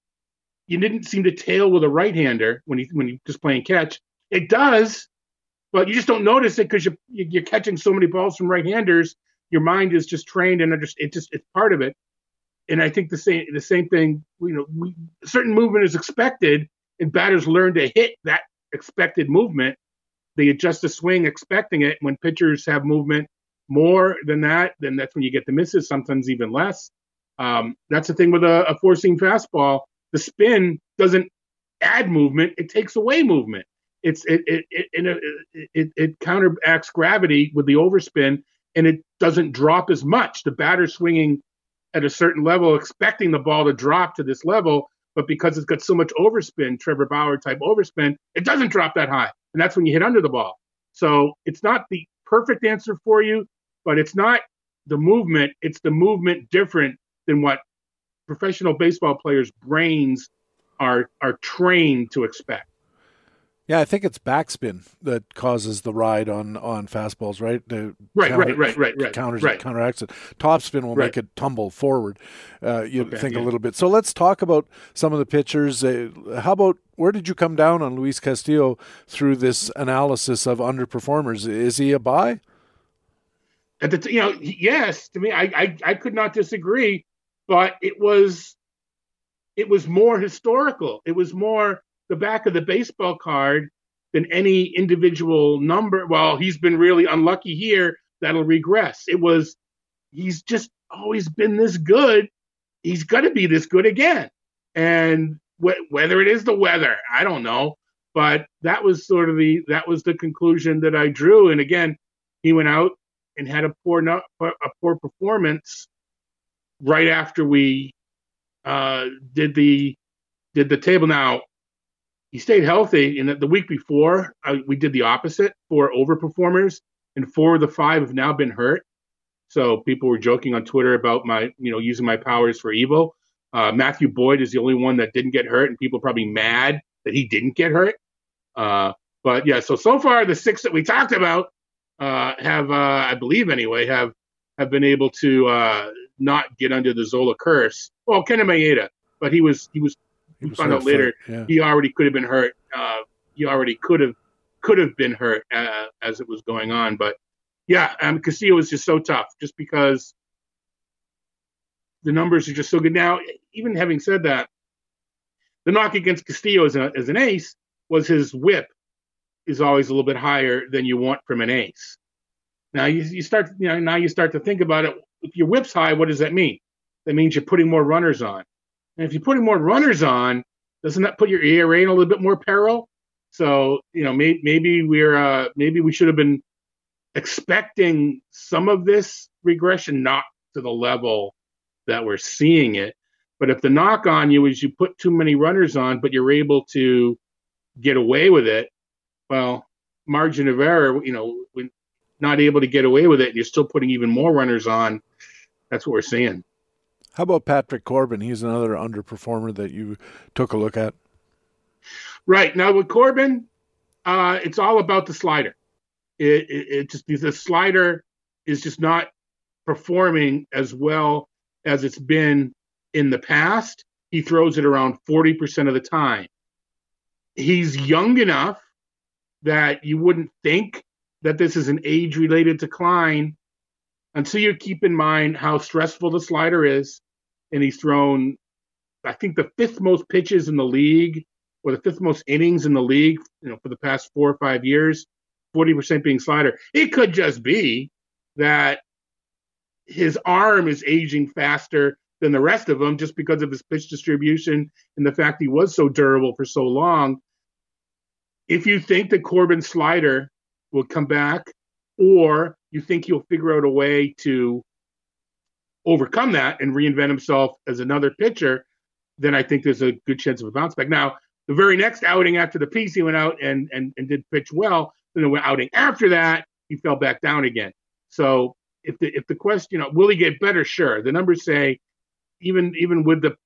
you didn't seem to tail with a right-hander when you when you just playing catch. It does, but you just don't notice it because you're you're catching so many balls from right-handers. Your mind is just trained and under, it just it's part of it. And I think the same the same thing. You know, we, certain movement is expected, and batters learn to hit that expected movement they adjust the swing expecting it. When pitchers have movement more than that, then that's when you get the misses, sometimes even less. Um, that's the thing with a, a four seam fastball. The spin doesn't add movement, it takes away movement. It's it it it, it, it, it counteracts gravity with the overspin, and it doesn't drop as much. The batter swinging at a certain level, expecting the ball to drop to this level, but because it's got so much overspin, Trevor Bauer type overspin, it doesn't drop that high, and that's when you hit under the ball. So it's not the perfect answer for you, but it's not the movement. It's the movement different than what professional baseball players' brains are are trained to expect. Yeah, I think it's backspin that causes the ride on on fastballs, right? The right, counter, right, right, right, right. Counters right. it, counteracts it. Topspin will Right. make it tumble forward. Uh, you Okay, think yeah. a little bit. So let's talk about some of the pitchers. Uh, how about where did you come down on Luis Castillo through this analysis of underperformers? Is he a buy? At the t- you know, yes, to me, I, I I could not disagree, but it was it was more historical. It was more the back of the baseball card than any individual number. Well, he's been really unlucky here. That'll regress. It was he's just always been this good. He's going to be this good again. And wh- whether it is the weather, I don't know. But that was sort of the that was the conclusion that I drew. And again, he went out and had a poor no- a poor performance right after we uh, did the did the table. Now he stayed healthy, and the week before uh, we did the opposite. Four overperformers, and four of the five have now been hurt. So people were joking on Twitter about my you know using my powers for evil. Uh, Matthew Boyd is the only one that didn't get hurt, and people are probably mad that he didn't get hurt. Uh, but yeah, so so far the six that we talked about uh, have, uh, I believe anyway, have have been able to uh, not get under the Zola curse. Well, Kenta Maeda, but he was he was He was found out later yeah. he already could have been hurt. Uh, he already could have could have been hurt uh, as it was going on. But yeah, um, Castillo was just so tough, just because the numbers are just so good. Now, even having said that, the knock against Castillo as, a, as an ace was his whip is always a little bit higher than you want from an ace. Now you, you start, you know, now you start to think about it. If your whip's high, what does that mean? That means you're putting more runners on. And if you're putting more runners on, doesn't that put your ERA in a little bit more peril? So you know, may, maybe we're uh, maybe we should have been expecting some of this regression, not to the level that we're seeing it. But if the knock on you is you put too many runners on, but you're able to get away with it, well, margin of error, you know, not able to get away with it, and you're still putting even more runners on. That's what we're seeing. How about Patrick Corbin? He's another underperformer that you took a look at. Right now with Corbin, uh, it's all about the slider. It, it, it just the slider is just not performing as well as it's been in the past. He throws it around forty percent of the time. He's young enough that you wouldn't think that this is an age-related decline until you keep in mind how stressful the slider is. And he's thrown, I think, the fifth most pitches in the league or the fifth most innings in the league, you know, for the past four or five years, 40% being slider. It could just be that his arm is aging faster than the rest of them just because of his pitch distribution and the fact he was so durable for so long. If you think that Corbin's slider will come back, or you think he'll figure out a way to overcome that and reinvent himself as another pitcher, then I think there's a good chance of a bounce back. Now, the very next outing after the piece, he went out and and, and did pitch well. Then the outing after that, he fell back down again. So if the if the question, you know, will he get better? Sure. The numbers say even even with the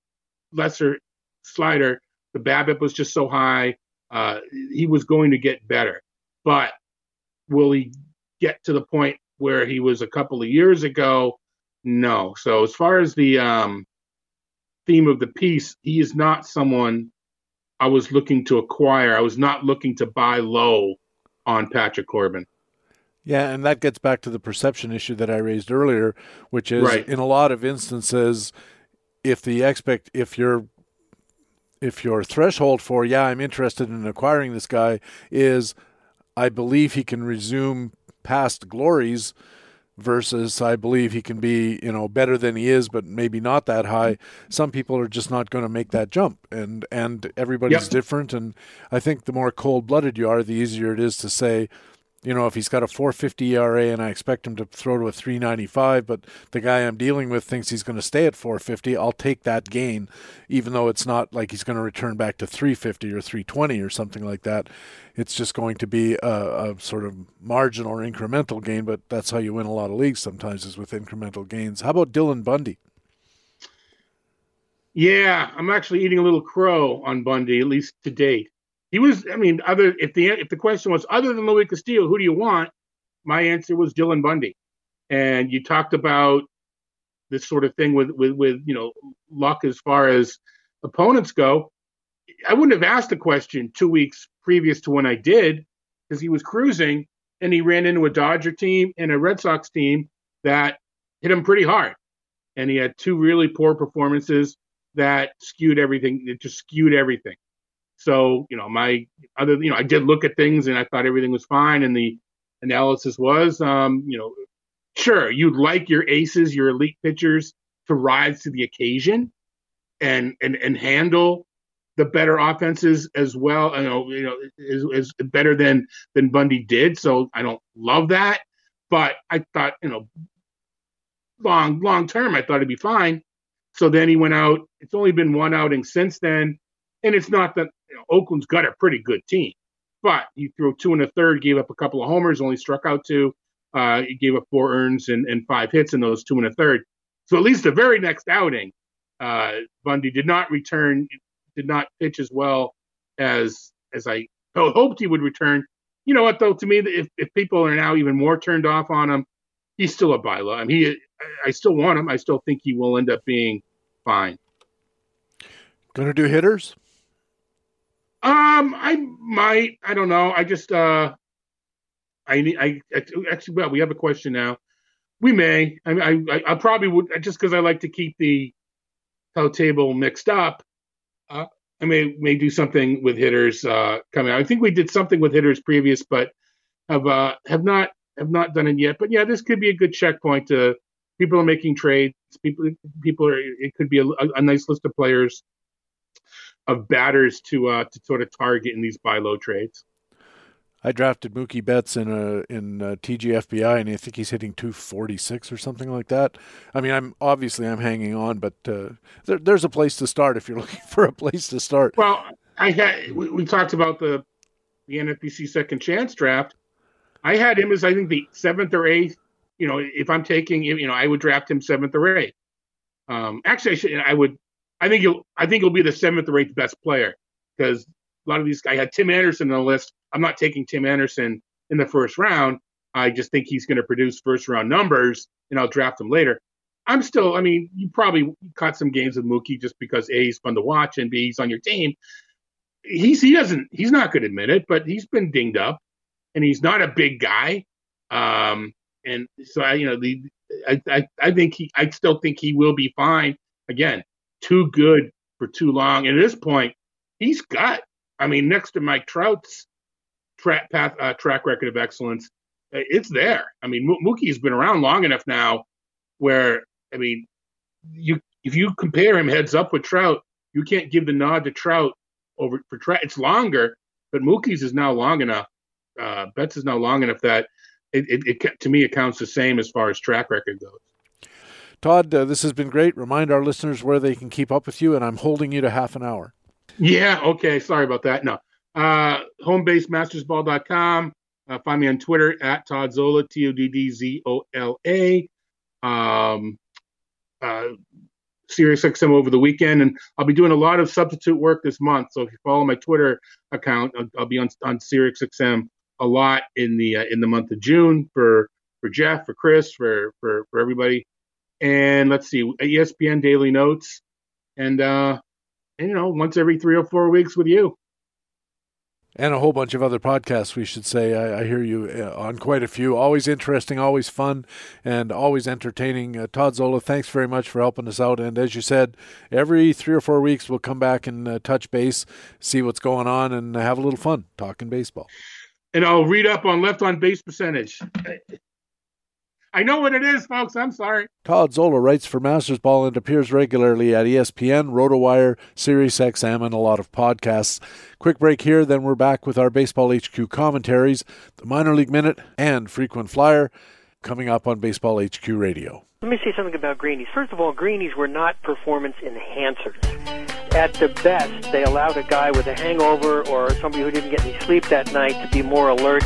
lesser slider, the BABIP was just so high. Uh, he was going to get better, but will he get to the point where he was a couple of years ago? No. So as far as the um, theme of the piece, he is not someone I was looking to acquire. I was not looking to buy low on Patrick Corbin. Yeah, and that gets back to the perception issue that I raised earlier, which is Right. in a lot of instances, if the expect if your if your threshold for yeah, I'm interested in acquiring this guy is I believe he can resume past glories versus I believe he can be, you know, better than he is but maybe not that high. Some people are just not going to make that jump and and everybody's Yep. different and I think the more cold-blooded you are, the easier it is to say you know, if he's got a 450 ERA and I expect him to throw to a 395, but the guy I'm dealing with thinks he's going to stay at 450, I'll take that gain, even though it's not like he's going to return back to 350 or 320 or something like that. It's just going to be a, a sort of marginal or incremental gain, but that's how you win a lot of leagues sometimes is with incremental gains. How about Dylan Bundy? Yeah, I'm actually eating a little crow on Bundy, at least to date. He was, I mean, other if the if the question was other than Luis Castillo, who do you want? My answer was Dylan Bundy. And you talked about this sort of thing with with with you know luck as far as opponents go. I wouldn't have asked the question two weeks previous to when I did, because he was cruising and he ran into a Dodger team and a Red Sox team that hit him pretty hard. And he had two really poor performances that skewed everything. It just skewed everything. So, you know, my other, you know, I did look at things and I thought everything was fine. And the analysis was, um, you know, sure, you'd like your aces, your elite pitchers to rise to the occasion and, and, and handle the better offenses as well. You know, you know, is, is better than, than Bundy did. So I don't love that, but I thought, you know, long, long term, I thought it'd be fine. So then he went out. It's only been one outing since then. And it's not that you know, Oakland's got a pretty good team, but he threw two and a third, gave up a couple of homers, only struck out two. Uh, he gave up four earns and, and five hits in those two and a third. So at least the very next outing, uh, Bundy did not return, did not pitch as well as as I hoped he would return. You know what though? To me, if, if people are now even more turned off on him, he's still a buy low. I mean, he, I still want him. I still think he will end up being fine. To do hitters? Um, I might. I don't know. I just uh, I need. I actually. Well, we have a question now. We may. I I I probably would just because I like to keep the table mixed up. Uh, I may may do something with hitters uh, coming out. I think we did something with hitters previous, but have uh have not have not done it yet. But yeah, this could be a good checkpoint to people are making trades. People people are. It could be a, a nice list of players of batters to uh, to sort of target in these buy low trades. I drafted Mookie Betts in a in a TGFBI, and I think he's hitting 246 or something like that. I mean, I'm obviously I'm hanging on, but uh, there, there's a place to start if you're looking for a place to start. Well, I had we, we talked about the the NFBC second chance draft. I had him as I think the seventh or eighth. You know, if I'm taking, you know, I would draft him seventh or eighth. Um, actually, I, should, I would I think he'll I think he'll be the seventh or eighth best player because a lot of these I had Tim Anderson on the list. I'm not taking Tim Anderson in the first round. I just think he's going to produce first round numbers, and I'll draft him later. I'm still, I mean, you probably caught some games with Mookie just because A, he's fun to watch, and B, he's on your team. He's he doesn't he's not going to admit it, but he's been dinged up, and he's not a big guy. Um, and so I, you know, the I, I I think he I still think he will be fine. Again, too good for too long. And at this point, he's got, I mean, next to Mike Trout's track path, uh, track record of excellence, uh, it's there. I mean, Mookie's been around long enough now where, I mean, you if you compare him heads up with Trout, you can't give the nod to Trout over for Trout. It's longer, but Mookie's is now long enough. Uh, Betts is now long enough that it, it, it to me it counts the same as far as track record goes. Todd, uh, this has been great. Remind our listeners where they can keep up with you, and I'm holding you to half an hour. Yeah, okay. Sorry about that. No. Uh, homebasedmastersball.com. Uh, find me on Twitter at Todd Zola, T O D D Z O L A. Um, uh, SiriusXM over the weekend, and I'll be doing a lot of substitute work this month. So if you follow my Twitter account, I'll, I'll be on on SiriusXM a lot in the uh, in the month of June for for Jeff, for Chris, for for for everybody and let's see, ESPN Daily Notes, and uh, and, you know, once every three or four weeks with you. And a whole bunch of other podcasts, we should say. I, I hear you uh, on quite a few. Always interesting, always fun, and always entertaining. Uh, Todd Zola, thanks very much for helping us out. And as you said, every three or four weeks we'll come back and uh, touch base, see what's going on, and have a little fun talking baseball. And I'll read up on left on base percentage. I know what it is, folks. I'm sorry. Todd Zola writes for Masters Ball and appears regularly at ESPN, RotoWire, SiriusXM, and a lot of podcasts. Quick break here, then we're back with our Baseball HQ commentaries, the Minor League Minute, and Frequent Flyer coming up on Baseball HQ Radio. Let me say something about greenies. First of all, greenies were not performance enhancers. At the best, they allowed a guy with a hangover or somebody who didn't get any sleep that night to be more alert,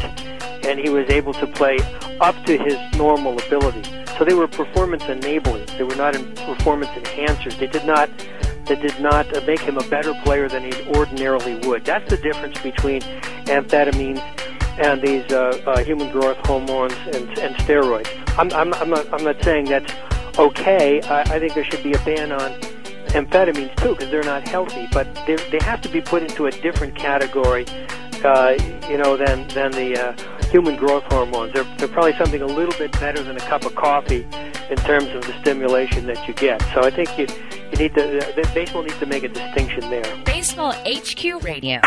and he was able to play up to his normal ability. So they were performance enablers. They were not performance enhancers. They did not they did not make him a better player than he ordinarily would. That's the difference between amphetamines and these uh, uh, human growth hormones and, and steroids. I'm, I'm, I'm, not, I'm not saying that's okay. I, I think there should be a ban on amphetamines too because they're not healthy, but they, they have to be put into a different category, uh, you know, than, than the uh, human growth hormones. They're, they're probably something a little bit better than a cup of coffee in terms of the stimulation that you get. So I think you, you need to, uh, baseball needs to make a distinction there. Baseball HQ Radio.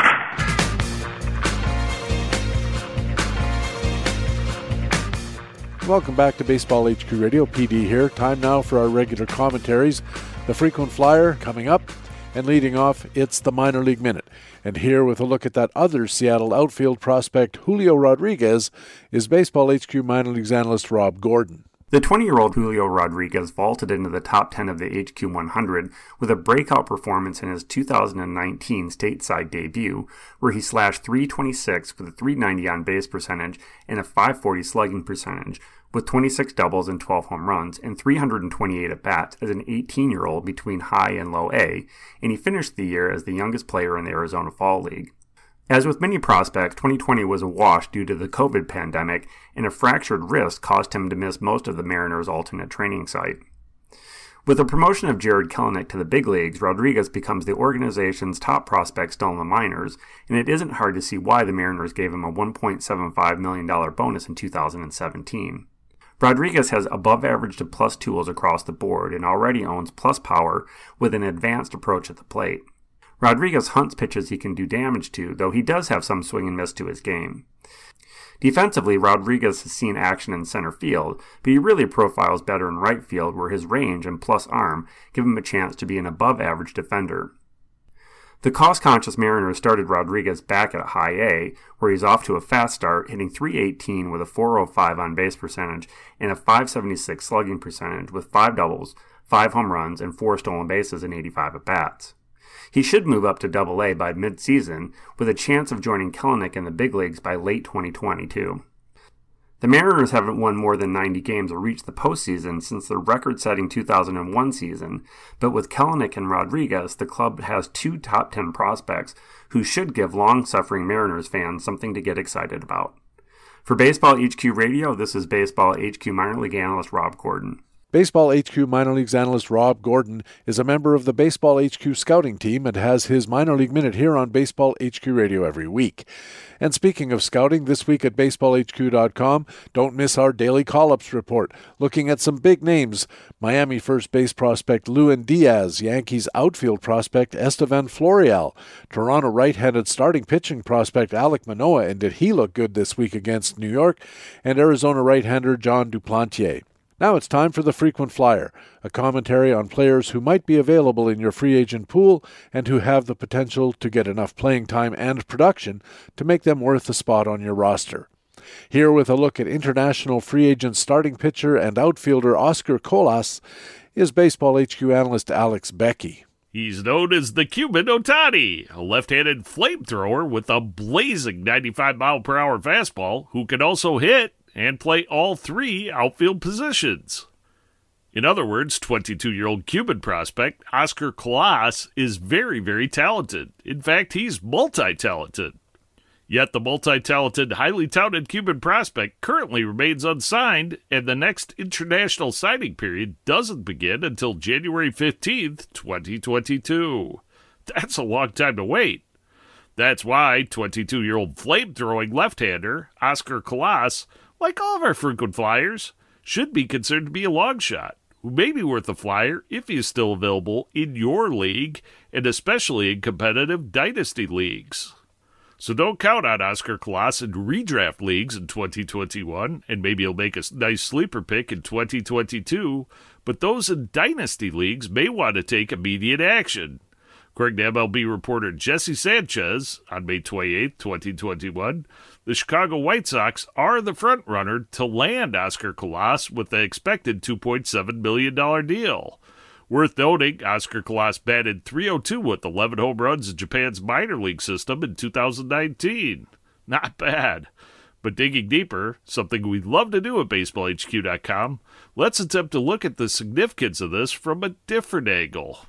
Welcome back to Baseball HQ Radio. PD here. Time now for our regular commentaries. The frequent flyer coming up, and leading off, it's the minor league minute. And here, with a look at that other Seattle outfield prospect, Julio Rodriguez, is Baseball HQ minor leagues analyst Rob Gordon. The 20 year old Julio Rodriguez vaulted into the top 10 of the HQ 100 with a breakout performance in his 2019 stateside debut, where he slashed 326 with a 390 on base percentage and a 540 slugging percentage, with 26 doubles and 12 home runs and 328 at bats as an 18 year old between high and low A, and he finished the year as the youngest player in the Arizona Fall League. As with many prospects, 2020 was a wash due to the COVID pandemic, and a fractured wrist caused him to miss most of the Mariners' alternate training site. With the promotion of Jarred Kelenic to the big leagues, Rodriguez becomes the organization's top prospect still in the minors, and it isn't hard to see why the Mariners gave him a $1.75 million bonus in 2017. Rodriguez has above average to plus tools across the board and already owns plus power with an advanced approach at the plate. Rodriguez hunts pitches he can do damage to, though he does have some swing and miss to his game. Defensively, Rodriguez has seen action in center field, but he really profiles better in right field where his range and plus arm give him a chance to be an above average defender. The cost conscious Mariners started Rodriguez back at high A, where he's off to a fast start, hitting 318 with a 405 on base percentage and a 576 slugging percentage with 5 doubles, 5 home runs, and 4 stolen bases in 85 at bats. He should move up to Double A by midseason, with a chance of joining Kelenic in the big leagues by late 2022. The Mariners haven't won more than 90 games or reached the postseason since the record setting 2001 season, but with Kelenic and Rodriguez, the club has two top 10 prospects who should give long suffering Mariners fans something to get excited about. For Baseball HQ Radio, this is Baseball HQ minor league analyst Rob Gordon. Baseball HQ minor leagues analyst Rob Gordon is a member of the Baseball HQ scouting team and has his minor league minute here on Baseball HQ Radio every week. And speaking of scouting, this week at baseballhq.com, don't miss our daily call ups report, looking at some big names Miami first base prospect Lewin Diaz, Yankees outfield prospect Estevan Florial, Toronto right handed starting pitching prospect Alek Manoah, and did he look good this week against New York, and Arizona right hander Jon Duplantier. Now it's time for the frequent flyer, a commentary on players who might be available in your free agent pool and who have the potential to get enough playing time and production to make them worth a spot on your roster. Here with a look at international free agent starting pitcher and outfielder Oscar Colas is Baseball HQ analyst Alex Beckey. He's known as the Cuban Otani, a left-handed flamethrower with a blazing 95 mile per hour fastball who can also hit and play all three outfield positions. In other words, 22 year old Cuban prospect Oscar Colas is very, very talented. In fact, he's multi talented. Yet the multi talented, highly touted Cuban prospect currently remains unsigned, and the next international signing period doesn't begin until January 15th, 2022. That's a long time to wait. That's why 22 year old flame throwing left hander Oscar Colas like all of our frequent flyers, should be considered to be a long shot, who may be worth a flyer if he is still available in your league, and especially in competitive dynasty leagues. So don't count on Oscar Colas in redraft leagues in 2021, and maybe he'll make a nice sleeper pick in 2022. But those in dynasty leagues may want to take immediate action. According to MLB reporter Jesse Sanchez on May 28, 2021, the Chicago White Sox are the front runner to land Oscar Colas with the expected $2.7 million deal. Worth noting, Oscar Colas batted 302 with 11 home runs in Japan's minor league system in 2019. Not bad. But digging deeper, something we'd love to do at BaseballHQ.com, let's attempt to look at the significance of this from a different angle.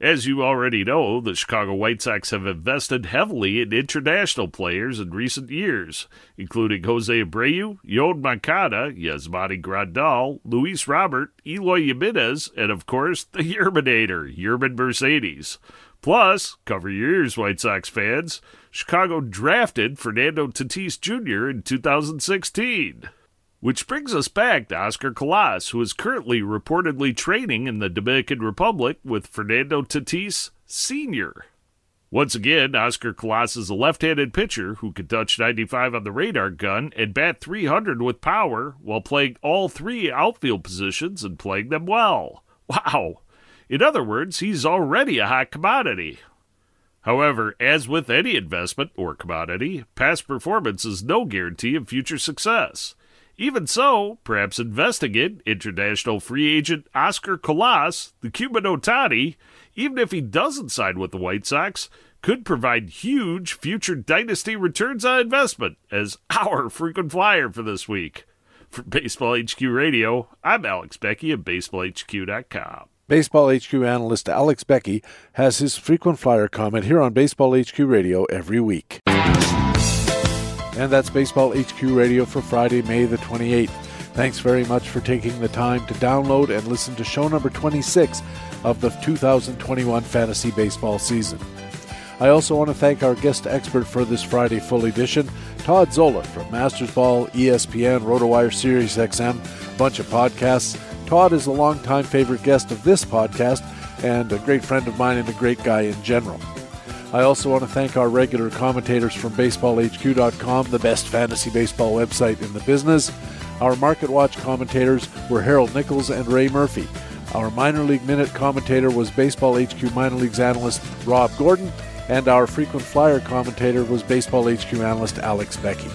As you already know, the Chicago White Sox have invested heavily in international players in recent years, including Jose Abreu, Yoan Moncada, Yasmani Grandal, Luis Robert, Eloy Jimenez, and of course, the Yerminator, Yermin Mercedes. Plus, cover your ears, White Sox fans, Chicago drafted Fernando Tatis Jr. in 2016. Which brings us back to Oscar Colas, who is currently reportedly training in the Dominican Republic with Fernando Tatis Sr. Once again, Oscar Colas is a left handed pitcher who can touch 95 on the radar gun and bat 300 with power while playing all three outfield positions and playing them well. Wow! In other words, he's already a hot commodity. However, as with any investment or commodity, past performance is no guarantee of future success. Even so, perhaps investing in international free agent Oscar Colas, the Cuban Otani, even if he doesn't sign with the White Sox, could provide huge future dynasty returns on investment as our frequent flyer for this week. For Baseball HQ Radio, I'm Alex Beckey of BaseballHQ.com. Baseball HQ analyst Alex Beckey has his frequent flyer comment here on Baseball HQ Radio every week. And that's Baseball HQ Radio for Friday, May the 28th. Thanks very much for taking the time to download and listen to show number 26 of the 2021 fantasy baseball season. I also want to thank our guest expert for this Friday full edition, Todd Zola from Masters Ball, ESPN, RotoWire, Sirius XM, a bunch of podcasts. Todd is a longtime favorite guest of this podcast and a great friend of mine and a great guy in general. I also want to thank our regular commentators from BaseballHQ.com, the best fantasy baseball website in the business. Our Market Watch commentators were Harold Nichols and Ray Murphy. Our Minor League Minute commentator was Baseball HQ Minor Leagues analyst Rob Gordon, and our frequent flyer commentator was Baseball HQ analyst Alex Beckey.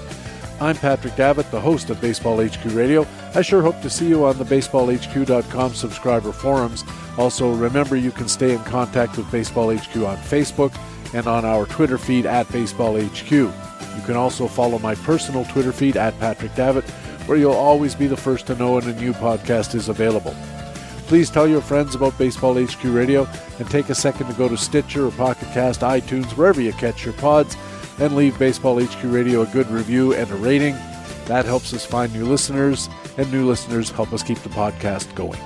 I'm Patrick Davitt, the host of Baseball HQ Radio. I sure hope to see you on the BaseballHQ.com subscriber forums. Also, remember you can stay in contact with Baseball HQ on Facebook and on our Twitter feed at BaseballHQ. You can also follow my personal Twitter feed at Patrick Davitt, where you'll always be the first to know when a new podcast is available. Please tell your friends about Baseball HQ Radio and take a second to go to Stitcher or Pocket Cast, iTunes, wherever you catch your pods, and leave Baseball HQ Radio a good review and a rating. That helps us find new listeners, and new listeners help us keep the podcast going.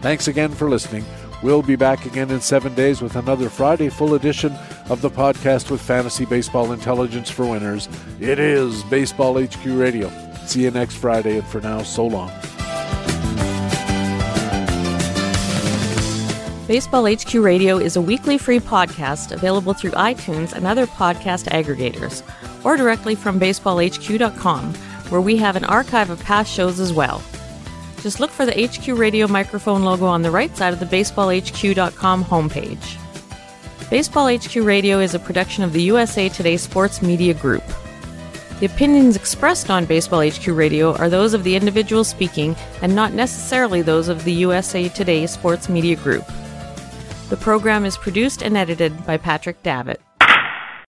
Thanks again for listening. We'll be back again in seven days with another Friday full edition of the podcast with fantasy baseball intelligence for winners. It is Baseball HQ Radio. See you next Friday, and for now, so long. Baseball HQ Radio is a weekly free podcast available through iTunes and other podcast aggregators, or directly from baseballhq.com, where we have an archive of past shows as well. Just look for the HQ Radio microphone logo on the right side of the baseballhq.com homepage. Baseball HQ Radio is a production of the USA Today Sports Media Group. The opinions expressed on Baseball HQ Radio are those of the individual speaking and not necessarily those of the USA Today Sports Media Group. The program is produced and edited by Patrick Davitt.